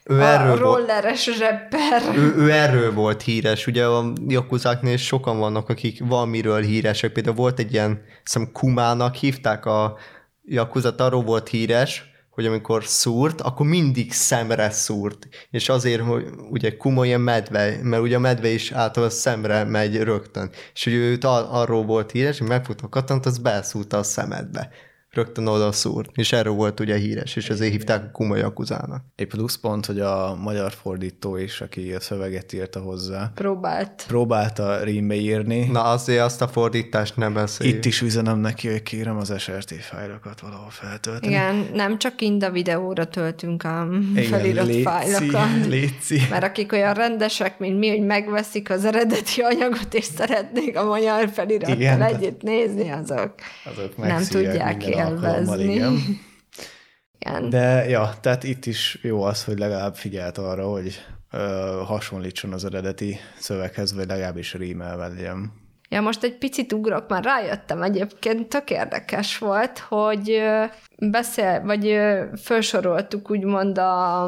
Ő A erről, volt, rolleres rapper. ő, ő erről volt híres, ugye a jakuzáknél sokan vannak, akik valamiről híresek, például volt egy ilyen, hiszem Kumának hívták a jakuzat, arról volt híres, hogy amikor szúrt, akkor mindig szemre szúrt. És azért, hogy ugye Kuma ilyen medve, mert ugye a medve is általában szemre megy rögtön. És hogy őt ar- arról volt híres, hogy megfogta a katonát, az belszúrta a szemedbe. Rögtön oda szúrt. És erről volt ugye híres, és ezért hívták a Kuma jakuzának. Egy pluszpont, hogy a magyar fordító is, aki a szöveget írta hozzá, Próbált. próbálta rímbe írni. Na azért azt a fordítást nem beszéljük. Itt is üzenem neki, hogy kérem az SRT fájlokat valahol feltölteni. Igen, nem csak Inda videóra töltünk a Igen, felirat léci, fájlokat. léci. Mert akik olyan rendesek, mint mi, hogy megveszik az eredeti anyagot, és szeretnék a magyar felirattal Igen. együtt nézni, azok Azok nem tudják minden alkalommal, élvezni. igen. Igen. De ja, tehát itt is jó az, hogy legalább figyelt arra, hogy ö, hasonlítson az eredeti szöveghez, vagy legalábbis rímelve legyen. Ja, most egy picit ugrok, már rájöttem egyébként, tök érdekes volt, hogy beszél, vagy felsoroltuk úgymond a,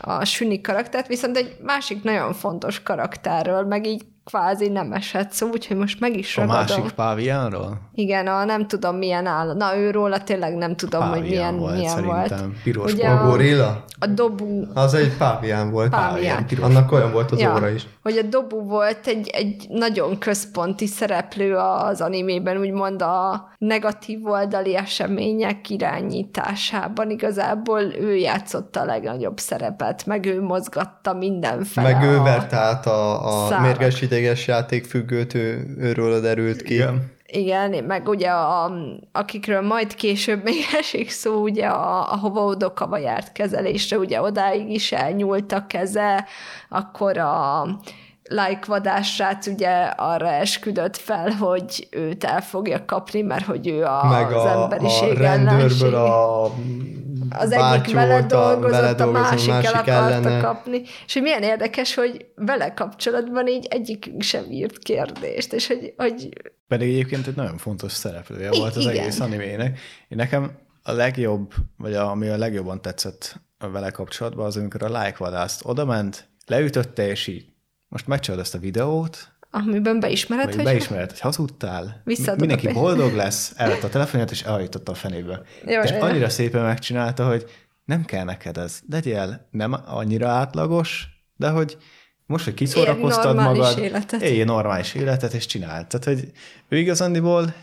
a Süni karaktert, viszont egy másik nagyon fontos karakterről, meg így kvázi nem esett szó, úgyhogy most meg is A ragadom. másik páviánról? Igen, a nem tudom milyen áll. Na, őróla tényleg nem tudom, hogy milyen volt, milyen volt. Piros Ugye A a, gorilla? a dobú, Az egy pávián volt. Pávián. Annak olyan volt az óra is. hogy a dobú volt egy, egy nagyon központi szereplő az animében, úgymond a negatív oldali események irányításában. Igazából ő játszotta a legnagyobb szerepet, meg ő mozgatta mindenfele. Meg ő a- vert át a, a mérges ideges játékfüggőt, ő, őről derült ki. Igen. Igen, meg ugye a, akikről majd később még esik szó, ugye a, ahova Odokava járt kezelésre, ugye odáig is elnyúlt a keze, akkor a like vadássrác ugye arra esküdött fel, hogy őt el fogja kapni, mert hogy ő a, Meg az a, emberiség a rendőrből ellenség. a az egyik vele a- dolgozott, vele a dolgozó, másik, el akarta ellene. kapni. És hogy milyen érdekes, hogy vele kapcsolatban így egyikünk sem írt kérdést, és hogy, hogy Pedig egyébként egy nagyon fontos szereplője I- volt az igen. egész animének. Én nekem a legjobb, vagy a, ami a legjobban tetszett vele kapcsolatban, az amikor a like vadászt oda ment, leütötte, és így most megcsinálod ezt a videót, amiben beismered, hogy beismered, hogy hazudtál, mindenki a boldog lesz, elvett a telefonját, és elhajtotta a fenébe. Jó, és jó, jó. annyira szépen megcsinálta, hogy nem kell neked ez. Legyél nem annyira átlagos, de hogy most, hogy kiszórakoztad normális magad, életet. élj normális életet, és csináld. Tehát, hogy ő igazándiból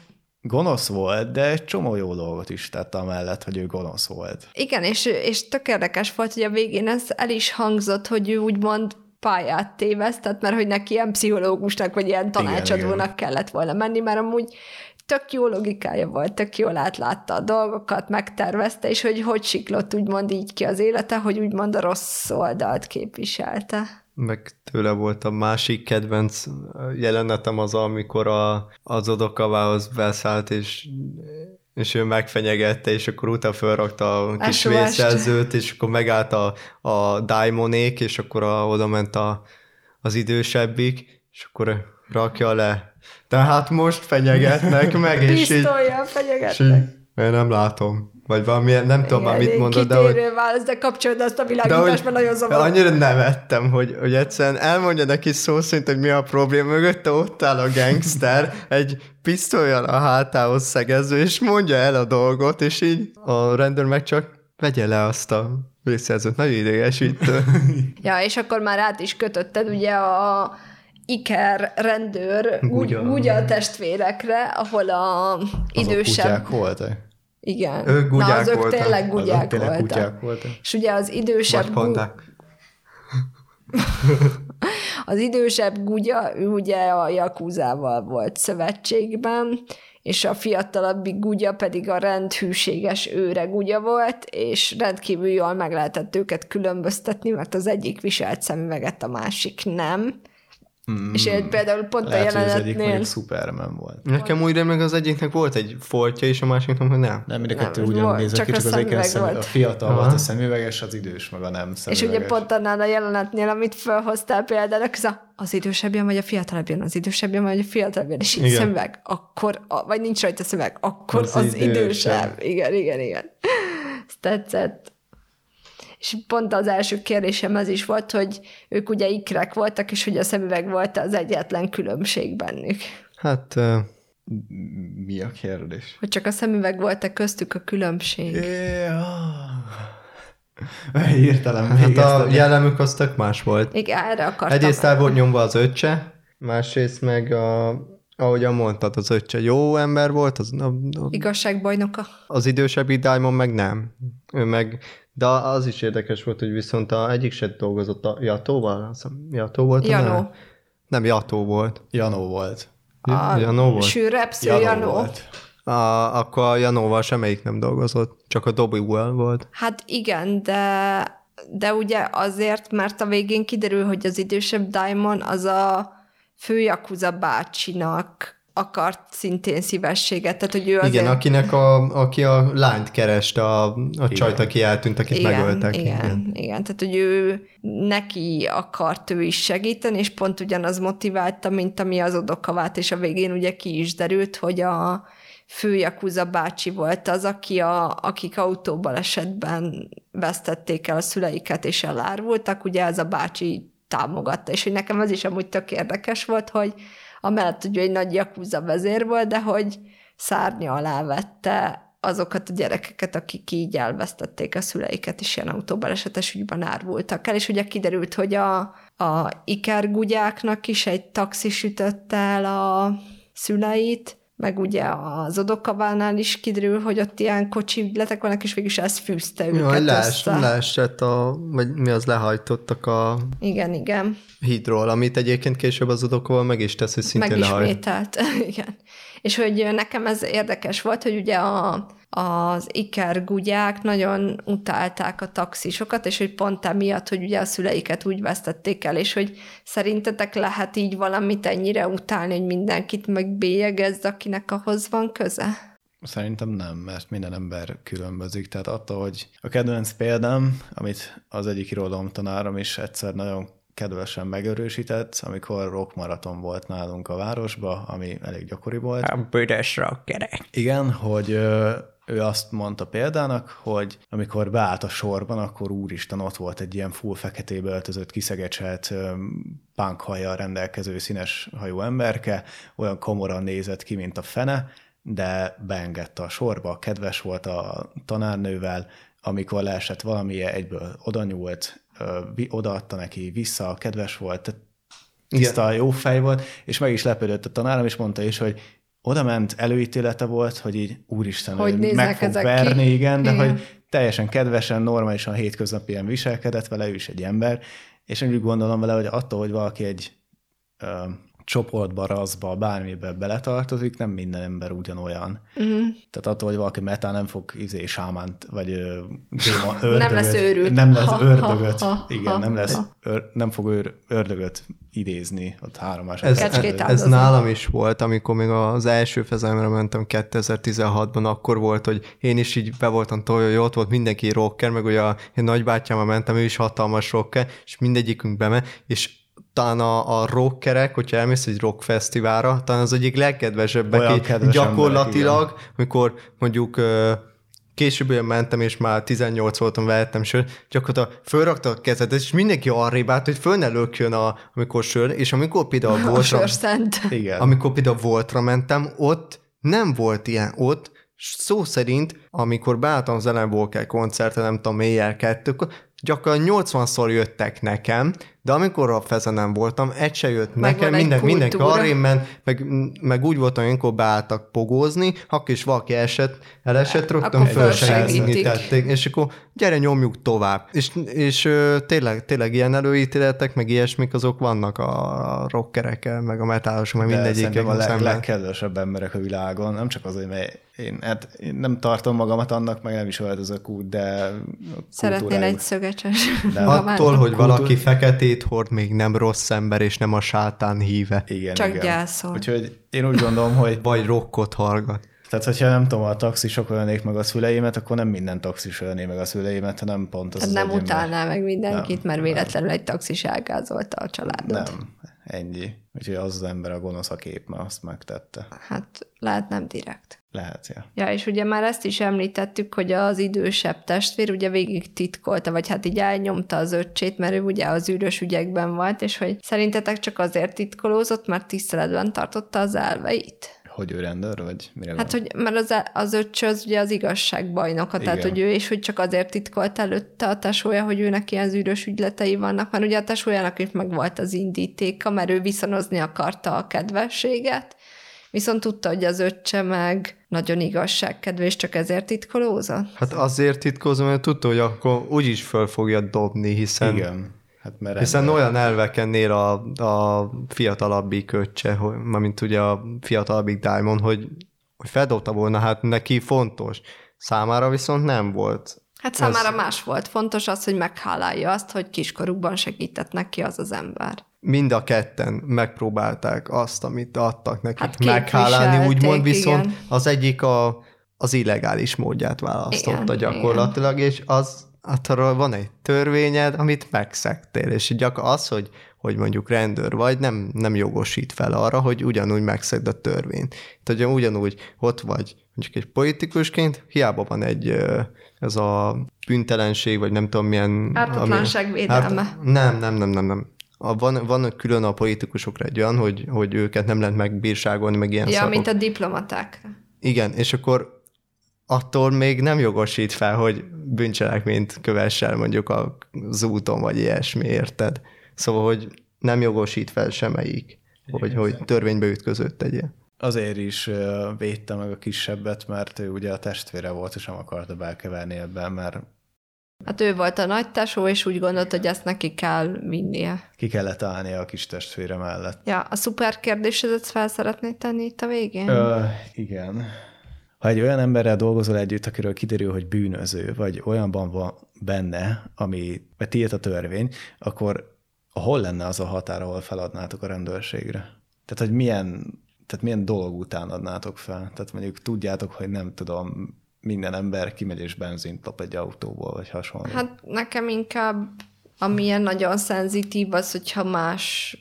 gonosz volt, de egy csomó jó dolgot is tett amellett, hogy ő gonosz volt. Igen, és, és tök érdekes volt, hogy a végén ez el is hangzott, hogy ő úgymond pályát tévesztett, mert hogy neki ilyen pszichológusnak, vagy ilyen tanácsadónak igen. kellett volna menni, mert amúgy tök jó logikája volt, tök jól átlátta a dolgokat, megtervezte, és hogy hogy siklott úgymond így ki az élete, hogy úgymond a rossz oldalt képviselte. meg tőle volt a másik kedvenc jelenetem az, amikor a, az odokavához beszállt, és és ő megfenyegette, és akkor utána felrakta a kis vészjelzőt, és akkor megállt a, a Daimonék, és akkor a, oda ment a, az idősebbik, és akkor rakja le. Tehát most fenyegetnek meg, és így, Pisztolyjal és így én nem látom. Vagy valami, nem tudom már mit mondod, de hogy... Válasz, de kapcsolod azt a világítást, mert nagyon zavaró. annyira nevettem, hogy, hogy egyszerűen elmondja neki szó szerint, hogy mi a probléma, mögötte ott áll a gangster, egy pisztolyjal a hátához szegező, és mondja el a dolgot, és így a rendőr meg csak vegye le azt a vészjelzőt. Nagyon idegesítő. Ja, és akkor már át is kötötted ugye a Iker rendőr. Gugya, Gugya testvérekre, ahol a Azok idősebb... kutyák voltak? Igen. Ők Na, gugyák azok voltak. tényleg Azok gugyák tényleg voltak. kutyák voltak? És ugye az idősebb, Vagy gu- az idősebb gugya, ő ugye a Jakuzával volt szövetségben, és a fiatalabbik gugya pedig a rendhűséges őre gugya volt, és rendkívül jól meg lehetett őket különböztetni, mert az egyik viselt szemüveget, a másik nem. Mm, és én például pont Lehet, a hogy az egyik jelenetnél... Superman volt. Nekem úgy meg az egyiknek volt egy foltja, és a másiknak meg nem. Nem, mind a kettő ez ugyanúgy nézett csak ki, a csak az egyik a, szemüveg a fiatal Aha. volt a szemüveges, az idős meg a nem És szemüveges. ugye pont annál a jelenetnél, amit felhoztál például, az, a, az idősebb jön, vagy a fiatalabb jön, az idősebb jön, vagy a fiatalabb jön, és így Igen. szemüveg, akkor, a, vagy nincs rajta szemüveg, akkor Az az, az idősebb. idősebb. Igen, igen, igen. Ez tetszett. És pont az első kérdésem az is volt, hogy ők ugye ikrek voltak, és hogy a szemüveg volt az egyetlen különbség bennük. Hát Mi a kérdés? Hogy csak a szemüveg volt-e köztük a különbség. Hirtelen hát a jellemük az tök más volt. Igen, erre akartam. Egyrészt el volt nyomva az öccse, másrészt meg a, ahogyan mondtad, az öccse jó ember volt, az, a, a, Igazságbajnoka. az idősebb Diamond meg nem. Ő meg, de az is érdekes volt, hogy viszont a egyik se dolgozott a Jatóval, Jató volt a Janó. neve? Nem, Jató volt. Janó volt. A Janó volt? sűrebb Janó, Janó. volt. A, akkor a Janóval semmelyik nem dolgozott, csak a Dobby-val volt. Hát igen, de, de ugye azért, mert a végén kiderül, hogy az idősebb Diamond az a fő Yakuza bácsinak akart szintén szívességet, tehát hogy ő azért... Igen, akinek a, aki a lányt kereste, a, a csajt, aki eltűnt, akit igen, megöltek. Igen, igen, igen, tehát hogy ő neki akart ő is segíteni, és pont ugyanaz motiválta, mint ami az odokavát, és a végén ugye ki is derült, hogy a fő Yakuza bácsi volt az, aki a, akik autóbalesetben vesztették el a szüleiket, és elárvultak, ugye ez a bácsi támogatta, és hogy nekem ez is amúgy tök érdekes volt, hogy amellett, hogy egy nagy Yakuza vezér volt, de hogy szárnya alá vette azokat a gyerekeket, akik így elvesztették a szüleiket, és ilyen autóbalesetes ügyben árvultak el, és ugye kiderült, hogy a, a ikergugyáknak is egy taxi sütötte el a szüleit, meg ugye az odokavánál is kiderül, hogy ott ilyen kocsi ügyletek vannak, és végülis ez fűzte őket Jaj, össze. leesett a, vagy mi az, lehajtottak a Igen, igen. hídról, amit egyébként később az udokkal meg is tesz, hogy szintén lehajt. Megismételt, igen. És hogy nekem ez érdekes volt, hogy ugye a, az Iker gugyák nagyon utálták a taxisokat, és hogy pont emiatt, hogy ugye a szüleiket úgy vesztették el, és hogy szerintetek lehet így valamit ennyire utálni, hogy mindenkit megbélyegezz, akinek ahhoz van köze? Szerintem nem, mert minden ember különbözik. Tehát attól, hogy a kedvenc példám, amit az egyik irodalomtanárom is egyszer nagyon kedvesen megerősített, amikor rockmaraton volt nálunk a városba, ami elég gyakori volt. A büdös rockerek. Igen, hogy ő azt mondta példának, hogy amikor beállt a sorban, akkor úristen ott volt egy ilyen full feketébe öltözött, kiszegecselt punkhajjal rendelkező színes hajú emberke, olyan komoran nézett ki, mint a fene, de beengedte a sorba, kedves volt a tanárnővel, amikor leesett valami, egyből oda nyúlt, odaadta neki vissza, kedves volt, tiszta, jó fej volt, és meg is lepődött a tanárom, és mondta is, hogy oda ment, előítélete volt, hogy így úristen, Hogy néznek meg fog verni, ki. igen, de Igen. hogy teljesen kedvesen, normálisan, hétköznapien viselkedett vele, ő is egy ember, és én úgy gondolom vele, hogy attól, hogy valaki egy csoportba, raszba, bármibe beletartozik, nem minden ember ugyanolyan. Mm. Tehát attól, hogy valaki metál nem fog izé sámánt, vagy ö, démon, ördögöt, lesz őrült. Nem lesz Ha, ördögöt, ha, ha, igen, ha, nem lesz, ha. ör, nem fog őr, ördögöt idézni ott három Ez, ez nálam is volt, amikor még az első fezemre mentem 2016-ban, akkor volt, hogy én is így be voltam hogy ott volt mindenki rocker, meg ugye a én nagybátyámmal mentem, ő is hatalmas rocker, és mindegyikünk beme, és talán a, a rockerek, hogyha elmész egy rock fesztiválra, talán az egyik legkedvesebbek Olyan kedves gyakorlatilag, amikor mondjuk később mentem, és már 18 voltam, vehettem sör, gyakorlatilag fölrakta a kezedet, és mindenki arrébb állt, hogy föl ne lökjön, a, amikor sör, és amikor például A voltra. Igen. amikor például voltra mentem, ott nem volt ilyen, ott szó szerint, amikor beálltam az Ellen Walker koncertre, nem tudom, éjjel kettőkor, gyakorlatilag 80-szor jöttek nekem, de amikor a fezenem voltam, egy se jött Megvan nekem, minden, mindenki arrébb ment, meg, meg úgy voltam, amikor beálltak pogózni, akkor is valaki esett, elesett, rögtön Akkor fölsegíteni fölsegítik. tették, és akkor gyere, nyomjuk tovább. És, és ö, tényleg, tényleg ilyen előítéletek, meg ilyesmik, azok vannak a rockerekkel, meg a metálosok, meg De mindegyikkel a leg, legkedvesebb emberek a világon, nem csak azért, mert én, hát én nem tartom magamat annak, meg nem is öltözök úgy, de Szeretnél kultúrájuk- egy szögecses. De Attól, hogy kultúr- valaki feketét hord, még nem rossz ember, és nem a sátán híve. Igen, Csak igen. gyászol. Úgyhogy én úgy gondolom, hogy Vagy rockot hallgat. Tehát, hogyha nem tudom, a taxisok ölnék meg a szüleimet, akkor nem minden taxis ölné meg a szüleimet, hanem pont az Hát nem utálná meg mindenkit, Nem, mert véletlenül egy taxis elgázolta a családot. Nem, ennyi. Úgyhogy az az ember a gonosz a kép, mert azt megtette. Hát lehet nem direkt. Lehet, ja. Ja, és ugye már ezt is említettük, hogy az idősebb testvér ugye végig titkolta, vagy hát így elnyomta az öccsét, mert ő ugye az űrös ügyekben volt, és hogy szerintetek csak azért titkolózott, mert tiszteletben tartotta az elveit? Hogy ő rendőr, vagy mire Hát, gondol? hogy mert az, az öccs az ugye az igazságbajnoka, tehát Igen. hogy ő, és hogy csak azért titkolt előtte a tesója, hogy őnek ilyen zűrös ügyletei vannak, mert ugye a tesójának is meg volt az indítéka, mert ő viszonozni akarta a kedvességet, viszont tudta, hogy az öccse meg nagyon igazságkedvű, és csak ezért titkolózott. Hát azért titkozom, mert tudta, hogy akkor úgyis föl fogja dobni, hiszen, Igen. Hát mert hiszen rendőr. olyan elvekennél a, a fiatalabbik öccse, hogy, mint ugye a fiatalabbik Diamond, hogy, hogy feldobta volna, hát neki fontos. Számára viszont nem volt. Hát számára más volt. Fontos az, hogy meghálálja azt, hogy kiskorukban segített neki az az ember. Mind a ketten megpróbálták azt, amit adtak nekik Hát meghálálni, úgymond, viszont igen. az egyik a, az illegális módját választotta Igen, gyakorlatilag, és az arról van egy törvényed, amit megszegtél, és gyakor az, hogy, hogy mondjuk rendőr vagy, nem, nem jogosít fel arra, hogy ugyanúgy megszegd a törvényt. Tehát ugyanúgy ott vagy mondjuk egy politikusként, hiába van egy ez a büntelenség, vagy nem tudom milyen... Ártatlanság védelme. Hát, nem, nem, nem, nem, nem. A, van, van külön a politikusokra egy olyan, hogy, hogy őket nem lehet megbírságolni, meg ilyen Ja, szarok. mint a diplomaták. Igen, és akkor attól még nem jogosít fel, hogy bűncselekményt kövessel mondjuk az úton, vagy ilyesmi, érted? Szóval, hogy nem jogosít fel semmelyik, hogy, hogy törvénybe ütközött tegyél. Azért is védte meg a kisebbet, mert ő ugye a testvére volt, és nem akarta belkeverni ebben, mert Hát ő volt a nagy tesó, és úgy gondolt, hogy ezt neki kell vinnie. ki kellett állnia a kis testvére mellett. Ja, a szuper kérdésedet fel szeretnéd tenni itt a végén? Ö, igen. Ha egy olyan emberrel dolgozol együtt, akiről kiderül, hogy bűnöző, vagy olyanban van benne, ami tiéd a törvény, akkor hol lenne az a határ, ahol feladnátok a rendőrségre? Tehát, hogy milyen, tehát milyen dolog után adnátok fel? Tehát mondjuk tudjátok, hogy nem tudom, minden ember kimegy és benzint lop egy autóból, vagy hasonló. Hát nekem inkább, ami ilyen nagyon szenzitív, az, hogyha más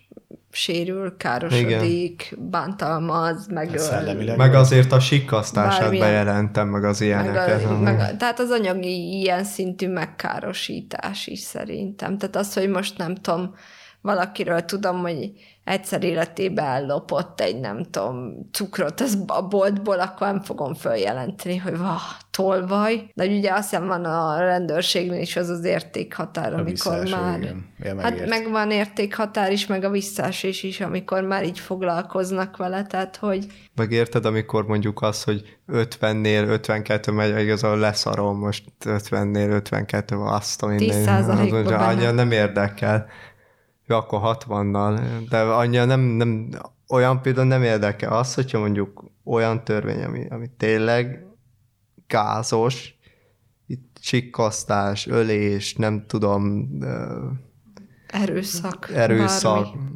sérül, károsodik, bántalmaz, megöl. Szellemileg. Meg azért a sikkasztását Bármilyen- bejelentem, meg az Meg ilyeneket. a, meg a, tehát az anyagi ilyen szintű megkárosítás is szerintem. Tehát az, hogy most nem tudom, valakiről tudom, hogy egyszer életében ellopott egy, nem tudom, cukrot az a boltból, akkor nem fogom följelenteni, hogy vah, tolvaj. De ugye azt hiszem van a rendőrségnél is az az értékhatár, A amikor már... igen. Ja, Hát megért. meg van értékhatár is, meg a visszaesés is, amikor már így foglalkoznak vele, tehát hogy Meg érted, amikor mondjuk az, hogy 50-nél 52 megy, igazából leszarom most 50-nél 52 van azt, ami 10%-ba benne. Annyira nem érdekel. Jó, akkor 60-nal, de annyira nem, nem, olyan például nem érdekel az, hogyha mondjuk olyan törvény, ami, ami tényleg gázos, itt csikkasztás, ölés, nem tudom, erőszak. erőszak, bármi.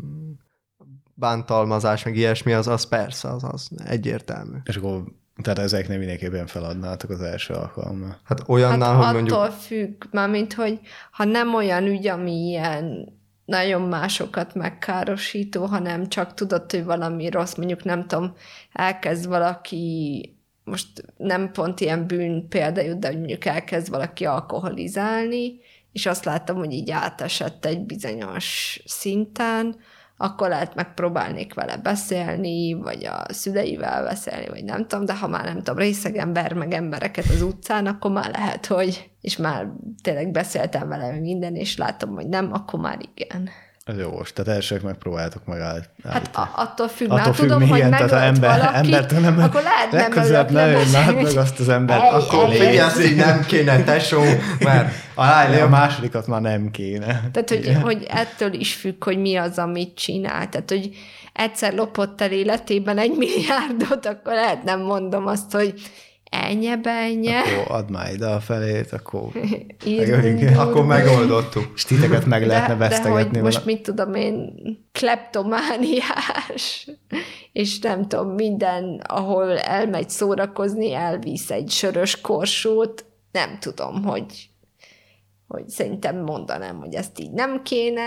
bántalmazás, meg ilyesmi, az, az persze, az, az egyértelmű. És akkor tehát ezeknél mindenképpen feladnátok az első alkalommal. Hát olyannál, hát hogy mondjuk... attól függ, mármint, hogy ha nem olyan ügy, ami ilyen nagyon másokat megkárosító, hanem csak tudod, hogy valami rossz, mondjuk nem tudom, elkezd valaki most nem pont ilyen bűn példa jut, de mondjuk elkezd valaki alkoholizálni, és azt láttam, hogy így átesett egy bizonyos szinten, akkor lehet megpróbálnék vele beszélni, vagy a szüleivel beszélni, vagy nem tudom, de ha már nem tudom, részeg ember, meg embereket az utcán, akkor már lehet, hogy, és már tényleg beszéltem vele minden, és látom, hogy nem, akkor már igen. Ez jó, tehát elsők megpróbáltok megállítani. Hát a, attól függ, attól már függ, tudom, milyen, hogy tehát megölt ember, valakit, embertől nem, akkor lehet nem legközelebb ne beszélni. meg azt az embert, Ej, akkor ej. Figyelsz, így nem kéne, tesó, mert A, a másodikat már nem kéne. Tehát, hogy, hogy ettől is függ, hogy mi az, amit csinál. Tehát, hogy egyszer lopott el életében egy milliárdot, akkor lehet nem mondom azt, hogy ennyi benye, Akkor add már ide a felét, akkor írgunk, akkor megoldottuk. és titeket meg lehetne de, de vesztegetni. hogy most mit tudom én, kleptomániás, és nem tudom, minden, ahol elmegy szórakozni, elvisz egy sörös korsót, nem tudom, hogy hogy szerintem mondanám, hogy ezt így nem kéne,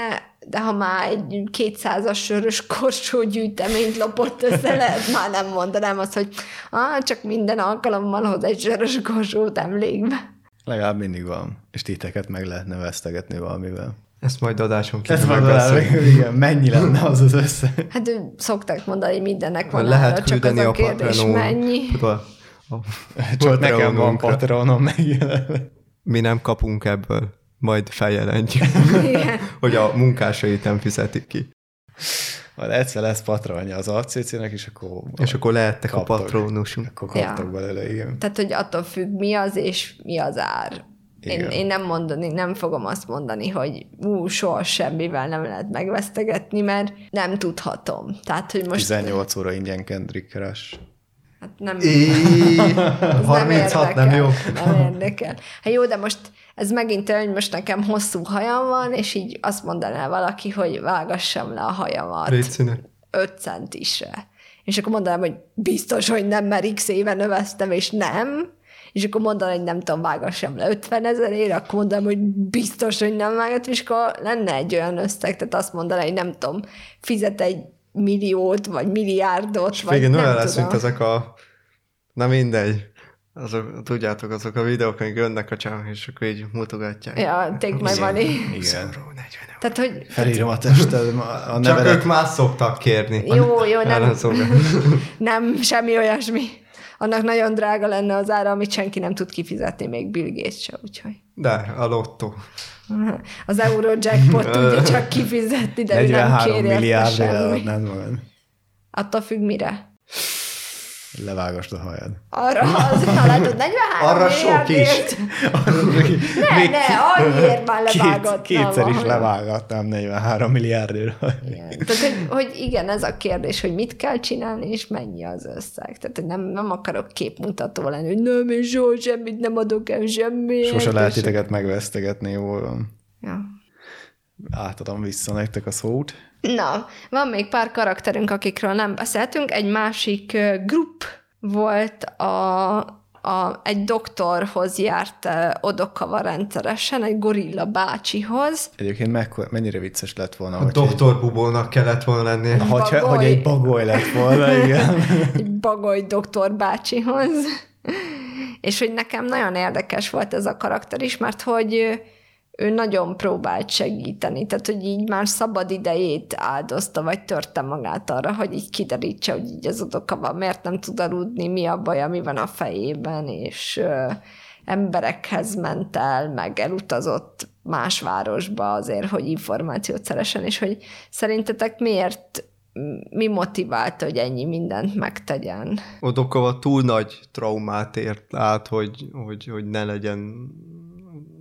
de ha már egy 200-as sörös korsó gyűjteményt lopott össze, lehet már nem mondanám azt, hogy ah, csak minden alkalommal hoz egy sörös korsót emlékbe. Legalább mindig van. És titeket meg lehetne vesztegetni valamivel. Ezt majd adáson kívül megbeszéljük. igen, mennyi lenne az az össze? Hát ő szokták mondani, hogy mindennek van Lehet ára, csak az a a kérdés Patreon. mennyi. Tudod, a Csak nekem van. Patronom megjelenve. Mi nem kapunk ebből, majd feljelentjük, hogy a munkásait nem fizetik ki. Majd egyszer lesz patronja az ACC-nek, és akkor, És akkor lehettek a Kaptok. patronusunk. akkor kaptok Ja. belőle, igen. Tehát, hogy attól függ, mi az, és mi az ár. Én, én nem mondani, nem fogom azt mondani, hogy ú, soha semmivel nem lehet megvesztegetni, mert nem tudhatom. Tehát, hogy most 18 óra ingyen Kendrick Rush. Hát nem, É, ez 36 nem érdekel, jó. Nem érdekel. Hát jó, de most ez megint olyan, hogy most nekem hosszú hajam van, és így azt mondaná valaki, hogy vágassam le a hajamat. Légy színe. 5 centisre. És akkor mondanám, hogy biztos, hogy nem, mert x éve növesztem, és nem. És akkor mondanám, hogy nem tudom, vágassam le 50 ezerére, akkor mondanám, hogy biztos, hogy nem vágattam, és akkor lenne egy olyan összeg, tehát azt mondanám, hogy nem tudom, fizet egy milliót, vagy milliárdot, És vagy végén nem olyan lesz, tudom. mint ezek a... Na mindegy. Azok, tudjátok, azok a videók, amik jönnek a csávok, és akkor így mutogatják. Ja, take my money. Igen. Euró 40 euró. Tehát, hogy Felírom a tested, a Csak nevedet. ők más szoktak kérni. Jó, jó, nem. Nem, semmi olyasmi. Annak nagyon drága lenne az ára, amit senki nem tud kifizetni, még Bill Gates se, úgyhogy. De, a lottó. Az Eurojackpot tudja csak kifizetni, de ő nem 43 kéri érte milliárd semmi. eladnád magad. Attól függ mire. Levágast a hajad. Arra, az, ha látod, 43 Arra sok is. milliárdért. Ne, ne, annyiért már levágattam. Két, kétszer is levágattam 43 milliárdért. Tehát, hogy, hogy igen, ez a kérdés, hogy mit kell csinálni, és mennyi az összeg. Tehát, nem, nem akarok képmutató lenni, hogy nem, én soha semmit nem adok el semmiért. Sose lehet és- titeket megvesztegetni, jól van. Ja. Átadom vissza nektek a szót. Na, van még pár karakterünk, akikről nem beszéltünk. Egy másik grup volt a, a, egy doktorhoz járt ö, Odokawa rendszeresen, egy gorilla bácsihoz. Egyébként meg, mennyire vicces lett volna, A hogy doktor Bubónak kellett volna lennie. hogy, hogy, Bagoly. hogy egy bagoly lett volna, igen. egy bagoly doktor bácsihoz. És hogy nekem nagyon érdekes volt ez a karakter is, mert hogy ő nagyon próbált segíteni, tehát hogy így már szabad idejét áldozta, vagy törte magát arra, hogy így kiderítse, hogy így az oka van, miért nem tud aludni, mi a baj, mi van a fejében, és ö, emberekhez ment el, meg elutazott más városba azért, hogy információt szeressen, és hogy szerintetek miért, mi motiválta, hogy ennyi mindent megtegyen? Odokova túl nagy traumát ért át, hogy, hogy, hogy ne legyen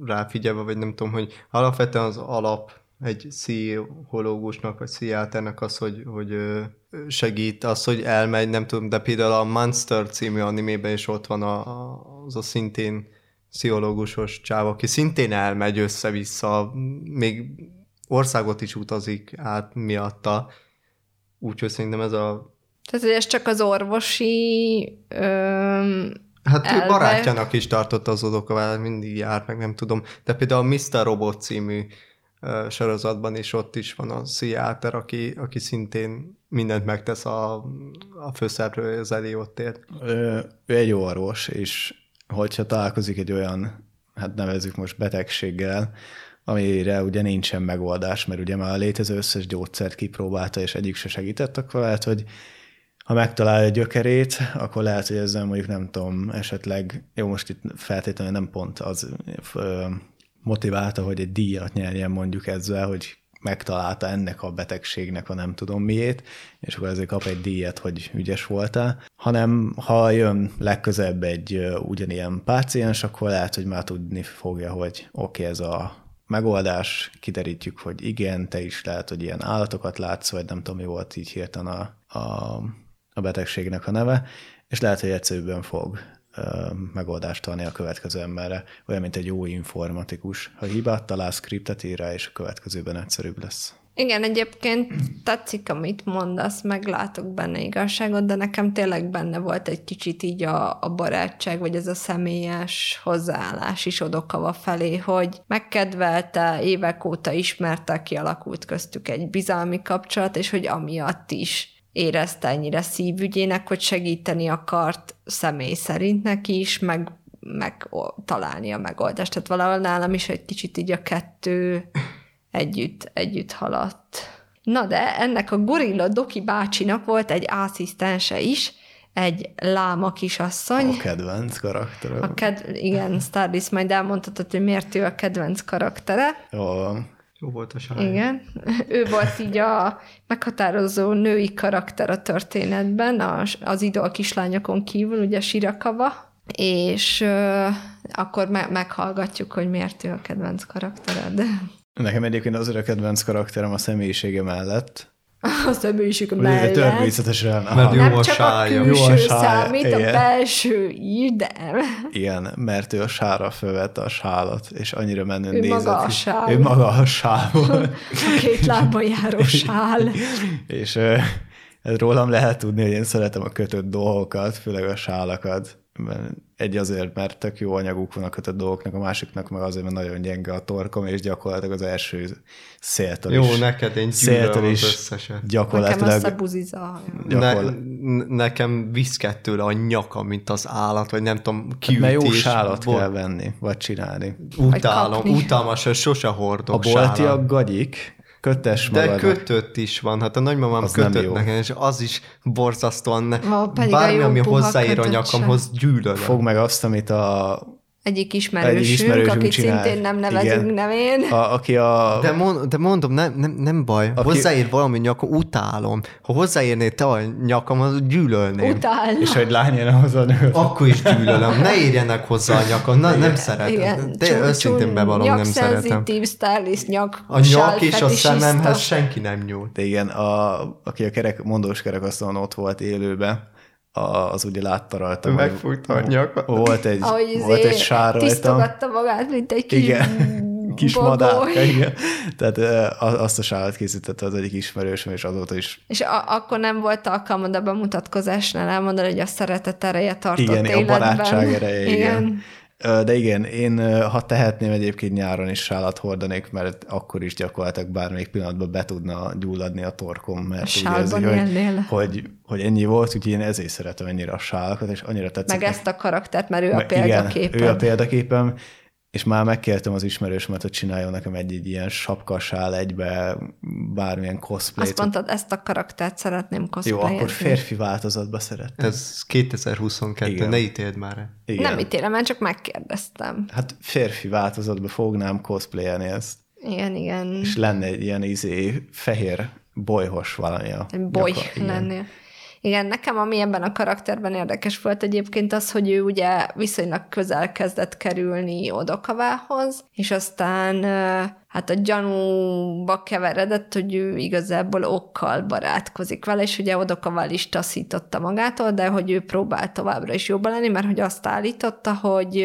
ráfigyelve, vagy nem tudom, hogy alapvetően az alap egy pszichológusnak, vagy pszichiáternek az, hogy, hogy segít, az, hogy elmegy, nem tudom, de például a Monster című animében is ott van a, az a szintén pszichológusos csáv, aki szintén elmegy össze-vissza, még országot is utazik át miatta, úgyhogy szerintem ez a Tehát, hogy ez csak az orvosi öm, Hát ő elvek. barátjának is tartotta az odokovát, mindig járt, meg nem tudom. De például a Mr. Robot című sorozatban, és ott is van a pszichiáter, aki, aki szintén mindent megtesz a, a főszereplő az Eliotért. Ö, ő egy orvos, és hogyha találkozik egy olyan, hát nevezzük most betegséggel, amire ugye nincsen megoldás, mert ugye már a létező összes gyógyszert kipróbálta, és egyik se segített, akkor lehet, hogy ha megtalálja a gyökerét, akkor lehet, hogy ezzel mondjuk nem tudom, esetleg, jó, most itt feltétlenül nem pont az ö, motiválta, hogy egy díjat nyerjen mondjuk ezzel, hogy megtalálta ennek a betegségnek a nem tudom miét, és akkor ezért kap egy díjat, hogy ügyes voltál, hanem ha jön legközebb egy ugyanilyen páciens, akkor lehet, hogy már tudni fogja, hogy oké, okay, ez a megoldás, kiderítjük, hogy igen, te is lehet, hogy ilyen állatokat látsz, vagy nem tudom, mi volt így hirtelen a, a, a betegségnek a neve, és lehet, hogy egyszerűbben fog megoldást találni a következő emberre, olyan, mint egy jó informatikus. Ha hibát talál, skriptet ír rá, és a következőben egyszerűbb lesz. Igen, egyébként tetszik, amit mondasz, meglátok benne igazságot, de nekem tényleg benne volt egy kicsit így a, a barátság, vagy ez a személyes hozzáállás is odokava felé, hogy megkedvelte, évek óta ismerte, kialakult köztük egy bizalmi kapcsolat, és hogy amiatt is érezte ennyire szívügyének, hogy segíteni akart személy szerint neki is, meg, meg találni a megoldást. Tehát valahol nálam is egy kicsit így a kettő együtt, együtt haladt. Na de ennek a gorilla Doki bácsinak volt egy asszisztense is, egy láma kisasszony. A kedvenc karakter. A ked- igen, Stardust majd elmondhatod, hogy miért ő a kedvenc karaktere. Jó, Jó volt a sáj. Igen. Ő volt így a meghatározó női karakter a történetben, az, az idol kislányokon kívül, ugye Sirakava, és ö, akkor me- meghallgatjuk, hogy miért ő a kedvenc karaktered. Nekem egyébként az a kedvenc karakterem a személyisége mellett. A Ugye mellett. természetesen. Mert aha, jó Nem a csak a sája. Jó a külső sája, számít, a igen. belső is, de Igen, mert ő a sára fölvette a sálat, és annyira menőn Ő nézett. maga a sál. Ő maga a sál a két lábon járó sál. és ez rólam lehet tudni, hogy én szeretem a kötött dolgokat, főleg a sálakat. Egy azért, mert tök jó anyaguk van a kötött dolgoknak, a másiknak meg azért, mert nagyon gyenge a torkom, és gyakorlatilag az első széltől Jó, is. neked én széltől is az összeset. Nekem gyakorlatilag összebuziza a hajam. Ne, nekem viszket tőle a nyaka, mint az állat, vagy nem tudom, kiütés. mert jó sálat bo- kell venni, vagy csinálni. Utálom, hogy sose A hordok boltiak sálat. gagyik, kötes De kötött is van, hát a nagymamám Az nem kötött jó. nekem, és az is borzasztóan, ne, Ó, pedig a bármi, jó ami hozzáér a nyakamhoz, gyűlölöm. Fog meg azt, amit a, Egyik ismerősünk, Egyik ismerősünk akit csinál. szintén nem nevezünk Igen. nevén. a aki a... De, mond, de mondom, nem, nem, nem baj. Aki... Hozzáér valami nyakam, utálom. Ha hozzáérnél te a nyakam, az gyűlölném. Utál. és hogy lány jön hozzá a. Akkor is gyűlölöm. Ne érjenek hozzá a nyakam. Na, nem szeretem. Igen, De csú- őszintén bevallom, nem szeretem. stylist, nyak, A nyak és a szememhez senki nem nyúl. De igen, a, aki a kerek, mondós kerekasztalon ott volt élőbe, a, az ugye látta rajta. hogy Megfújta a nyakat. Volt egy, Ahogy volt izé egy sár rajtam. tisztogatta magát, mint egy kis Igen, kis madárka, igen. Tehát a- azt a sárat készítette az egyik ismerősöm, és azóta is És a- akkor nem volt alkalmad a bemutatkozásnál elmondani, hogy a szeretet ereje tartott igen, a életben. barátság ereje, igen. igen. De igen, én ha tehetném egyébként nyáron is sálat hordanék, mert akkor is gyakorlatilag bármelyik pillanatban be tudna gyulladni a torkom, mert úgy érzi, hogy, hogy, hogy ennyi volt, úgyhogy én ezért szeretem ennyire a sálakat, és annyira tetszik. Meg ezt a karaktert, mert ő a példaképed. Igen, ő a példaképem, és már megkértem az ismerősömet, hogy csináljon nekem egy, egy ilyen sapkasál egybe bármilyen cosplay Azt mondtad, ezt a karaktert szeretném Jó, cosplayezni. akkor férfi változatba szerettem. Ez 2022, Igen. ne ítéld már el. Igen. Nem ítélem, mert csak megkérdeztem. Hát férfi változatba fognám cosplayelni ezt, Igen, igen. és lenne egy ilyen izé, fehér bolyhos valami a Egy boly lennél. Igen, nekem ami ebben a karakterben érdekes volt egyébként az, hogy ő ugye viszonylag közel kezdett kerülni Odokavához, és aztán hát a gyanúba keveredett, hogy ő igazából okkal barátkozik vele, és ugye Odokaval is taszította magától, de hogy ő próbál továbbra is jobban lenni, mert hogy azt állította, hogy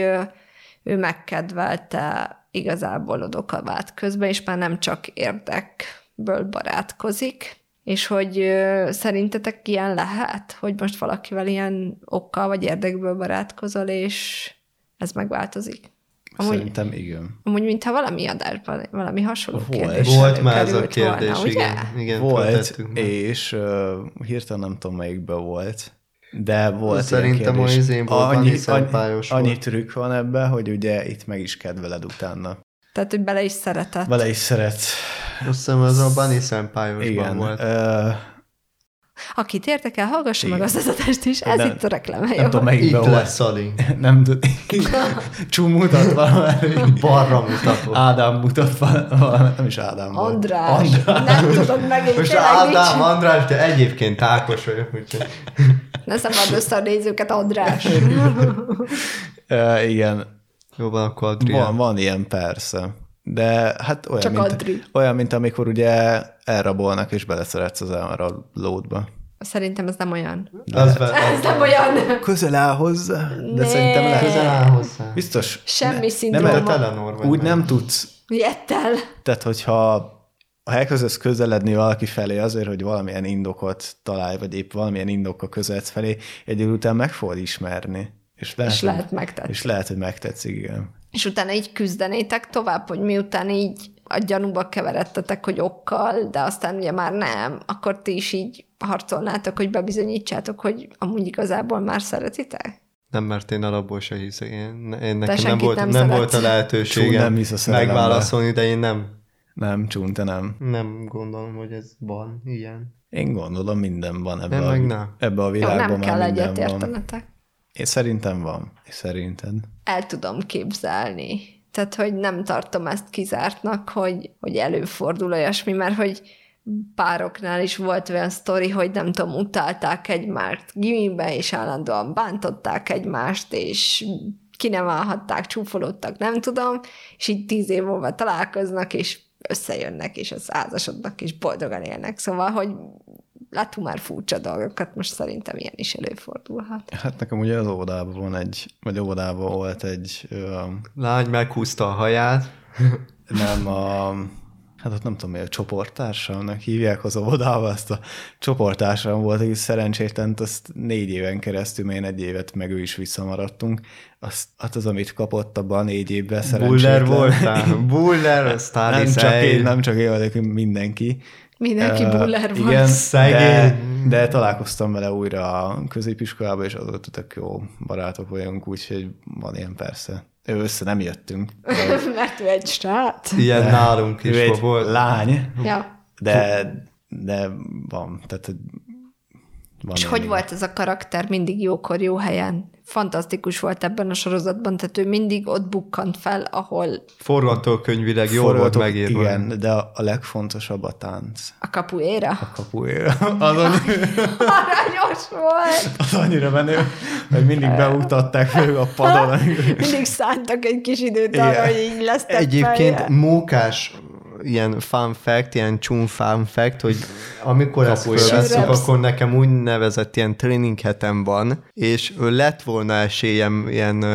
ő megkedvelte igazából Odokavát közben, és már nem csak érdekből barátkozik, és hogy ö, szerintetek ilyen lehet, hogy most valakivel ilyen okkal vagy érdekből barátkozol, és ez megváltozik? Amúgy- Szerintem igen. Amúgy, mintha valami adásban, valami hasonló Volt. kérdés Volt már ez a volna, kérdés, ugye? igen. igen Volt, és uh, hirtelen nem tudom melyikben volt, de volt Szerintem ilyen a kérdés. izén volt, annyi, Annyi annyi, trükk van ebben, hogy ugye itt meg is kedveled utána. Tehát, hogy bele is szeretett. Vele is szeret. Azt hiszem az a Bunny Igen. volt. Uh, Akit érdekel, hallgassa meg azt az adást is. Ez Nem- itt a reklám. nem tudom melyikben Itt lesz a link. Nem tud. Csú mutat valamelyik. Balra mutatott. Ádám mutat valamelyik. Nem is Ádám volt. András. András. Nem tudod megint. Most Ádám, nincs. András, de egyébként Ákos vagyok, úgyhogy... Ne szabad össze a nézőket, András. Uh, igen, Jó van, akkor Adrián. Van, van ilyen persze. De hát olyan, Csak mint, Adri. olyan, mint amikor ugye elrabolnak, és beleszeretsz az elrablódba. Szerintem ez nem olyan. Az be, Ez nem olyan. Közel áll hozzá, de Ne. szerintem lehet. közel áll hozzá. Biztos. Semmi nem, szindróma. nem, Te Telenor vagy úgy meg. nem tudsz, Jettel. tehát hogyha ha elkezdesz közeledni valaki felé azért, hogy valamilyen indokot találj, vagy épp valamilyen indokkal közeledsz felé, egy idő után meg fogod ismerni. És lehet, És lehet megtetszik. És lehet, hogy megtetszik, igen. És utána így küzdenétek tovább, hogy miután így a gyanúba keveredtetek, hogy okkal, de aztán ugye már nem, akkor ti is így harcolnátok, hogy bebizonyítsátok, hogy amúgy igazából már szeretitek? Nem, mert én alapból se hiszek. Én, én nekem nem volt, nem volt a Csú, lehetőségem nem megválaszolni, de én nem, Nem, csunta nem. nem gondolom, hogy ez van ilyen. Én gondolom minden van ebbe, Nem, a, nem. ebbe a Jó, világban nem kell már Én szerintem van. És szerinted? El tudom képzelni. Tehát, hogy nem tartom ezt kizártnak, hogy, hogy előfordul olyasmi, mert hogy pároknál is volt olyan sztori, hogy nem tudom, utálták egymást gimibe, és állandóan bántották egymást, és ki nem állhatták, csúfolódtak, nem tudom, és így tíz év múlva találkoznak, és összejönnek, és az házasodnak, és boldogan élnek. Szóval, hogy látunk már furcsa dolgokat, most szerintem ilyen is előfordulhat. Hát nekem ugye az óvodában van egy, vagy óvodában volt egy, ö, Lány meghúzta a haját. nem a, hát ott nem tudom, mi a csoporttársamnak hívják az óvodába, azt a csoporttársam volt, aki szerencsétlen, azt négy éven keresztül, én egy évet meg ő is visszamaradtunk. Azt, hát az, amit kapott abban négy évben szerencsétlen. Buller voltál. Buller, Stalin nem csak én, nem csak én vagyok, mindenki. Mindenki Ö, buller volt. Igen, de, Szegény. de találkoztam vele újra a középiskolában, és azóta tök jó barátok vagyunk, úgyhogy van ilyen persze. Ő össze nem jöttünk. De Mert ő egy srác. Ilyen nálunk is ő egy volt. lány, Ja. de, de van. Tehát, hogy van És hogy volt ez a karakter mindig jókor, jó helyen? Fantasztikus volt ebben a sorozatban, tehát ő mindig ott bukkant fel, ahol Forgatókönyvileg jól volt megírva. Igen, de a, legfontosabb a tánc. a kapuéra. A kapuéra. Az, annyi, Aranyos volt! az annyira menő, hogy mindig bemutatták fő a padon. Mindig szántak egy kis időt Igen. arra, hogy így lesz Egyébként mókás ilyen fun fact, ilyen csún fun fact, hogy amikor ezt Kapuéra. fölvesszük, Sűrebb. akkor nekem úgy nevezett ilyen training hetem van, és lett volna esélyem ilyen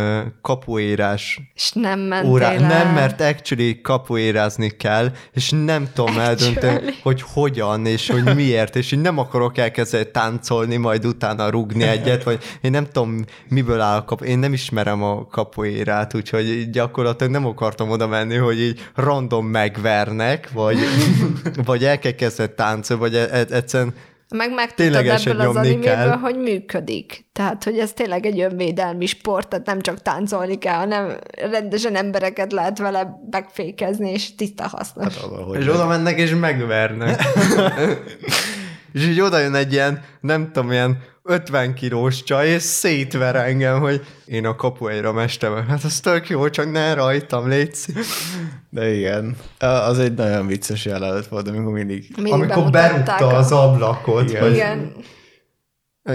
kapuérás És nem mentél órá. el. Nem, mert actually kapuérázni kell, és nem tudom eldönteni, Actually. hogy hogyan, és hogy miért, és így nem akarok elkezdeni táncolni, majd utána rugni egyet, vagy én nem tudom, miből áll a kapu, én nem ismerem a kapuérát, úgyhogy gyakorlatilag nem akartam oda menni, hogy így random megvernek, vagy, vagy el kell kezdeni táncolni, vagy e- e- egyszerűen Meg megtudtad Ténylegesen ebből az animéből, kell. hogy működik. Tehát, hogy ez tényleg egy önvédelmi sport, tehát nem csak táncolni kell, hanem rendesen embereket lehet vele megfékezni, és tiszta hasznos. Hát, Valahogy És oda mennek és megvernek. és így oda jön egy ilyen, nem tudom, ilyen 50 kilós csaj, és szétver engem, hogy én a kapuaira mestem. Hát az tök jó, csak ne rajtam, légy De igen, az egy nagyon vicces jelenet volt, amikor mindig mindig Amikor berúgta a- az ablakot. Igen. Vagy... Igen.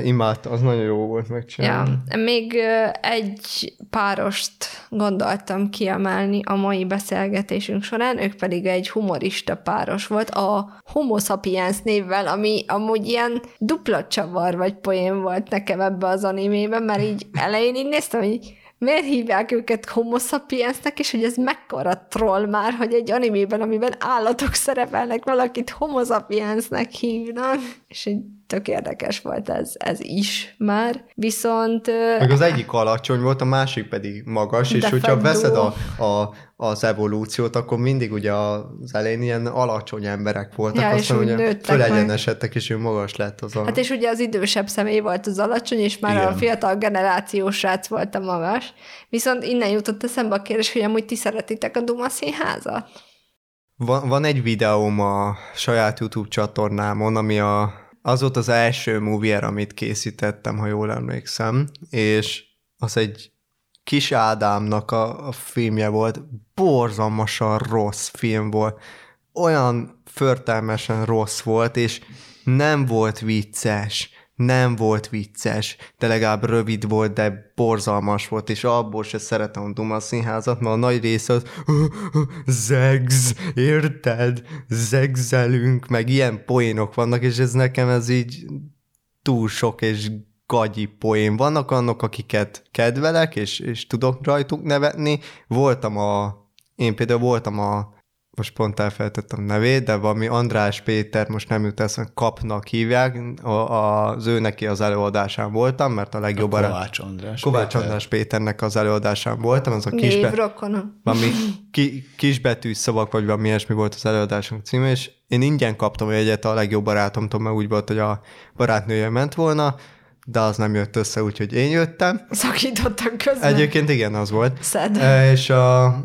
Imádta, az nagyon jó volt megcsinálni. Ja. Még egy párost gondoltam kiemelni a mai beszélgetésünk során, ők pedig egy humorista páros volt, a Homo sapiens névvel, ami amúgy ilyen dupla csavar vagy poén volt nekem ebbe az animében, mert így elején így néztem, hogy miért hívják őket homo sapiensnek, és hogy ez mekkora troll már, hogy egy animében, amiben állatok szerepelnek, valakit homo sapiensnek hívnak, és egy tök érdekes volt ez, ez is már. Viszont... Meg az egyik alacsony volt, a másik pedig magas, és hogyha fedó. veszed a, a, az evolúciót, akkor mindig ugye az elején ilyen alacsony emberek voltak, Ja, aztán ugye fölegyenesedtek, és ő magas lett az a... Hát és ugye az idősebb személy volt az alacsony, és már Igen. a fiatal generációs srác volt a magas. Viszont innen jutott eszembe a kérdés, hogy amúgy ti szeretitek a Duma színházat? Van, van egy videóm a saját YouTube csatornámon, ami a, az volt az első movie amit készítettem, ha jól emlékszem, és az egy Kis Ádámnak a, a filmje volt, borzalmasan rossz film volt, olyan förtelmesen rossz volt, és nem volt vicces, nem volt vicces, de legalább rövid volt, de borzalmas volt, és abból se szeretem a Duma színházat, mert a nagy része az zegz, érted? Zegzelünk, meg ilyen poénok vannak, és ez nekem ez így túl sok és gagyi poén. Vannak annak, akiket kedvelek, és, és tudok rajtuk nevetni. Voltam a, én például voltam a, most pont elfelejtettem a nevét, de valami András Péter, most nem jut eszembe, kapnak hívják, a, a, az ő neki az előadásán voltam, mert a legjobb barát- Kovács András. Kovács Péter. András Péternek az előadásán voltam, az a kisbe, Névrokona. valami ki, kisbetűs szavak, vagy valami ilyesmi volt az előadásunk címe, és én ingyen kaptam egyet a legjobb barátomtól, mert úgy volt, hogy a barátnője ment volna, de az nem jött össze, úgyhogy én jöttem. Szakítottak közben. Egyébként igen, az volt. Szed. E, és a,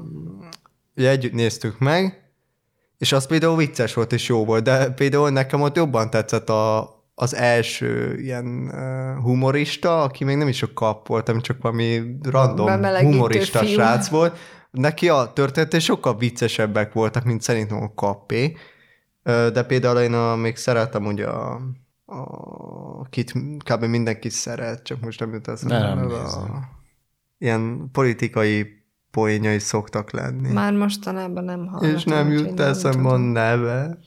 ugye együtt néztük meg, és az például vicces volt és jó volt, de például nekem ott jobban tetszett a, az első ilyen uh, humorista, aki még nem is a kap volt, hanem csak valami random humorista fiú. srác volt. Neki a történetek sokkal viccesebbek voltak, mint szerintem a kappé. Ö, De például én a, még szeretem ugye a, a akit kb. mindenki szeret, csak most nem jut eszembe. Ne, nem a, ilyen politikai poénjai szoktak lenni. Már mostanában nem hallgatom. és nem jut eszembe a neve.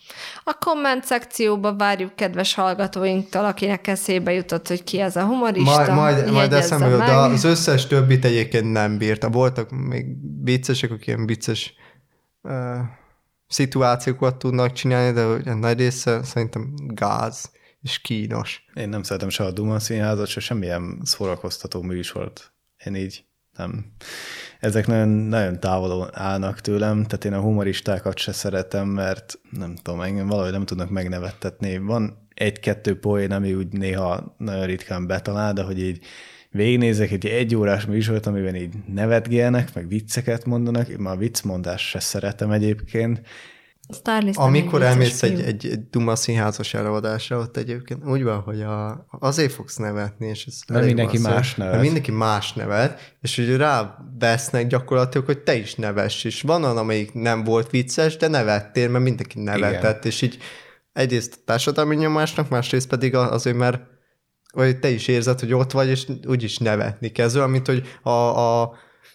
A komment szekcióba várjuk kedves hallgatóinktól, akinek eszébe jutott, hogy ki ez a humorista. Majd, majd, majd eszembe jut, de az összes többit egyébként nem bírta. Voltak még viccesek, akik ilyen vicces uh, szituációkat tudnak csinálni, de ugye nagy része szerintem gáz és kínos. Én nem szeretem se a Duma színházat, se semmilyen szórakoztató műsort. Én így nem. Ezek nagyon, nagyon távol állnak tőlem, tehát én a humoristákat se szeretem, mert nem tudom, engem valahogy nem tudnak megnevettetni. Van egy-kettő poén, ami úgy néha nagyon ritkán betalál, de hogy így végignézek egy egyórás műsort, amiben így nevetgélnek, meg vicceket mondanak, én már a viccmondást se szeretem egyébként, Starlist Amikor elmész egy, egy, egy Duma színházas előadásra, ott egyébként úgy van, hogy a, azért fogsz nevetni, és ez Mert mindenki más nevet. Mert mindenki más nevet, és hogy rávesznek gyakorlatilag, hogy te is nevess is. Van olyan, amelyik nem volt vicces, de nevettél, mert mindenki nevetett, és így egyrészt a társadalmi nyomásnak, másrészt pedig a- azért, mert vagy te is érzed, hogy ott vagy, és úgyis nevetni kezd. Olyan, mint hogy a, a,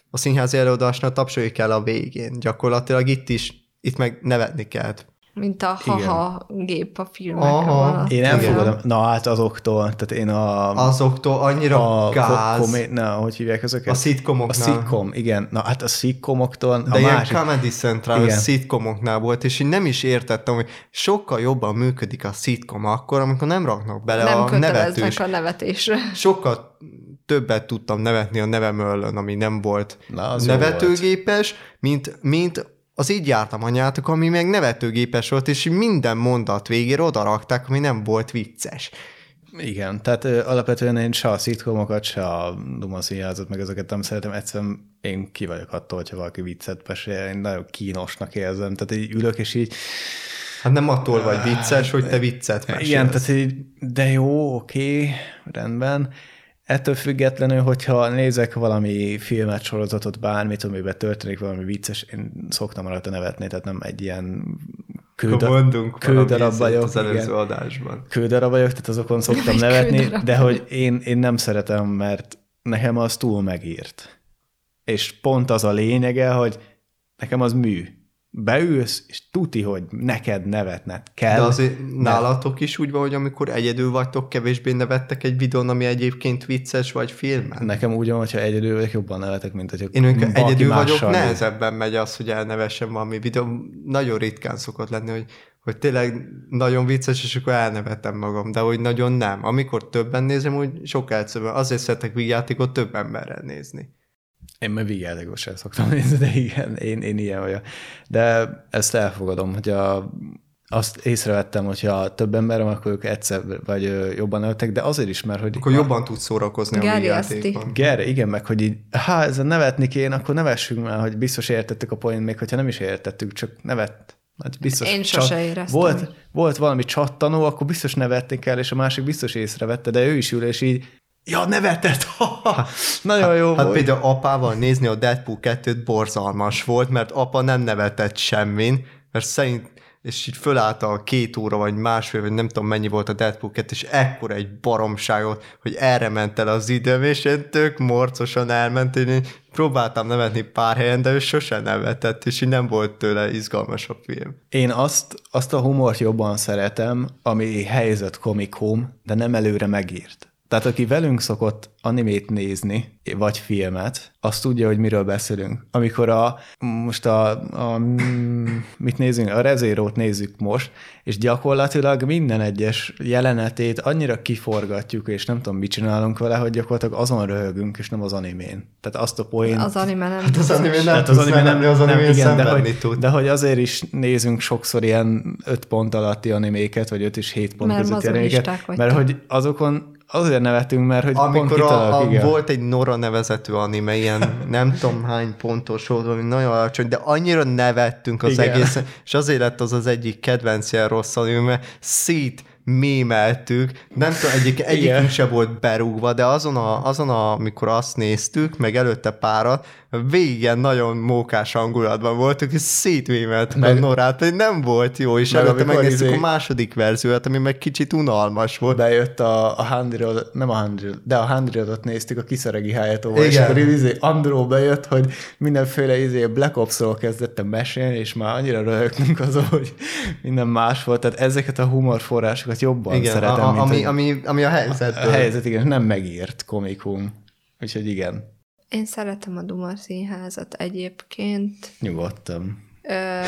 a színházi előadásnál tapsolni kell a végén. Gyakorlatilag itt is, itt meg nevetni kell. Mint a haha gép a filmekre Aha. Én Igen. elfogadom, na hát azoktól, tehát én a... Azoktól annyira a gáz. ko- komé- na, hogy hívják ezeket? A szitkomoknál. A szitcom, igen. Na hát a szitcomoktól De a ilyen másik... Comedy Central, a Igen. szitkomoknál volt, és én nem is értettem, hogy sokkal jobban működik a szitkom akkor, amikor nem raknak bele Nem a nevetős. a nevetésre. Sokkal többet tudtam nevetni a nevemöllön, ami nem volt Na, nevetőgépes, mint, mint az így jártam anyátok, ami meg nevetőgépes volt, és minden mondat végére odarakták, ami nem volt vicces. Igen, tehát ö, alapvetően én se a szitcomokat, se a Duma színházat, meg ezeket nem szeretem. Egyszerűen én ki vagyok attól, hogyha valaki viccet mesél, én nagyon kínosnak érzem. Tehát így ülök, és így Hát nem attól vagy vicces, hogy te viccet mesélsz. Igen, tehát így, de jó, oké, rendben. Ettől függetlenül, hogyha nézek valami filmet, sorozatot, bármit, amiben történik valami vicces, én szoktam rajta nevetni, tehát nem egy ilyen mondunk küldarab valami vagyok, az előző igen. adásban. küldarab vagyok, tehát azokon szoktam Egy nevetni, de hogy én, én nem szeretem, mert nekem az túl megírt. És pont az a lényege, hogy nekem az mű. Beülsz, és tuti, hogy neked nevetned kell. De azért nálatok is úgy van, hogy amikor egyedül vagytok, kevésbé nevettek egy videón, ami egyébként vicces vagy filmen? Nekem úgy van, hogyha egyedül vagyok, jobban nevetek, mint hogy Én amikor egyedül vagyok, nehezebben megy az, hogy elnevessem valami videó. Nagyon ritkán szokott lenni, hogy, hogy tényleg nagyon vicces, és akkor elnevetem magam, de hogy nagyon nem. Amikor többen nézem, úgy sokkal egyszerűen. Azért szeretek vígjátékot több emberrel nézni. Én meg vígjátékot sem szoktam nézni, de igen, én, én ilyen vagyok. De ezt elfogadom, hogy a, azt észrevettem, hogyha több ember van, akkor ők egyszer vagy jobban öltek, de azért is, mert hogy... Akkor jobban tudsz szórakozni a Gerjeszti. vígjátékon. Gerre, igen, meg hogy így, ha ezen nevetni kéne, akkor nevessünk már, hogy biztos értettük a poént, még hogyha nem is értettük, csak nevet. Hát biztos Én sose éreztem. Volt, volt valami csattanó, akkor biztos nevetni kell, és a másik biztos észrevette, de ő is ül, és így, ja, nevetett, nagyon jó Hát volt. például apával nézni a Deadpool 2-t borzalmas volt, mert apa nem nevetett semmin, mert szerint és így fölállt a két óra, vagy másfél, vagy nem tudom mennyi volt a Deadpool 2, és ekkora egy baromságot, hogy erre ment el az időm, és én tök morcosan elment, én így próbáltam nevetni pár helyen, de ő sosem nevetett, és így nem volt tőle izgalmas a film. Én azt, azt a humort jobban szeretem, ami helyzet komikum, de nem előre megírt. Tehát aki velünk szokott animét nézni, vagy filmet, az tudja, hogy miről beszélünk. Amikor a, most a, a mit nézünk, a rezérót nézzük most, és gyakorlatilag minden egyes jelenetét annyira kiforgatjuk, és nem tudom, mit csinálunk vele, hogy gyakorlatilag azon röhögünk, és nem az animén. Tehát azt a poént... Az anime nem. Hát az anime nem Tehát tudsz nevetni, az anime igen, de hogy, tud. de hogy azért is nézünk sokszor ilyen 5 pont alatti animéket, vagy 5 és 7 pont Mert közötti animéket, mert hogy azokon azért nevetünk, mert hogy pont Amikor a, kitalálok, a, igen. volt egy Nora nevezető anime, ilyen nem tudom hány pontos volt, ami nagyon alacsony, de annyira nevettünk az Igen. egészen, és azért lett az az egyik kedvenc ilyen rossz anime, mert szét mémeltük, nem tudom, egyik, egyikünk se volt berúgva, de azon, a, azon a, amikor azt néztük, meg előtte párat, ilyen nagyon mókás hangulatban voltunk, és szétmémeltük meg, a Norát, pedig nem volt jó, és Meg előtte megnéztük izé- a második verziót, ami meg kicsit unalmas volt. bejött a, a Handrill, nem a Handrill, de a Handrillot néztük a Kiszeregi Hájtóval, és akkor izé Andró bejött, hogy mindenféle izé Black Ops-ról kezdettem mesélni, és már annyira röhögtünk azon, hogy minden más volt, tehát ezeket a humorforrásokat jobban Igen, szeretem, a, a, mint ami, hogy ami, ami a a helyzetből. helyzet, igen, nem megírt komikum. Úgyhogy igen, Én szeretem a Dumar színházat egyébként, nyugodtan. Ö,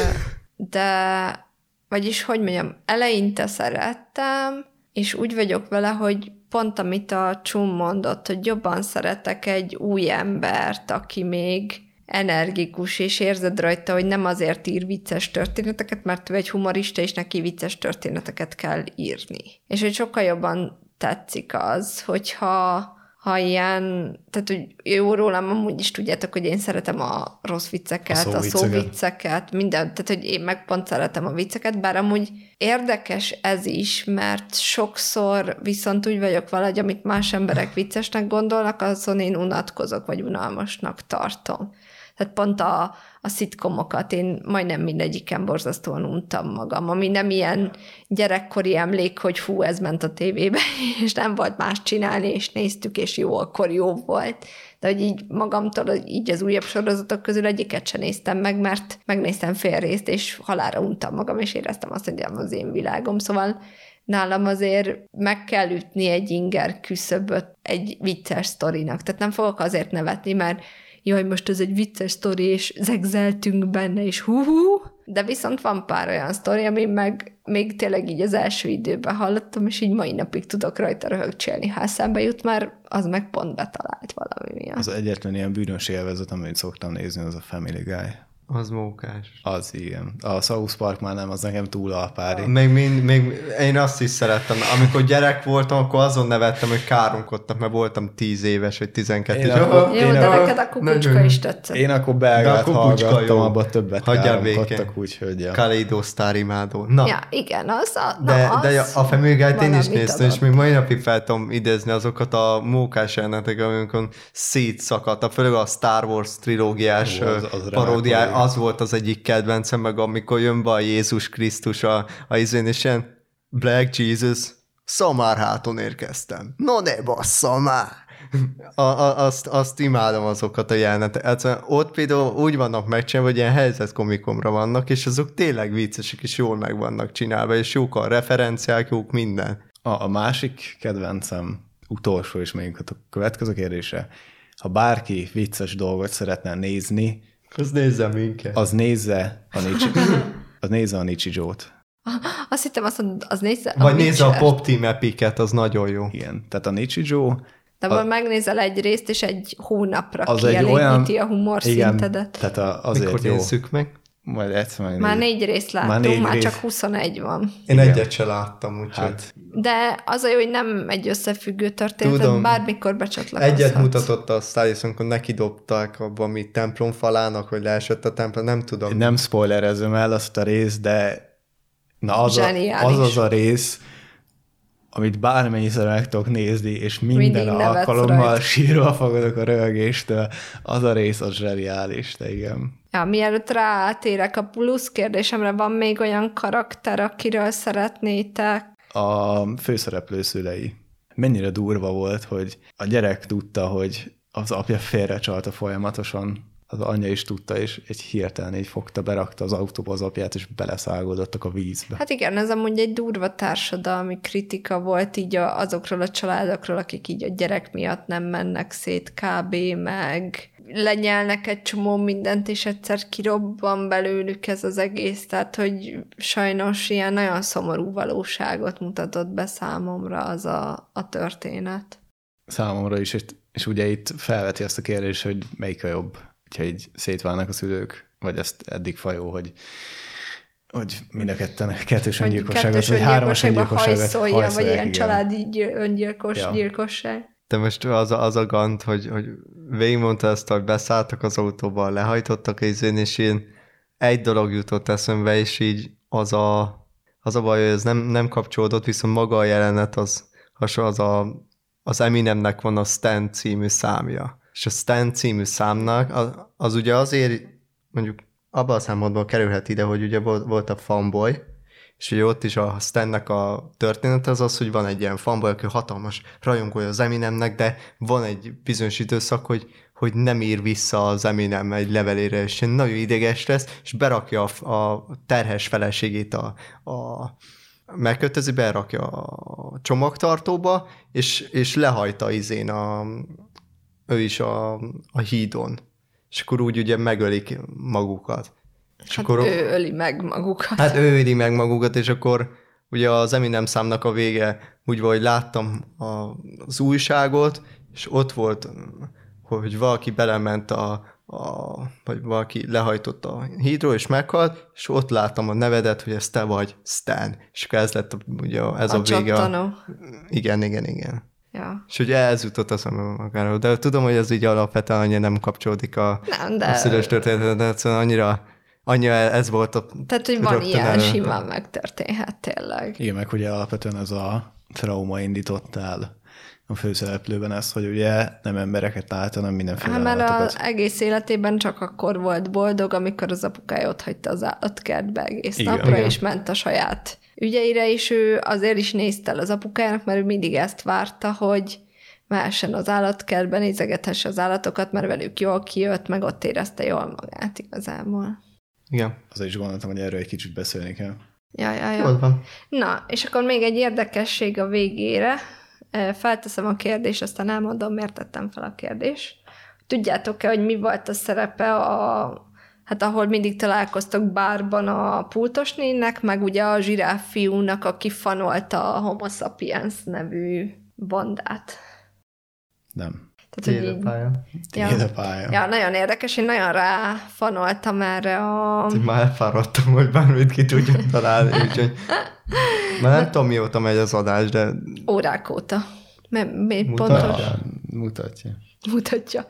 de, vagyis hogy mondjam, eleinte szerettem, és úgy vagyok vele, hogy pont amit a Csum mondott, hogy jobban szeretek egy új embert, aki még energikus, és érzed rajta, hogy nem azért ír vicces történeteket, mert ő egy humorista, és neki vicces történeteket kell írni. És hogy sokkal jobban tetszik az, hogyha ha ilyen, tehát hogy jó rólam amúgy is tudjátok, hogy én szeretem a rossz vicceket, a, szóvicceket. szóvicceket, mindent, tehát hogy én meg pont szeretem a vicceket, bár amúgy érdekes ez is, mert sokszor viszont úgy vagyok vele, hogy amit más emberek viccesnek gondolnak, azon én unatkozok, vagy unalmasnak tartom. Tehát pont a, a szitkomokat én majdnem mindegyiken borzasztóan untam magam, ami nem ilyen gyerekkori emlék, hogy fú, ez ment a tévébe, és nem volt más csinálni, és néztük, és jó, akkor jó volt. De hogy így magamtól, így az újabb sorozatok közül egyiket sem néztem meg, mert megnéztem fél részt, és halára untam magam, és éreztem azt, hogy nem az én világom. Szóval nálam azért meg kell ütni egy inger küszöböt egy vicces sztorinak. Tehát nem fogok azért nevetni, mert jaj, most ez egy vicces sztori, és zegzeltünk benne, és hú-hú. De viszont van pár olyan sztori, ami meg még tényleg így az első időben hallottam, és így mai napig tudok rajta röhögcsélni. Ha eszembe jut, már az meg pont betalált valami miatt. Az egyetlen ilyen bűnös élvezet, amit szoktam nézni, az a Family Guy. Az mókás. Az igen. A South Park már nem, az nekem túl alpári. Még, mind, még én azt is szerettem. Amikor gyerek voltam, akkor azon nevettem, hogy káromkodtak, mert voltam 10 éves, vagy 12 Én és akkor- Jó, de a- neked a kukucska is tetszett. Én akkor De a belgát hallgattam, abban többet Hagyjál káromkodtak, úgyhogy ja. Kaleido Star imádó. Na, Ja, igen, az a, de, na, az de a Family Guy-t én is néztem, és adott. még mai napig fel tudom idézni azokat a mókás jeleneteket, amikor szétszakadtak, főleg a Star Wars trilógiás Ó, az- volt az egyik kedvencem, meg amikor jön be a Jézus Krisztus a, a izén, és ilyen Black Jesus, szamár háton érkeztem. No ne bassza már! A, a, azt, azt imádom azokat a jeleneteket. Hát, ott például úgy vannak megcsinálva, hogy ilyen helyzetkomikomra vannak, és azok tényleg viccesek, és jól meg vannak csinálva, és jók a referenciák, jók minden. A, a másik kedvencem, utolsó és még a következő kérdése. Ha bárki vicces dolgot szeretne nézni, az nézze minket. Az nézze a Nichi, az nézze a Nichijót. Azt hittem, azt mondod, az nézze a Vagy nézze a Pop Team Epic-et, az nagyon jó. Igen, tehát a Nichijó de a, megnézel egy részt, és egy hónapra az egy olyan, a humor igen, szintedet. Tehát a, azért Mikor jó. nézzük meg? Majd egyszer meg Már négy részt láttunk, már, négy már rész. csak 21 van. Én Igen. egyet se láttam, úgyhogy... Hát. De az a jó, hogy nem egy összefüggő történet, Tudom. bármikor becsatlakozhatsz. Egyet mutatott a Styles, amikor neki dobták a valami templom falának, hogy leesett a templom, nem tudom. Nem spoilerezem el azt a részt, de na az, a, az az a rész, amit bármennyiszer meg tudok nézni, és minden Mindig alkalommal sírva fogadok a röhögéstől, az a rész az zseniális, de igen. Ja, mielőtt rátérek a plusz kérdésemre, van még olyan karakter, akiről szeretnétek? A főszereplő szülei. Mennyire durva volt, hogy a gyerek tudta, hogy az apja félrecsalta folyamatosan, az anyja is tudta, és egy hirtelen így fogta, berakta az autóba az apját, és beleszágódottak a vízbe. Hát igen, ez amúgy egy durva társadalmi kritika volt így azokról a családokról, akik így a gyerek miatt nem mennek szét kb. meg lenyelnek egy csomó mindent, és egyszer kirobban belőlük ez az egész, tehát hogy sajnos ilyen nagyon szomorú valóságot mutatott be számomra az a, a történet. Számomra is, és, és ugye itt felveti azt a kérdést, hogy melyik a jobb, hogyha így szétválnak a szülők, vagy ezt eddig fajó, hogy hogy mind a ketten kettős öngyilkosságot, vagy hármas öngyilkosságot hajszolja, vagy ilyen igen. családi öngyilkos, ja. gyilkosság. De most az a, az a gant, hogy, hogy végigmondta ezt, hogy beszálltak az autóba, lehajtottak a izén, és én egy dolog jutott eszembe, és így az a, az a baj, hogy ez nem, nem kapcsolódott, viszont maga a jelenet az, az, a, az Eminemnek van a Stan című számja. És a Stan című számnak az, ugye azért mondjuk abban a számodban kerülhet ide, hogy ugye volt, a fanboy, és ugye ott is a Stannek a történet az az, hogy van egy ilyen fanboy, aki hatalmas rajongója az Eminemnek, de van egy bizonyos időszak, hogy, hogy nem ír vissza az Eminem egy levelére, és nagyon ideges lesz, és berakja a, a terhes feleségét a, a megkötözi, berakja a csomagtartóba, és, és lehajta izén a, ő is a, a hídon. És akkor úgy ugye megölik magukat. És hát akkor, ő öli meg magukat. Hát ő öli meg magukat, és akkor ugye az Eminem számnak a vége úgy volt, hogy láttam a, az újságot, és ott volt, hogy valaki belement a, a, vagy valaki lehajtott a hídról, és meghalt, és ott láttam a nevedet, hogy ez te vagy, Stan. És akkor ez lett ugye ez a, a vége. A, igen, igen, igen. Ja. És ugye ez jutott a szemembe magáról. De tudom, hogy ez így alapvetően annyira nem kapcsolódik a, nem, de... a szülős történetet, de egyszerűen annyira annyira ez volt a Tehát, hogy van ilyen, előtt. simán megtörténhet tényleg. Igen, meg ugye alapvetően ez a trauma indított el a főszereplőben ez, hogy ugye nem embereket lát, hanem mindenféle hát, mert az egész életében csak akkor volt boldog, amikor az apukája ott hagyta az állatkertbe egész Igen. napra, Igen. és ment a saját ügyeire, és ő azért is nézte el az apukájának, mert ő mindig ezt várta, hogy mehessen az állatkertbe, nézegethesse az állatokat, mert velük jól kijött, meg ott érezte jól magát igazából. Igen. Azért is gondoltam, hogy erről egy kicsit beszélni kell. Ja, ja, ja. van. Na, és akkor még egy érdekesség a végére. Felteszem a kérdést, aztán elmondom, miért tettem fel a kérdést. Tudjátok-e, hogy mi volt a szerepe a hát ahol mindig találkoztak bárban a pultosnének, meg ugye a zsiráf fiúnak, aki fanolta a Homo sapiens nevű bandát. Nem. Tehát, hogy így, ja, ja, nagyon érdekes, én nagyon ráfanoltam erre a... Én már elfáradtam, hogy bármit ki tudjak találni, úgyhogy már nem tudom, mióta megy az adás, de... Órák óta. Mi, mutatja, pontos? Mutatja. Mutatja.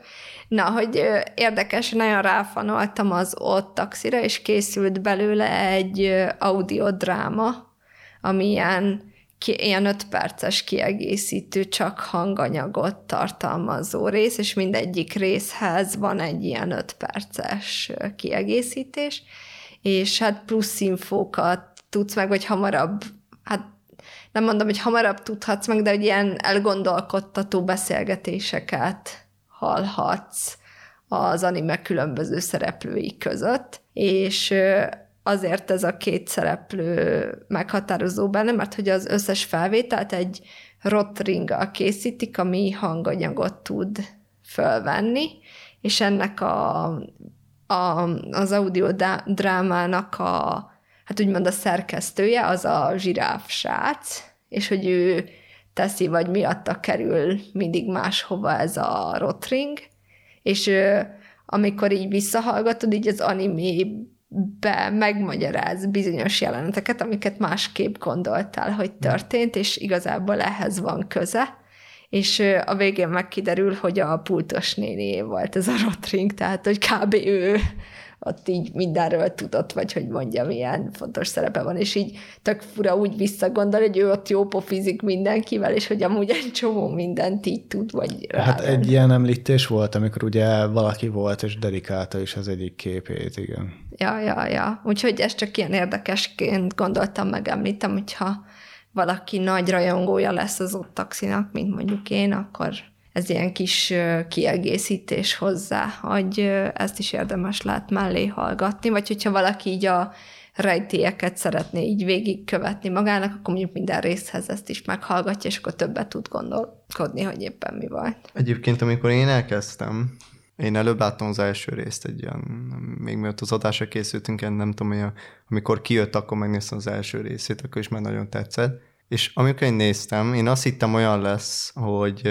Na, hogy érdekes, nagyon ráfanoltam az ott taxira, és készült belőle egy audiodráma, ami ilyen, ki, ilyen öt perces kiegészítő, csak hanganyagot tartalmazó rész, és mindegyik részhez van egy ilyen öt perces kiegészítés, és hát plusz infókat tudsz meg, vagy hamarabb, hát nem mondom, hogy hamarabb tudhatsz meg, de hogy ilyen elgondolkodtató beszélgetéseket hallhatsz az anime különböző szereplői között, és azért ez a két szereplő meghatározó benne, mert hogy az összes felvételt egy rotringgal készítik, ami hanganyagot tud fölvenni, és ennek a, a, az audio drámának a, hát úgymond a szerkesztője, az a zsiráf srác, és hogy ő teszi, vagy miatta kerül mindig máshova ez a rotring, és amikor így visszahallgatod, így az animébe megmagyaráz bizonyos jeleneteket, amiket másképp gondoltál, hogy történt, és igazából ehhez van köze. És a végén megkiderül, hogy a pultos néni volt ez a rotring, tehát hogy kb. ő ott így mindenről tudott, vagy hogy mondja, milyen fontos szerepe van, és így tök fura úgy visszagondol, hogy ő ott jó pofizik mindenkivel, és hogy amúgy egy csomó mindent így tud, vagy Hát rá egy ilyen említés volt, amikor ugye valaki volt, és dedikálta is az egyik képét, igen. Ja, ja, ja. Úgyhogy ezt csak ilyen érdekesként gondoltam, megemlítem, hogyha valaki nagy rajongója lesz az ott taxinak, mint mondjuk én, akkor ez ilyen kis kiegészítés hozzá, hogy ezt is érdemes lehet mellé hallgatni, vagy hogyha valaki így a rejtélyeket szeretné így végigkövetni magának, akkor mondjuk minden részhez ezt is meghallgatja, és akkor többet tud gondolkodni, hogy éppen mi volt. Egyébként, amikor én elkezdtem, én előbb láttam az első részt egy ilyen, még mielőtt az adásra készültünk, nem tudom, hogy amikor kijött, akkor megnéztem az első részét, akkor is már nagyon tetszett. És amikor én néztem, én azt hittem olyan lesz, hogy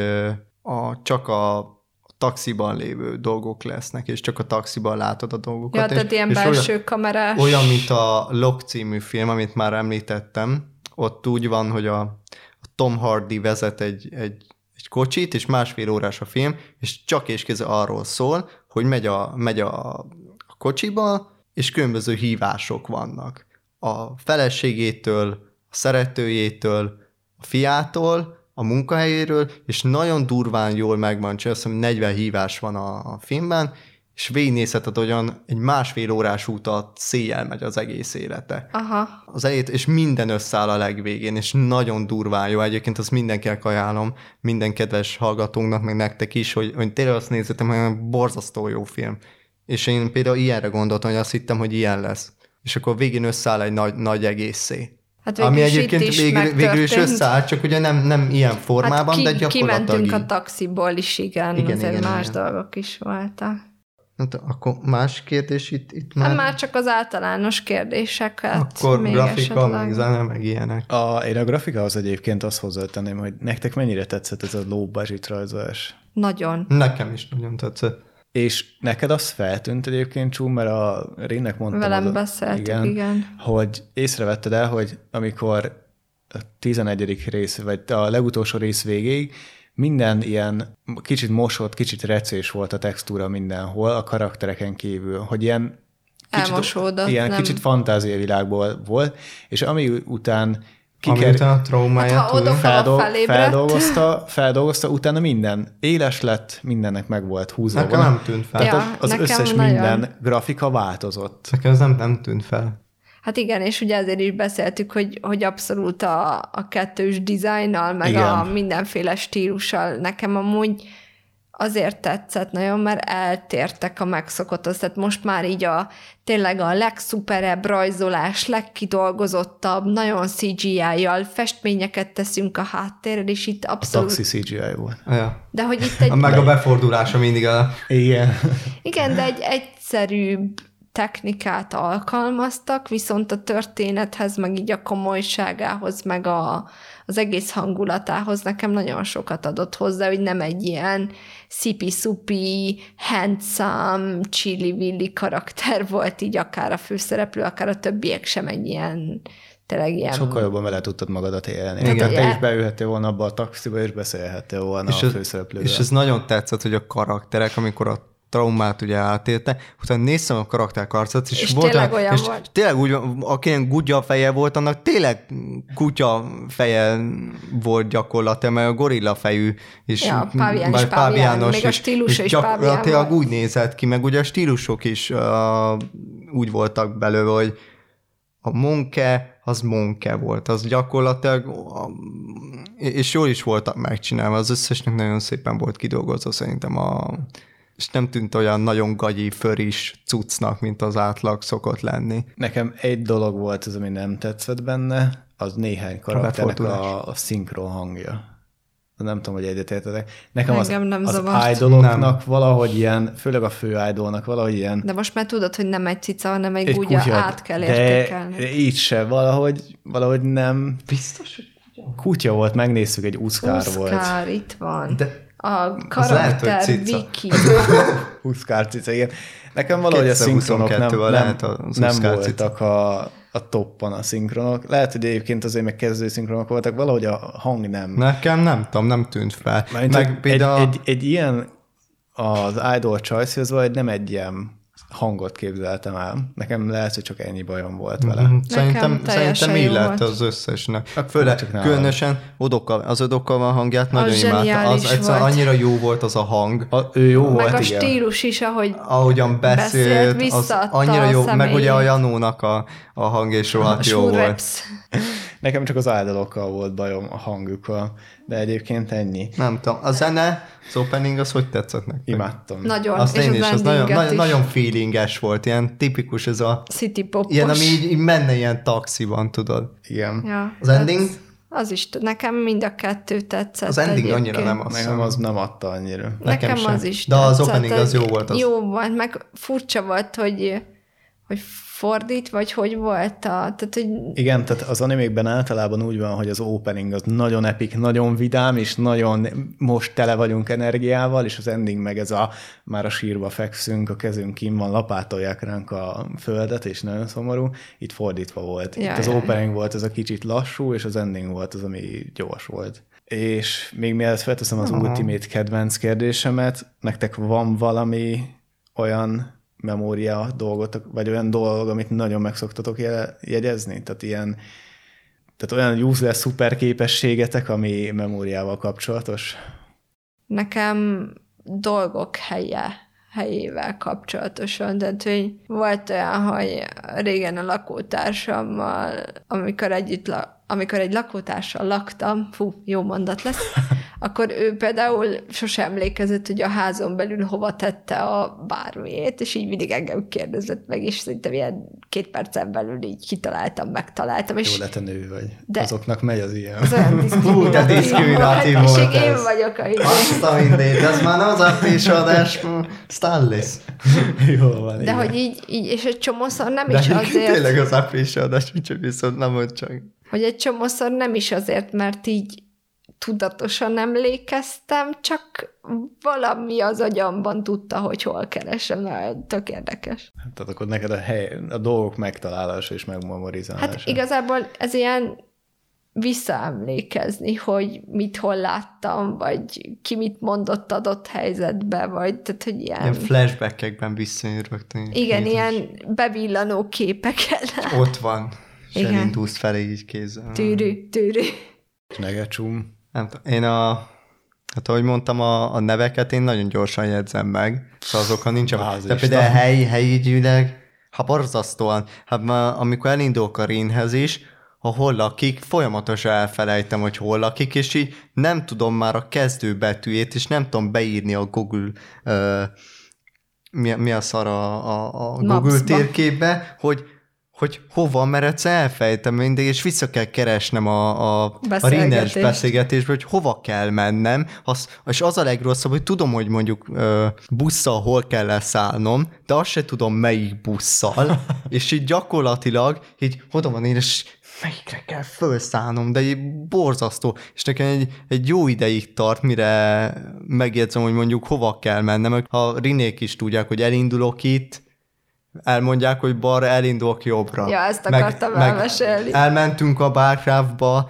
a, csak a taxiban lévő dolgok lesznek, és csak a taxiban látod a dolgokat. Ja, tehát ilyen és belső olyan, kamerás. Olyan, mint a Lock című film, amit már említettem. Ott úgy van, hogy a, a Tom Hardy vezet egy, egy, egy kocsit, és másfél órás a film, és csak és kéze arról szól, hogy megy a, megy a, a kocsiba, és különböző hívások vannak. A feleségétől, a szeretőjétől, a fiától, a munkahelyéről, és nagyon durván jól megvan csinálva, azt 40 hívás van a, a filmben, és végignézheted, olyan egy másfél órás útat széjjel megy az egész élete. Aha. Az elét, és minden összeáll a legvégén, és nagyon durván jó. Egyébként azt mindenkinek ajánlom, minden kedves hallgatónknak, meg nektek is, hogy, hogy tényleg azt nézzetem, hogy borzasztó jó film. És én például ilyenre gondoltam, hogy azt hittem, hogy ilyen lesz. És akkor végén összeáll egy nagy, nagy egészé. Hát Ami egyébként is végül, végül is összeállt, csak ugye nem, nem ilyen formában, hát ki, de gyakorlatilag Kimentünk a taxiból is, igen, igen azért igen, más igen. dolgok is voltak. Hát akkor más kérdés itt, itt hát már? Hát már csak az általános kérdéseket. Akkor még grafika, esetleg. meg zene, meg ilyenek. A, én a grafikához egyébként azt hozzátenném, hogy nektek mennyire tetszett ez a low budget rajzolás? Nagyon. Nekem is nagyon tetszett. És neked az feltűnt egyébként, Csú, mert a Rénnek mondtam, Velem beszéltük, igen, igen. hogy észrevetted el, hogy amikor a 11. rész, vagy a legutolsó rész végéig minden ilyen kicsit mosott, kicsit recés volt a textúra mindenhol, a karaktereken kívül, hogy ilyen kicsit, Elmosódott, ilyen nem. kicsit fantáziavilágból volt, és ami után kiker... a traumáját hát, ha feldol... feldolgozta, feldolgozta, utána minden éles lett, mindennek meg volt húzva. Nekem nem tűnt fel. Ja, az összes nagyon... minden grafika változott. Nekem ez nem, nem tűnt fel. Hát igen, és ugye ezért is beszéltük, hogy, hogy abszolút a, a kettős dizájnnal, meg igen. a mindenféle stílussal nekem amúgy azért tetszett nagyon, mert eltértek a megszokotthoz. Tehát most már így a tényleg a legszuperebb rajzolás, legkidolgozottabb, nagyon CGI-jal festményeket teszünk a háttérrel, és itt abszolút... A taxi CGI volt. Ja. De hogy itt egy... A meg a befordulása mindig a... Igen. Igen, de egy egyszerűbb technikát alkalmaztak, viszont a történethez, meg így a komolyságához, meg a, az egész hangulatához nekem nagyon sokat adott hozzá, hogy nem egy ilyen szipi-szupi, handsome, chili-villi karakter volt így akár a főszereplő, akár a többiek sem egy ilyen tényleg ilyen... Sokkal jobban vele tudtad magadat élni. Igen. Tehát te is beülhettél volna abba a taxiba, és beszélhettél volna és a főszereplővel. És ez nagyon tetszett, hogy a karakterek, amikor a traumát ugye átélte, utána néztem a karakterkarcot, és, és volt tényleg olyan és volt. tényleg úgy, akinek gutya feje volt, annak tényleg kutya feje volt gyakorlatilag, mert a gorilla fejű, és ja, pávián is páviános, még a stílusa is gyakorlatilag úgy nézett ki, meg ugye a stílusok is uh, úgy voltak belőle, hogy a Monke, az Monke volt, az gyakorlatilag, és jól is voltak megcsinálva, az összesnek nagyon szépen volt kidolgozva szerintem a, és nem tűnt olyan nagyon gagyi, föris cuccnak, mint az átlag szokott lenni. Nekem egy dolog volt az, ami nem tetszett benne, az néhány karakternek a, a szinkron hangja nem tudom, hogy egyetértetek. Nekem Engem az, nem az zavart. idoloknak Nem. valahogy ilyen, főleg a fő idolnak valahogy ilyen De most már tudod, hogy nem egy cica, hanem egy, egy gugya, kutya, át kell de értékelni. így se, valahogy, valahogy nem. Biztos, hogy Kutya volt, megnéztük, egy uszkár volt. Uszkár, itt van. De A lehet, karakter hogy cica. Viki. Uszkár cica, igen. Nekem valahogy a 2022 szinkronok nem, nem, lehet az nem voltak a, a toppon a szinkronok. Lehet, hogy egyébként azért meg kezdő szinkronok voltak, valahogy a hang nem. nekem nem tudom, nem tűnt fel. Meg egy, például... egy, egy ilyen az Idol choice vagy nem egy ilyen hangot képzeltem el. Nekem lehet, hogy csak ennyi bajom volt vele. Mhm. Szerintem, teljesen szerintem így lett az összesnek. Akkor Főleg különösen odokkal, az odokkal van hangját nagyon imádta. zseniális Az egyszerűen volt. annyira jó volt az a hang. A, ő jó Meg volt, a igen. stílus is, ahogy Ahogyan beszélt, Beszélt, az annyira a jó, meg személyét. ugye a Janónak a, a hangja is a rohadt jó volt. Nekem csak az áldalokkal volt bajom a hangjukkal, de egyébként ennyi. Nem tudom, a zene, az opening, az hogy tetszett nektek? Imádtam. Nagyon, Azt és én az is, az nagyon, nagyon, nagyon feelinges volt, ilyen tipikus ez a, City popos. ilyen, ami így, így menne ilyen taxiban, tudod. Igen. Ja, Az ending? Az, az is, nekem mind a kettő tetszett Az ending egyébként. annyira nem azt Nekem az nem adta annyira. Nekem Nekem sem. az is De az tetszett, opening az jó volt, az- Jó volt, meg furcsa volt, hogy hogy fordít, vagy hogy volt a... Tehát, hogy Igen, tehát az animékben általában úgy van, hogy az opening az nagyon epik, nagyon vidám, és nagyon most tele vagyunk energiával, és az ending meg ez a már a sírba fekszünk, a kezünk kim van, lapátolják ránk a földet, és nagyon szomorú. Itt fordítva volt. Ja, Itt az ja, ja. opening volt ez a kicsit lassú, és az ending volt az, ami gyors volt. És még mielőtt felteszem az Aha. ultimate kedvenc kérdésemet, nektek van valami olyan memória dolgot, vagy olyan dolog, amit nagyon meg szoktatok je- jegyezni? Tehát ilyen tehát olyan useless szuper képességetek, ami memóriával kapcsolatos? nekem dolgok helye, helyével kapcsolatosan. Tehát, hogy volt olyan, hogy régen a lakótársammal, amikor együtt la- amikor egy lakótársal laktam, fú, jó mondat lesz, akkor ő például sosem emlékezett, hogy a házon belül hova tette a bármiét, és így mindig engem kérdezett meg, és szerintem ilyen két percen belül így kitaláltam, megtaláltam, és Jó lett a nő vagy. De-. Azoknak megy az ilyen. az olyan Hú, de diszkriminatív volt. volt És én vagyok a izé. Azt a mindét, ez már az április adás, Stanley. Jó van, De igen. hogy így, így, és egy csomószor nem De is azért, tényleg az április adás, csak viszont nem hogy csak. Hogy egy csomószor nem is azért, mert így tudatosan emlékeztem, csak valami az agyamban tudta, hogy hol keresem, mert tök érdekes. Tehát akkor neked a, hely, a dolgok megtalálása és megmemorizálása. Hát igazából ez ilyen visszaemlékezni, hogy mit hol láttam, vagy ki mit mondott adott helyzetbe, vagy tehát, hogy ilyen... Ilyen flashbackekben visszajön rögtön. igen, Jézus. ilyen bevillanó képeken. Ott van. És Igen. elindulsz felé így kézzel. Tűrű, tűrű. Negecsum. Nem tudom, én a, hát ahogy mondtam, a, a neveket én nagyon gyorsan jegyzem meg, szóval azokkal nincs a... De például helyi, helyigyűleg, ha borzasztóan, hát már amikor elindulok a Rinhez is, ha hol lakik, folyamatosan elfelejtem, hogy hol lakik, és így nem tudom már a kezdőbetűjét, és nem tudom beírni a Google uh, mi, mi a szar a, a, a Google Mapsba. térképbe, hogy hogy hova, mert egyszer elfejtem mindig, és vissza kell keresnem a, a, a rinnes beszélgetésbe, hogy hova kell mennem, az, és az a legrosszabb, hogy tudom, hogy mondjuk ö, busszal hol kell leszállnom, de azt se tudom, melyik busszal, és így gyakorlatilag így oda van én, és melyikre kell felszállnom, de így borzasztó, és nekem egy, egy jó ideig tart, mire megjegyzem, hogy mondjuk hova kell mennem, ha rinék is tudják, hogy elindulok itt, elmondják, hogy balra elindulok jobbra. Ja, ezt akartam elmesélni. Elmentünk a Bárkrávba,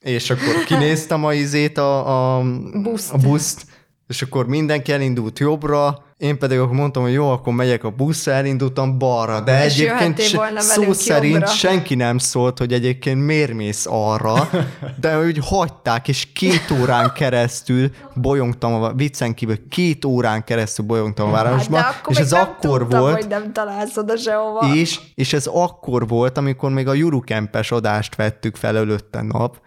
és akkor kinéztem a izét, a, a, Buszt. a buszt, és akkor mindenki elindult jobbra, Én pedig akkor mondtam, hogy jó, akkor megyek a buszra, elindultam balra, de És egyébként szó szerint jobbra. senki nem szólt, hogy egyébként miért mész arra, de úgy hagyták, és két órán keresztül bolyongtam, a viccen kívül két órán keresztül bolyongtam a Hát de akkor és ez akkor tudtam, volt, hogy nem találsz oda sehova. és, és ez akkor volt, amikor még a Jurukempes adást vettük fel előtte nap,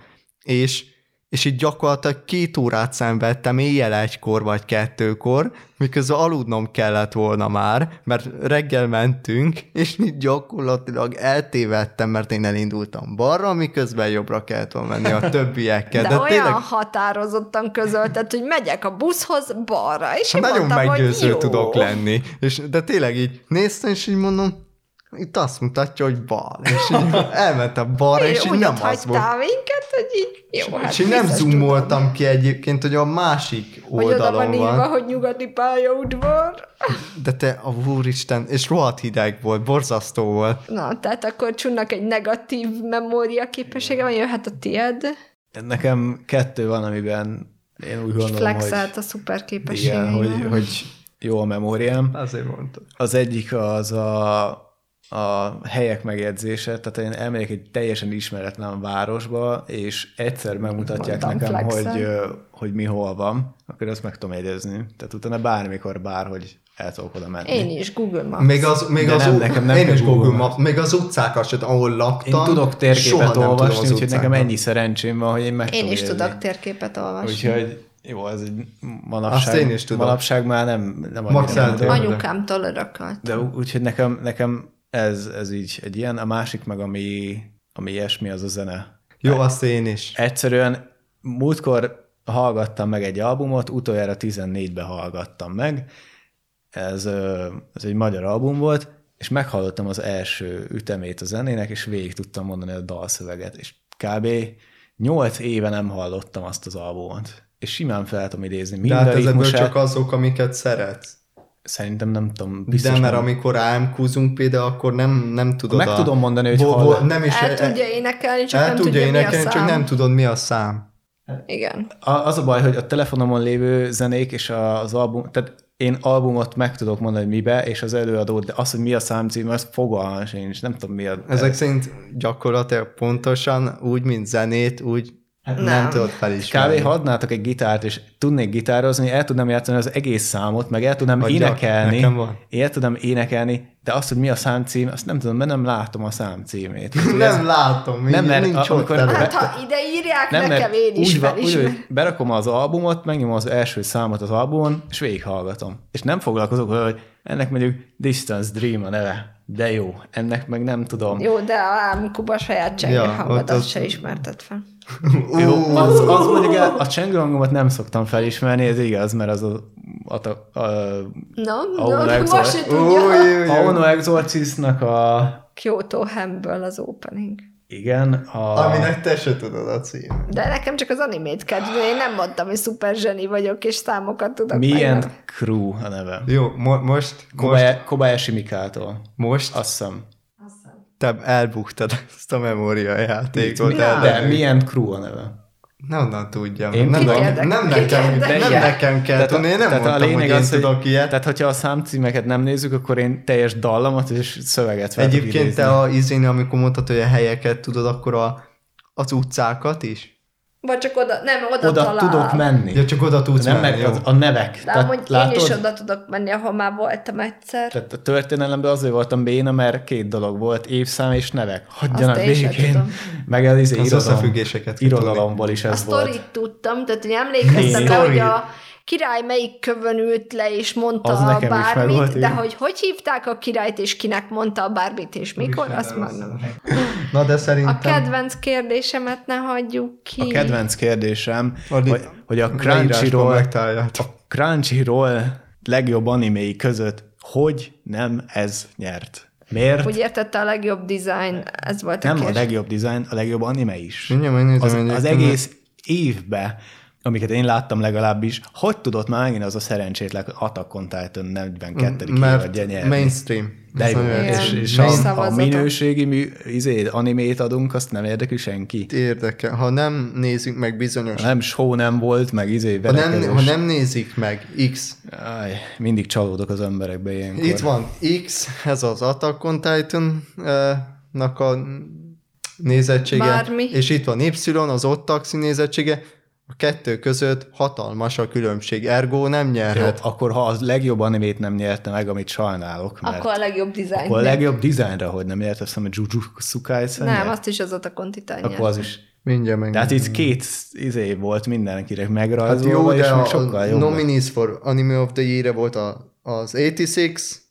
és, és így gyakorlatilag két órát szenvedtem éjjel egykor vagy kettőkor, miközben aludnom kellett volna már, mert reggel mentünk, és így gyakorlatilag eltévedtem, mert én elindultam balra, miközben jobbra kellett volna menni a többiekkel. De, De, olyan tényleg határozottan közölted, hogy megyek a buszhoz balra, és én nagyon mondtam, meggyőző hogy jó. tudok lenni. És, de tényleg így néztem, és így mondom, itt azt mutatja, hogy bal. És így elmentem balra, és így nem az volt. minket, hogy így jó, hát és így nem zoomoltam tudom. ki egyébként, hogy a másik Hogy oda van oldalon írva, van. hogy nyugati pályaudvar. De te, a úristen, és rohadt hideg volt, borzasztó volt. Na, tehát akkor csunnak egy negatív memória képessége van, jöhet a tied, Nekem kettő van, amiben én úgy gondolom, flexelt hogy, a szuper igen, képességeivel. hogy, hogy jó a memóriám. Azért mondtam. Az egyik az a, a helyek megjegyzése, tehát én elmegyek egy teljesen ismeretlen városba, és egyszer megmutatják Mondtam, nekem, flexel. hogy, hogy mi hol van, akkor azt meg tudom jegyezni. Tehát utána bármikor, bárhogy el tudok oda menni. Én is, Google Maps. Még az, még De az nem, nekem nem én is Google Google Maps, még az utcákat sem, ahol Én laktam. tudok soha térképet olvasni, úgyhogy nekem ennyi szerencsém van, hogy én meg Én tudom is jegyezni. tudok térképet olvasni. Úgyhogy jó, ez egy manapság, Azt én is tudom. manapság már nem, nem Max annyira eltérő. menő. Anyukámtól örökölt. De úgyhogy nekem, nekem ez, ez így egy ilyen, a másik meg, ami, ami ilyesmi, az a zene. Jó, azt én is. Egyszerűen múltkor hallgattam meg egy albumot, utoljára 14-ben hallgattam meg, ez, ez egy magyar album volt, és meghallottam az első ütemét a zenének, és végig tudtam mondani a dalszöveget, és kb. 8 éve nem hallottam azt az albumot, és simán fel tudom idézni. De Mind hát ezekből ritmusát, csak azok, amiket szeretsz. Szerintem nem tudom, Biztos de mert nem. amikor AMQ-zunk például, akkor nem, nem tudod Meg a... tudom mondani, hogy hol- vo- nem is El tudja énekelni, csak el nem tudja tudja, mi a énekelni, szám. csak nem tudod, mi a szám. Igen. A- Az a baj, hogy a telefonomon lévő zenék és az album, tehát én albumot meg tudok mondani, hogy mibe, és az előadót, de az, hogy mi a számcím, az fogalmam sincs, nem tudom mi a... Ezek szerint gyakorlatilag pontosan úgy, mint zenét, úgy nem, Nem. tudod felismerni. Kb. ha adnátok egy gitárt, és tudnék gitározni, el tudnám játszani az egész számot, meg el tudnám Adjak, énekelni, nekem van. én el tudnám énekelni, de azt, hogy mi a számcím, azt nem tudom, mert nem látom a számcímét. Nem látom, Nem, mert nincs ott amikor- előtt. Hát, ha ide írják nem, nekem, én is úgy, van, úgy, berakom az albumot, megnyomom az első számot az albumon, és végighallgatom. És nem foglalkozok vele, hogy ennek mondjuk Distance Dream a neve. De jó, ennek meg nem tudom. Jó, de a álmkuba saját csengő Ja, ott hangodat se ismerted fel. Jó, az, az mondjuk el, a csengő hangomat nem szoktam felismerni, ez igaz, mert az a, a, a, a Na, Ahol no, exor- most se tudja. Új. Auno Exorcistnak a... Kyoto Hamből az opening. Igen, a... Aminek te se tudod a címet. De nekem csak az animét kedv, én nem mondtam, hogy szuper zseni vagyok, és számokat tudok and Crew a neve. Jó, mo- most, most, Kobayashi, Kobayashi Mikától. most Azt hiszem. Te elbuktad ezt a memóriajátékot. Mi? el- De and Crew a neve. Nem onnan tudjam. Én nem, nem, Kit nekem, nem nekem kell tudni, én nem mondtam, hogy én tudok ilyet. Tehát, hogyha a számcímeket nem nézzük, akkor én teljes dallamot és szöveget fel Egyébként te a izén, amikor mondtad, hogy a helyeket tudod, akkor a, az utcákat is? Vagy csak oda, nem, oda, Oda talál. tudok menni. Ja, csak oda tudsz nem menni, meg az, a nevek. De amúgy én látod? is oda tudok menni, ahol már voltam egyszer. Tehát a történelemben azért voltam béna, mert két dolog volt, évszám és nevek. Hagyjanak Azt én tudom. Meg az, izé, Az irodalom, összefüggéseket irodalomból is A ez volt. sztorit tudtam, tehát hogy emlékeztem Én- hogy a király melyik kövön ült le, és mondta Az a nekem is bármit, megvolt, de hogy hogy hívták a királyt, és kinek mondta a bármit, és mikor, azt meg nem. Na de szerintem... A kedvenc kérdésemet ne hagyjuk ki. A kedvenc kérdésem, Addig hogy, hogy a Crunchyroll, a Crunchyroll legjobb animéi között hogy nem ez nyert? Miért? Úgy értette a legjobb design, ez volt a nem a legjobb design, a legjobb anime is. Mindjárt megnézem Az, az egész évben amiket én láttam legalábbis, hogy tudott már megint az a szerencsétlen Attack on Titan 42. Mert évadja nyerni? mainstream. De jó, és, és a, a minőségi mű, izé, animét adunk, azt nem érdekli senki. Érdekel. Ha nem nézzük meg bizonyos... Nem show nem volt, meg izé Ha nem, ha nem nézik meg X, Áj, mindig csalódok az emberekbe ilyenkor. itt van X, ez az Attack on Titan-nak a nézettsége, Bármi. és itt van Y, az ott taxi nézettsége, a kettő között hatalmas a különbség, ergo nem Jó, nyerhet. akkor ha az legjobb animét nem nyerte meg, amit sajnálok, mert Akkor a legjobb dizájn. akkor a legjobb dizájnra, hogy nem nyert, azt hiszem, a Jujutsu Kaisen Nem, nyert? azt is az a kontitán akkor az is. Mindjárt meg. Tehát itt két izé volt mindenkinek hát megrajzolva, jó, és de még a, sokkal jobb. nominees for Anime of the Year volt a, az 86,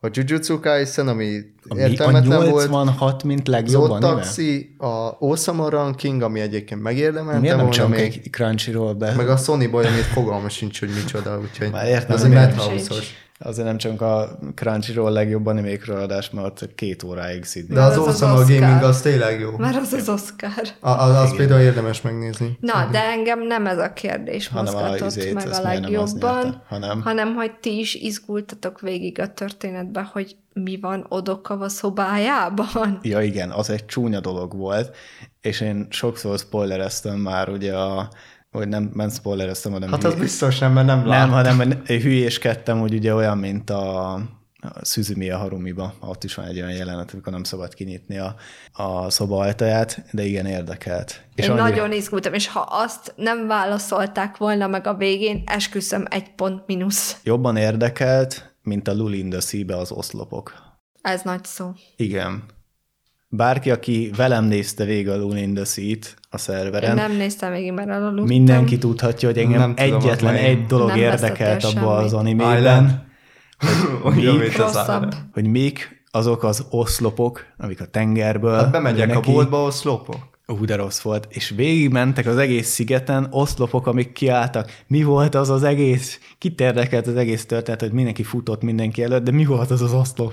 a Jujutsu Kaisen, ami, ami a értelmetlen volt, 86, mint az legjobb anime? Taxi, a Osama Ranking, ami egyébként megérdemelte Miért nem csak még, egy Crunchyroll be? meg a Sony Boy, amit fogalma sincs, hogy micsoda, úgyhogy Már értem, az egy miért Madhouse-os. Azért nem csak a Crunchyroll legjobb animékről adás, mert ott két óráig szidni. De az, az az Osama Oscar. Gaming az tényleg jó. Már az az Oscar. A, a, az például érdemes megnézni. Na, de engem nem ez a kérdés Hanem a mozgatott izét, meg a az legjobban, nyerte, hanem- hanem hogy ti is izgultatok végig a történetbe, hogy mi van Odokawa szobájában. Ja igen, az egy csúnya dolog volt, és én sokszor spoilereztem már ugye a vagy nem, nem spoilereztem, hanem Hát az biztos nem, mert nem nem, lát. hanem én hülyéskedtem, hogy ugye olyan, mint a, Szüzumi a Harumiba, ott is van egy olyan jelenet, amikor nem szabad kinyitni a, a szoba ajtaját, de igen érdekelt. És Én annyi- nagyon izgultam, és ha azt nem válaszolták volna meg a végén, esküszöm egy pont mínusz. Jobban érdekelt, mint a Lulinda szíbe az oszlopok. Ez nagy szó. Igen. Bárki, aki velem nézte végig a Lulin the Sea-t a Én szerveren, nem néztem végig, mert elaludtam. mindenki tudhatja, hogy engem Nem egyetlen egy dolog Nem érdekelt veszettél abba az animében, Island. mi- hogy mik azok az oszlopok, amik a tengerből Hát bemegyek jönnek a boltba, ahol szlopok. Ú, de rossz volt. És végigmentek az egész szigeten, oszlopok, amik kiálltak. Mi volt az az egész? Kit érdekelt az egész történet, hogy mindenki futott mindenki előtt, de mi volt az az oszlop?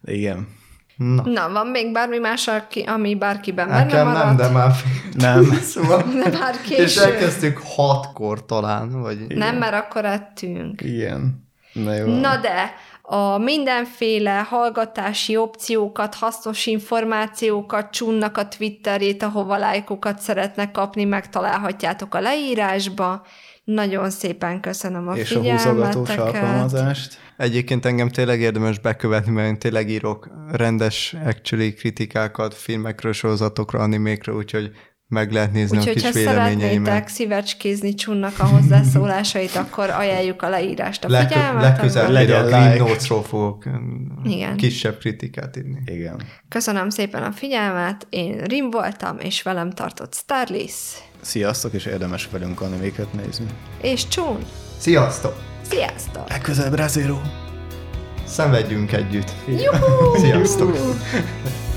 De igen. Na, Na, van még bármi más, ami bárkiben benne nekem maradt? nem, de már... Nem. szóval... De már És késő. elkezdtük hatkor talán, vagy... Nem, mert akkor ettünk. Igen. Na jó. Na de, a mindenféle hallgatási opciókat, hasznos információkat, Csunnak a Twitterét, ahova lájkokat szeretnek kapni, megtalálhatjátok a leírásba. Nagyon szépen köszönöm a és a húzogatós alkalmazást. Egyébként engem tényleg érdemes bekövetni, mert én tényleg írok rendes actually kritikákat filmekről, sorozatokra, animékről, úgyhogy meg lehet nézni Úgyhogy, a kis ha véleményeimet. szeretnétek szívecskézni Csunnak a hozzászólásait, akkor ajánljuk a leírást a Legkö- figyelmet. legközelebb Legyen a Green like. Notes-ról fogok Igen. kisebb kritikát írni. Igen. Köszönöm szépen a figyelmet, én Rim voltam, és velem tartott Starlis, Sziasztok, és érdemes velünk animéket nézni. és Csun. Sziasztok! Sziasztok! Legközelebb Razero! Szenvedjünk együtt! Juhú! Sziasztok!